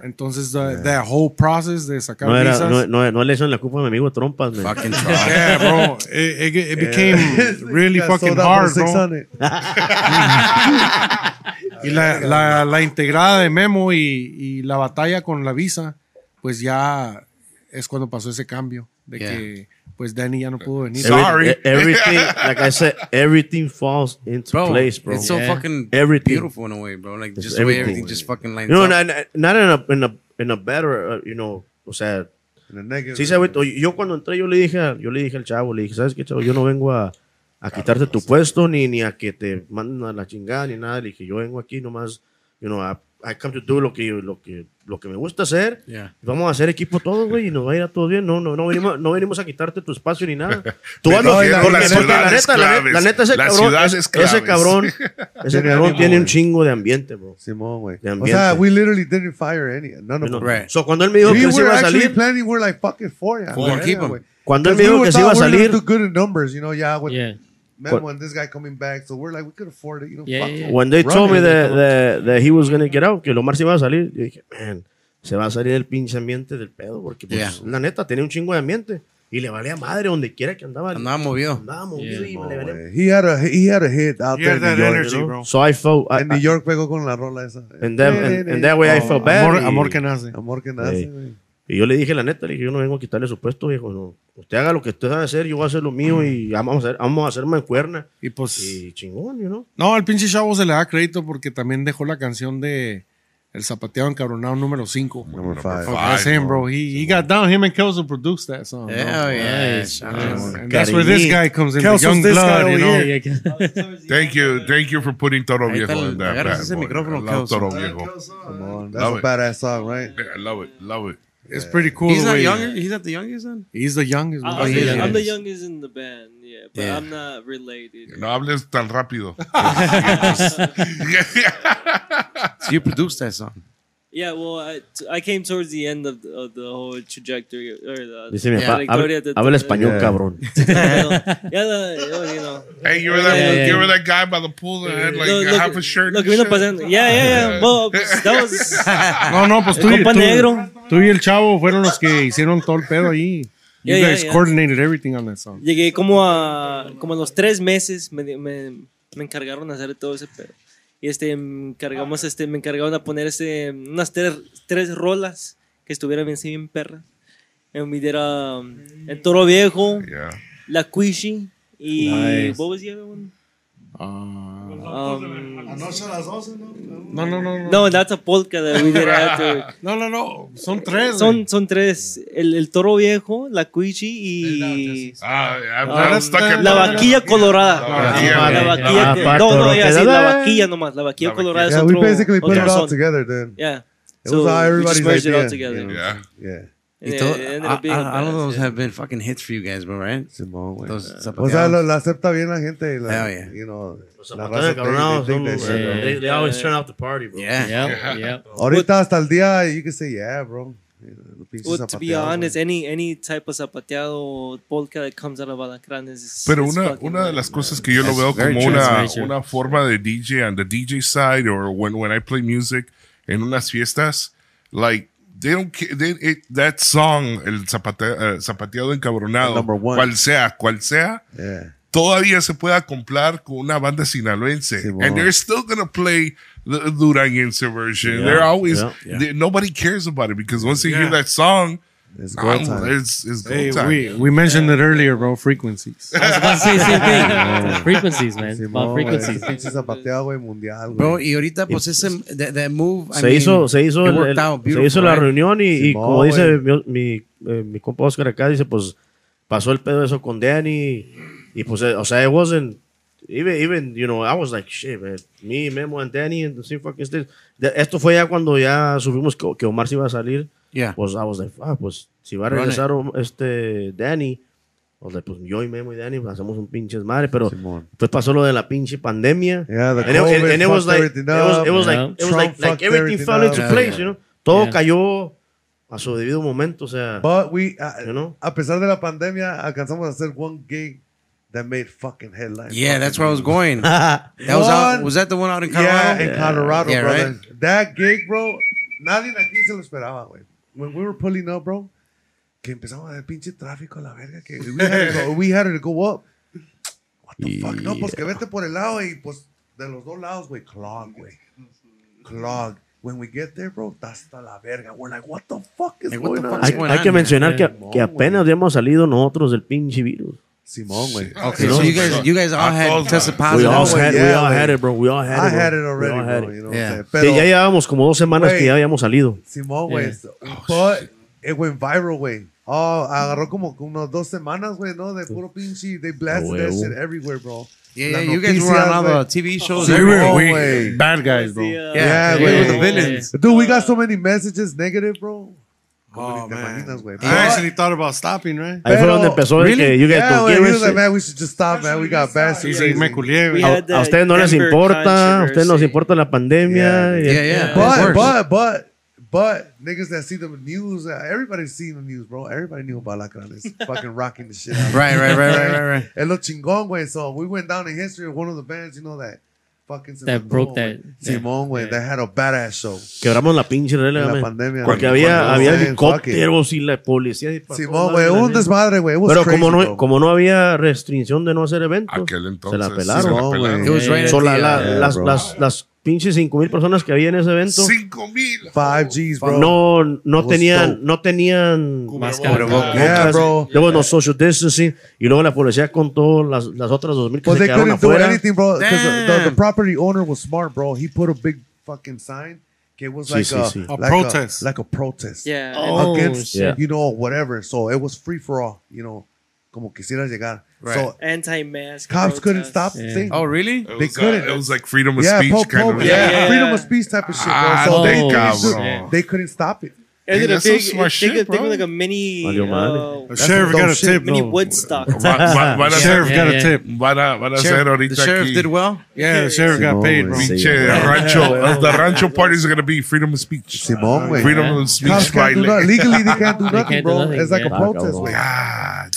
Entonces, the, that whole process de sacar No, era, visas. no, no, no le echan la culpa a mi amigo Trompas, man. Fucking yeah, bro. It, it, it became really Got fucking hard, bro. 600. Y la, la, la integrada de Memo y, y la batalla con la visa, pues ya es cuando pasó ese cambio de Yeah. que pues Danny ya no pudo venir. Every- Sorry. e- everything, like I said, everything falls into Bro, place, bro. it's so Yeah. fucking Everything. beautiful in a way, bro. Like just the way everything. just fucking lines You know, up. not, not in a, in a, in a better, uh, you know, o sea, In the negative. sí, sabe, yo cuando entré, yo le dije, a- yo le dije al chavo, le dije, ¿sabes qué, chavo? Yo no vengo a, a quitarte tu puesto, ni, ni a que te manden a la chingada, ni nada. Le dije, yo vengo aquí nomás, you know, I, I come to do lo que, lo que, lo que me gusta hacer. Yeah. Vamos a hacer equipo todos, güey, y nos va a ir a todos bien. No, no, no venimos, no venimos a quitarte tu espacio ni nada. Tú lo No, la- la neta, la neta, la neta, ese cabrón, ciudades ese cabrón, ese Tiene cabrón tiene un chingo de ambiente, bro. Simón, güey. De O ambiente. sea, we literally didn't fire any. None of them. Right. So, cuando él me dijo We que se iba a salir, planning, we're like, fuck it, for ya. We're gonna keep him. cuando él me we dijo were que se iba a we salir, good in numbers, you know, yeah, with Yeah. Memo and this guy coming back. So we're like, we could afford it, you know, Yeah, fuck yeah, when they Run told me that, that, that he was gonna get out, que Lomar se iba a salir, yo dije, man, se va a salir el pinche ambiente del pedo, porque pues, Yeah. la neta tenía un chingo de ambiente y le valía madre donde quiera que andaba. Andaba movido. Andaba movido y No, le valía. He had a he had a hit out He there in New York. energy, you know? bro. So I felt, I, En New York pegó con la rola esa. and that, and, and that way I felt bad. Amor, y- amor que nace. Amor que nace. Y yo le dije la neta, le dije, yo no vengo a quitarle su puesto, viejo. No. Usted haga lo que usted sabe hacer, yo voy a hacer lo mío y vamos a hacer, vamos a hacer mancuerna. Y pues, Y chingón, you know. no, al pinche chavo se le da crédito porque también dejó la canción de El Zapateado Encabronado número 5. Number five. Fuck, that's him, bro. He, he got down. Him and Kelso produced that song. bro. Hell yeah. Nice, nice. out. And that's where this guy comes in, the Kelso's young this guy blood, you know. here. Yeah, yeah. Thank you, thank you for putting Toro Viejo in that bad ese boy. micrófono, I love Kelso. Toro Viejo. Come on. That's Love a badass song, right? Yeah, I love it, love it. It's pretty cool. He's the not way- younger. He's not the youngest son. He's the youngest. I'm, bro. he the, is I'm young. the youngest in the band, yeah, but Yeah. I'm not related. No hables tan rápido. So you produced that song. Yeah, well, I, I came towards the end of the, of the whole trajectory or the Dice mi Yeah, papá, habla, español, Yeah. cabrón. yeah, the, you know. hey, you were that, Yeah, yeah, you were that guy by the pool that had like Lo- lo half a shirt. Lo and que vino shit? pasando. Yeah, yeah, yeah. Well, pues, that was. No, no, pues tú, y- compa tú- negro. tú y el chavo fueron los que hicieron todo el pedo ahí. You Yeah, yeah, guys yeah. coordinated everything on that song. Llegué como a como a los tres meses me, me, me encargaron de hacer todo ese pedo. Y este me encargamos este me encargaron de poner este unas tres, tres rolas que estuvieran bien bien perras. En mi era um, El Toro Viejo, Yeah. La Cuishi y Nice. what Um, Anoche a las 12, ¿no? No, no, no. No, no, that's a polka that we did after. no, no. no. Son tres. Son, son tres. El, el toro viejo, la cuichi y Ah, um, at la vaquilla colorada. La vaquilla, Ah, Ah, no, no, ya, sí, la vaquilla nomás. La vaquilla La colorada es Yeah, otro. we basically put it all together then. Yeah. It was all we just everybody's merged it all together. Yeah. Yeah. Y And todo- all of badass, those yeah. have been fucking hits for you guys, bro, right? Simón, güey. Those O sea, zapateados. lo, lo acepta bien la gente. La, Hell yeah. You know, Los la raza, cabronados they- they that shit, Yeah. bro. They, they always turn out the party, bro. Yeah. Yeah, yeah. Ahorita hasta el día, you can say, yeah, bro. Well, to be zapateados, honest, any any type of zapateado polka that comes out of Alacrán is. Pero is una, una de las cosas que yo lo veo como una, una forma de DJ on the DJ side or when, when I play music en unas fiestas, like, they don't ca- they, it, that song, el zapate, eh, zapateado encabronado, Number one. cual sea, cual sea, Yeah. todavía se puede comprar con una banda sinaloense. And they're still gonna play the Duranguense version. Yeah, they're always, yeah. they- nobody cares about it because once they hear that song, It's go um, time. it's, it's go Hey, time. we, we mentioned it earlier, bro. Frequencies. I was about to say the same thing. frequencies, man. Simón, About frequencies. pinche zapateado, güey, mundial, Bro, güey. y ahorita, pues, ese, that, that move, I se mean, hizo, se hizo, el- el- out se hizo la reunión y, y Simón, como dice güey. mi, mi, eh, mi compa Oscar acá, dice, pues pasó el pedo eso con Danny y pues, eh, o sea, it wasn't, even, even, you know, I was like, shit, man, me, Memo and Danny and the same fucking stage. Esto fue ya cuando ya supimos que, que Omar se iba a salir, Yeah. pues I was like, ah, pues si va a regresar Om- este Danny, I was like, pues yo y Memo y Danny pues, hacemos un pinche madre, pero Simón. después pasó lo de la pinche pandemia. Yeah, the and, it, and- COVID and it was like, it was, it was like, Yeah. it was like, like everything everything fell into up. place, Yeah. you know. Todo Yeah. cayó a su debido momento, o sea, But we, uh, you know. a pesar de la pandemia, alcanzamos a hacer one gig that made fucking headlines. Yeah, that's where I was going. That was out, was that the one out in Yeah, Colorado? in Colorado, Yeah, brother. right? That gig, bro, nadie aquí se lo esperaba, güey. When we were pulling up, bro, que empezamos a ver pinche tráfico a la verga, que we had to go, we had to go up. What the fuck? No, pues que vete por el lado y pues de los dos lados, güey, clog, güey. Clog. When we get there, bro, está hasta la verga. We're like, what the fuck is the going on? hay, hay que mencionar que, que apenas habíamos salido nosotros del pinche virus. Simón, güey. Okay, so you guys, you guys all I had told tested them. We positive. all, güey, had, we yeah, all güey. had it, bro. We all had I it. bro. had it We already, all had bro. it. You know Yeah. what I'm Sí, saying? ya Pero, llevábamos como dos semanas que Güey. ya habíamos salido. Simón, güey. Yeah. so- But oh, it went viral, güey. Oh, agarró como unas dos semanas, güey, ¿no? De puro pinche. They blasted that huevo. shit everywhere, bro. Yeah, Las yeah, you guys were on all noticias, the TV shows. Sí, everywhere. güey. we, güey. bad guys, bro. Yeah. Yeah, we were güey. the villains. Dude, we got so many messages negative, bro. Como Oh, man. güey. I actually thought about stopping, right? Ahí fue donde empezó de que you guys Yeah, güey. give He a was like, man, we should just stop, man. We got bad Sí, me culié. A, ustedes no les importa, a ustedes nos controversy. importa la pandemia. y- Yeah, yeah. But, but, but, but, niggas that see the news, uh, everybody's seeing the news, bro. Everybody knew about Lacran. It's fucking rocking the shit out. Right, right, right, right, right, right. Es lo chingón, güey. So we went down in history of one of the bands, you know, that fucking se That mató, broke güey. that- Simón, güey. That had a badass show. Quebramos la pinche regla, En la man. pandemia, Porque güey. había, Cuando- había helicópteros y la policía. Simón, güey. Un desmadre, güey. It was Pero crazy, como no, bro. como no había restricción de no hacer eventos, Aquel entonces. se la pelaron. se la No, pelaron. güey. It was right So, at la- the, la- uh, las, bro. las, las pinches 5 mil personas que había en ese evento Cinco mil. Five G's, bro. no, no tenían, dope. no tenían Máscara. Yeah, bro. Luego no social distancing y luego la policía contó las, las otras 2000 que But se they quedaron couldn't do afuera. anything, bro. The, the, the property owner was smart, bro. He put a big fucking sign. It was Sí, like sí, a, sí. A like protest. like a protest. Yeah. Oh, against shit. you know whatever. So it was free for all. You know, como quisiera llegar. So Anti-mask. cops couldn't protest. stop the thing. Oh, really? It They was, uh, couldn't. it was like freedom of yeah, speech pro, kind pro, of. yeah, Yeah, yeah, freedom of speech type of shit, bro. Ah, so they, they couldn't bro. they couldn't stop it. It did a that's some big, smart it, shit, think, of- think of like a mini, Valió madre. uh, The sheriff some got a shit. tip, mini though. Woodstock. Va- va- van Sheriff hacer- got Yeah, a tip. Van a, van a hacer Sheriff, ahorita the sheriff aquí. did well. Yeah, the sheriff got paid, güey. bro. Pinche Yeah. rancho. The rancho party is going to be freedom of speech. Simón, güey. Freedom of speech Cops can't do baile. nothing. Legally, they can't do nothing, bro. It's like a protest,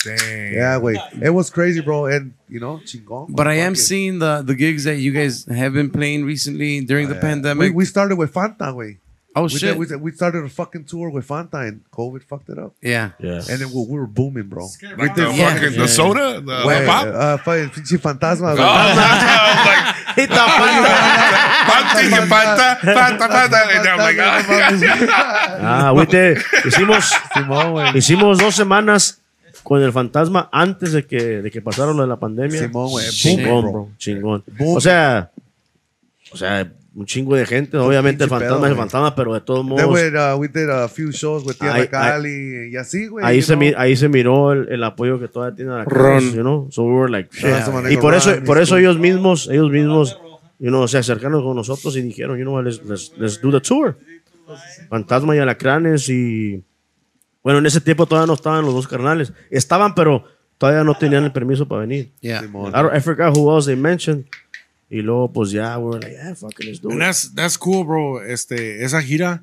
Ah, güey. God damn. Yeah, güey. It was crazy, bro. And, you know, chingón. But I am it. seeing the the gigs that you guys have been playing recently during the We, pandemic. we started with Fanta, güey. oh We, shit! did, we, did- we started a fucking tour with Fanta and COVID fucked it up. yeah. Yeah. And then we, we were booming, bro. Like the Yeah. fucking the soda, the, Güey, the pop. uh, fue- pinche fantasma, güey. Oh, like, Fanta, dije, Fanta, Fanta, Fanta. And I'm like, ah. Ah, güey, te- hicimos, Simón, güey. hicimos dos semanas con el fantasma antes de que, de que pasara lo de la pandemia. Simón, güey. Chingón, bro. bro. Chingón. Boom. O sea, o sea, un chingo de gente. Obviamente el fantasma pedo, es el fantasma, pero de todos modos. we, uh, we did a few shows with Tierra Ahí- Cali y así, güey. Ahí se, mi- ahí se miró el, el apoyo que todavía tiene la Ron. Carlos, you know? So we were like. Yeah, some Y por eso, por eso ellos mismos, ellos mismos, you know, se acercaron con nosotros y dijeron, you know, let's, let's, let's do the tour. Fantasma y Alacranes y... Bueno, en ese tiempo todavía no estaban los dos carnales. Estaban, pero todavía no tenían el permiso para venir. Yeah. I, don't- I forgot who else they mentioned. Y luego, pues ya, we were like, yeah, fucking let's do And it. that's, that's cool, bro. Este, esa gira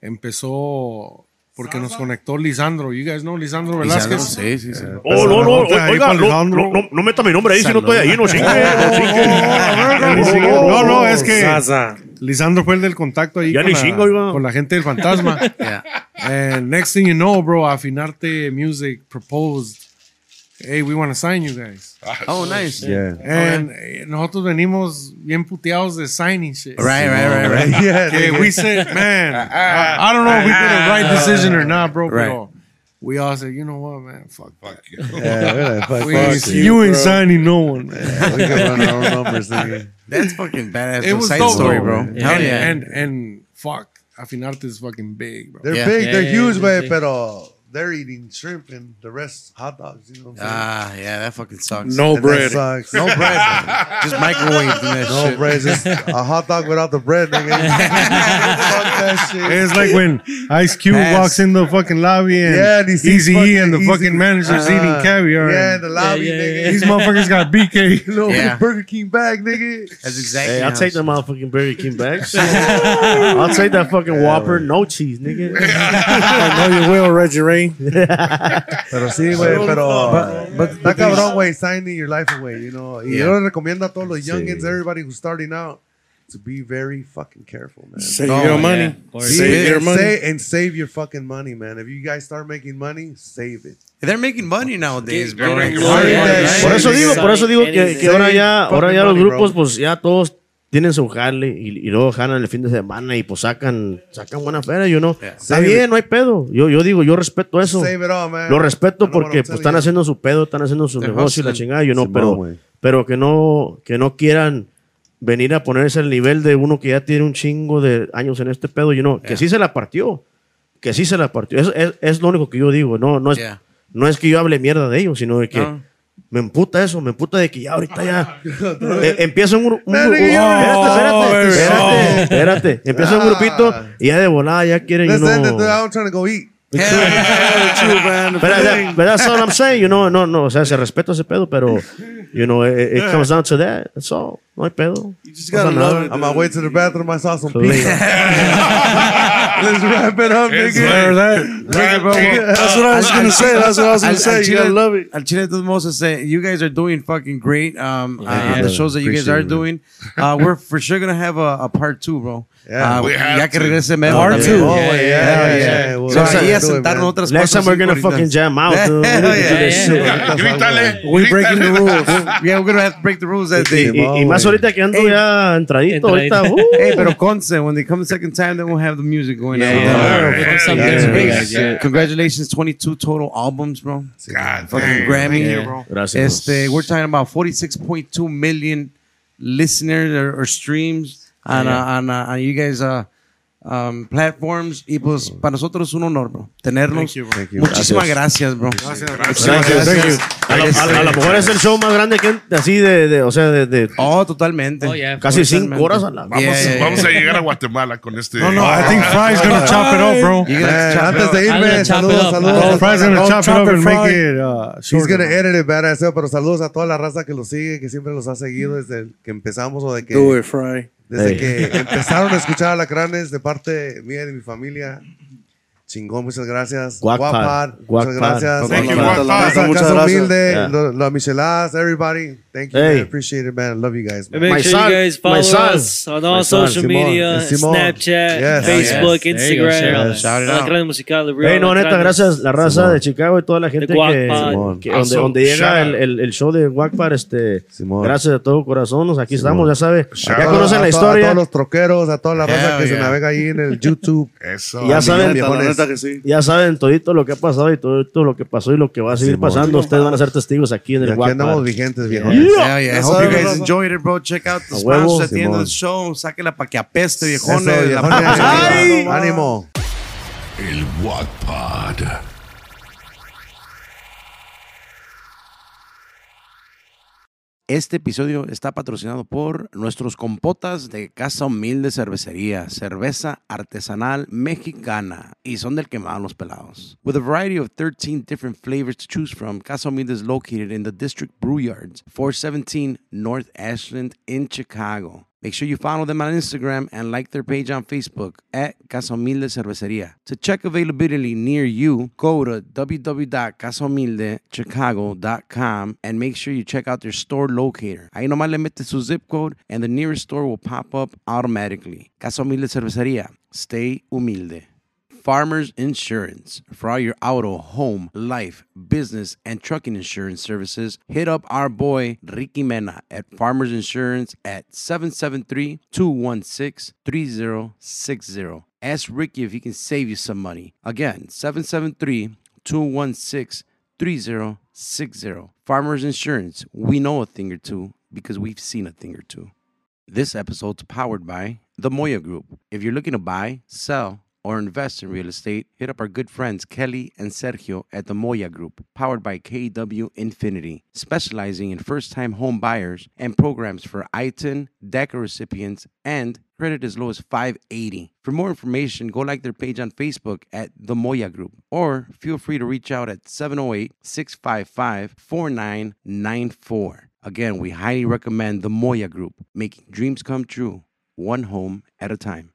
empezó porque nos conectó Lisandro. You guys know Lisandro Velázquez. Sí, sí, sí. Oh, no, no, Ahí oiga, no, no, no, no meta mi nombre ahí si no estoy ahí, no chingue, no. No, no, es que. Lisandro fue el del contacto ahí con, la, con la gente del fantasma. Yeah. And next thing you know, bro, Afinarte Music proposed, hey, we want to sign you guys. Oh, nice. Yeah. And eh, nosotros venimos bien puteados de signing shit. Right, right, right, right. yeah, Okay, we said, man, I, I don't know if we did the right decision or not, bro. Right. But we all said, you know what, man, fuck. Fuck you. Yeah, we're like, fuck, We, fuck you, ain't signing no one, man. We can run our own numbers, nigga. That's fucking badass. It was side dope, story, bro. bro. Hell and, yeah. and and fuck, Afinarte is fucking big, bro. They're Yeah. big, Yeah, they're yeah, huge, yeah, way, yeah. Pero they're eating shrimp and the rest hot dogs. You know what I'm saying? ah, yeah, that fucking sucks. No And that bread. sucks. No bread. just microwave that No shit. bread, just a hot dog without the bread, nigga. Fuck that shit. It's like when Ice Cube Pass. walks in the fucking lobby and, Yeah, and he sees Easy E and the fucking fucking manager's Uh-huh. eating caviar. Yeah, in and the lobby, yeah, nigga. yeah. these motherfuckers got BK. Little Yeah. Burger King bag, nigga. That's exactly. Hey, I'll how take it- the motherfucking Burger King bags. I'll take that fucking Whopper, no cheese, nigga. I know you will, Reggie Ray. Pero sí, güey, pero está cabrón, güey, signing your life away, you know. Y yo le recomiendo a todos los youngins, everybody who's starting out, to be very fucking careful, man. Save No, your yeah. money. Or- Save and your money. Say, and save your fucking money, man. If you guys start making money, save it. They're making money nowadays, bro. Por eso digo, por eso digo que, que ahora ya, ahora ya los grupos, bro. pues ya todos tienen su jale y, y luego jalan el fin de semana y pues sacan, sacan buena feria, yo no. Está bien, no hay pedo. Yo, yo digo, yo respeto eso. All. Lo respeto porque pues, están you. haciendo su pedo, están haciendo su negocio y la chingada, yo no, pero, pero que no, que no quieran venir a ponerse al nivel de uno que ya tiene un chingo de años en este pedo, yo no, que sí se la partió, que sí se la partió. Es, es, es lo único que yo digo, no, no es, Yeah. no es que yo hable mierda de ellos, sino de que No. Me emputa eso, me emputa de que ya ahorita ya eh, empieza un, gru- un Man, gru- nigga, oh, espérate, oh, espérate, espérate, espérate, empieza un Ah. grupito y ya de volada ya quieren, you know, dude. I'm trying to go eat. True, man. But, that, but that's all I'm saying, you know, no, no, o sea, se respeta ese pedo, pero, you know, it, it comes down to that, that's all, no hay pedo. You just gotta Pasa love nada. it. On my way to the bathroom, I saw some Later. pizza. Let's wrap it up, It's nigga. Heard that? That's what I was gonna say. That's what I was gonna Al- say. al You gotta Chile- love it. Al Chile de todos modos, este, you guys are doing fucking great um, uh, on the shows that you guys are it, doing. Uh, we're for sure gonna have a, a part two, bro. Yeah. Uh, We have ya que regrese Memo Part también. two. Oh, yeah, yeah, yeah. yeah. We'll So, ahí a sentarnos otras Next time we're gonna cinco fucking jam out, dude. We need to Hell yeah, this yeah, shit. yeah. Grítale. We breaking the rules. Yeah, we're gonna have to break the rules that Y, day. y- y más ahorita que ando ya entradito, Entradito. ahorita, uh, Hey, pero conce, when they come the second time, then we'll have the music going Yeah, on. yeah. From fucking yeah, different big guys, shit. yeah. Congratulations, 22 total albums, bro. God Fucking damn. Grammy. Yeah. Gracias. Este, we're talking about 46.2 million listeners or, or streams on, uh, on, uh, on you guys uh, um, platforms. Y pues para nosotros es un honor, bro, tenernos. Thank you. Muchísimas gracias, bro. Muchísimas Gracias. gracias. A lo, a- a lo mejor es el show más grande que así de, de o sea, de, de Oh, totalmente. Oh, yeah. casi Totalmente. cinco horas a la Vamos, Yeah, yeah, vamos a llegar a Guatemala con este. No, no, I think Fry's gonna chop it up, bro. It antes de irme, saludos, saludos. Fry's gonna chop it up and make it uh, He's gonna edit it badass, pero saludos a toda la raza que lo sigue, que siempre los ha seguido desde que empezamos o de que Do it, Fry. Desde Hey. que empezaron a escuchar Alacranes de parte mía y de mi familia. Chingón, muchas gracias. Guapad. muchas gracias. Thank you, Casa- Muchas gracias. Humilde, Yeah. la Micheladas, everybody. Thank you, Hey. man. Appreciate it, man. Love you guys, man. Make My sure son- you guys follow us on all social Simón. media, Simón. Snapchat, Yes. Facebook, go, Instagram. Yes. Shout it out. Alacranes Musical, The Real Hey, no, neta, gracias la raza de Chicago y toda la gente que. Simón. que donde, donde llega el, el, el show de Wackpad, este, Simón. gracias de todo corazón, nos- aquí estamos, ya sabe, Shout ya conocen la to- A historia, todos los troqueros, a toda la raza que se navega ahí en el YouTube. Eso. ya saben, consta que sí. Ya saben todito lo que ha pasado y todo lo que pasó y lo que va a seguir Simón. pasando. Ustedes van a ser testigos aquí en Y el aquí andamos vigentes, viejo. Yeah, yeah. I Ya hope you guys enjoyed it, bro. Check out the sponsors at the end of the Simón. show. Sáquela para que apeste, viejones. Eso, viejones. Ay, Ánimo. El Wattpad. Este episodio está patrocinado por nuestros compotas de Casa Humilde Cervecería, cerveza artesanal mexicana y son del que quemado los pelados. With a variety of 13 different flavors to choose from, Casa Humilde is located in the District Brew Yards, 417 North Ashland in Chicago. Make sure you follow them on Instagram and like their page on Facebook at Casa Humilde Cervecería. To check availability near you, go to www.casahumildechicago.com and make sure you check out their store locator. Ahí nomás le metes su zip code and the nearest store will pop up automatically. Casa Humilde Cervecería. Stay humilde. Farmers Insurance. For all your auto, home, life, business, and trucking insurance services, hit up our boy Ricky Mena at Farmers Insurance at 773 216 3060. Ask Ricky if he can save you some money. Again, 773 216 3060. Farmers Insurance. We know a thing or two because we've seen a thing or two. This episode's powered by the Moya Group. If you're looking to buy, sell, or invest in real estate, hit up our good friends Kelly and Sergio at the Moya Group, powered by KW Infinity, specializing in first time home buyers and programs for ITIN, DECA recipients, and credit as low as 580. For more information, go like their page on Facebook at the Moya Group, or feel free to reach out at 708 655 4994. Again, we highly recommend the Moya Group, making dreams come true, one home at a time.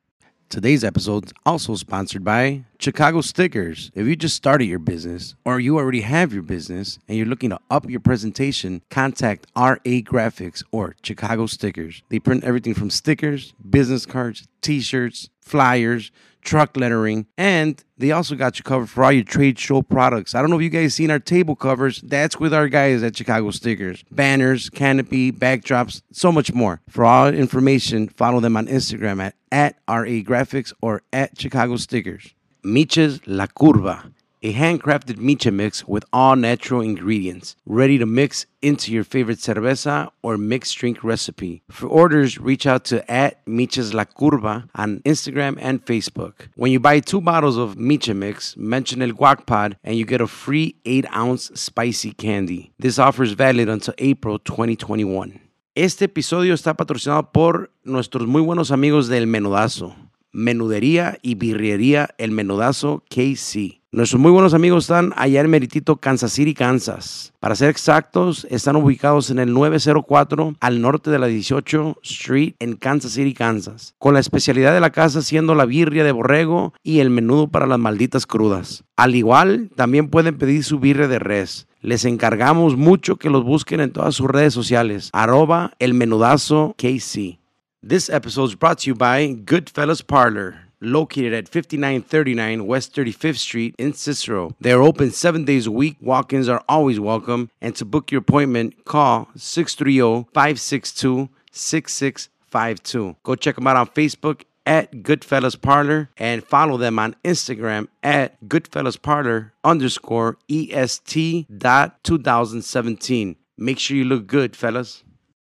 Today's episode is also sponsored by Chicago Stickers. If you just started your business or you already have your business and you're looking to up your presentation, contact RA Graphics or Chicago Stickers. They print everything from stickers, business cards, t shirts, flyers, truck lettering, and they also got you covered for all your trade show products. I don't know if you guys seen our table covers. That's with our guys at Chicago Stickers. Banners, canopy, backdrops, so much more. For all information, follow them on Instagram at, at RA Graphics or at Chicago Stickers. Miches La Curva, a handcrafted micha mix with all natural ingredients, ready to mix into your favorite cerveza or mixed drink recipe. For orders, reach out to at Michas La Curva on Instagram and Facebook. When you buy two bottles of Micha mix, mention El Guac Pod and you get a free 8 ounce spicy candy. This offer is valid until April 2021. Este episodio está patrocinado por nuestros muy buenos amigos del Menudazo. Menudería y Birrería El Menudazo KC. Nuestros muy buenos amigos están allá en Meritito, Kansas City, Kansas. Para ser exactos, están ubicados en el 904 al norte de la 18 Street en Kansas City, Kansas. Con la especialidad de la casa siendo la birria de borrego y el menudo para las malditas crudas. Al igual, también pueden pedir su birria de res. Les encargamos mucho que los busquen en todas sus redes sociales. Arroba el menudazo KC. This episode is brought to you by Goodfellas Parlor, located at 5939 West 35th Street in Cicero. They are open seven days a week. Walk ins are always welcome. And to book your appointment, call 630 562 6652. Go check them out on Facebook at Goodfellas Parlor and follow them on Instagram at Goodfellas Parlor underscore EST dot 2017. Make sure you look good, fellas.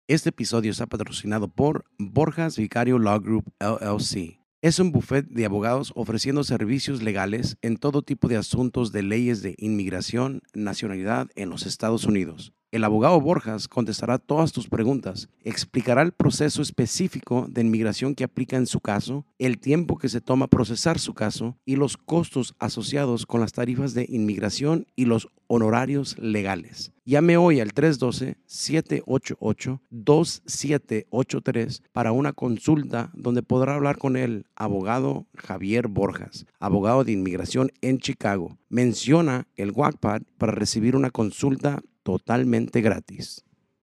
Este episodio está patrocinado por Borjas Vicario Law Group LLC. Es un buffet de abogados ofreciendo servicios legales en todo tipo de asuntos de leyes de inmigración, nacionalidad en los Estados Unidos. El abogado Borjas contestará todas tus preguntas, explicará el proceso específico de inmigración que aplica en su caso, el tiempo que se toma procesar su caso y los costos asociados con las tarifas de inmigración y los honorarios legales. Llame hoy al 312-788-2783 para una consulta donde podrá hablar con el abogado Javier Borjas, abogado de inmigración en Chicago. Menciona el WACPAD para recibir una consulta totalmente gratis.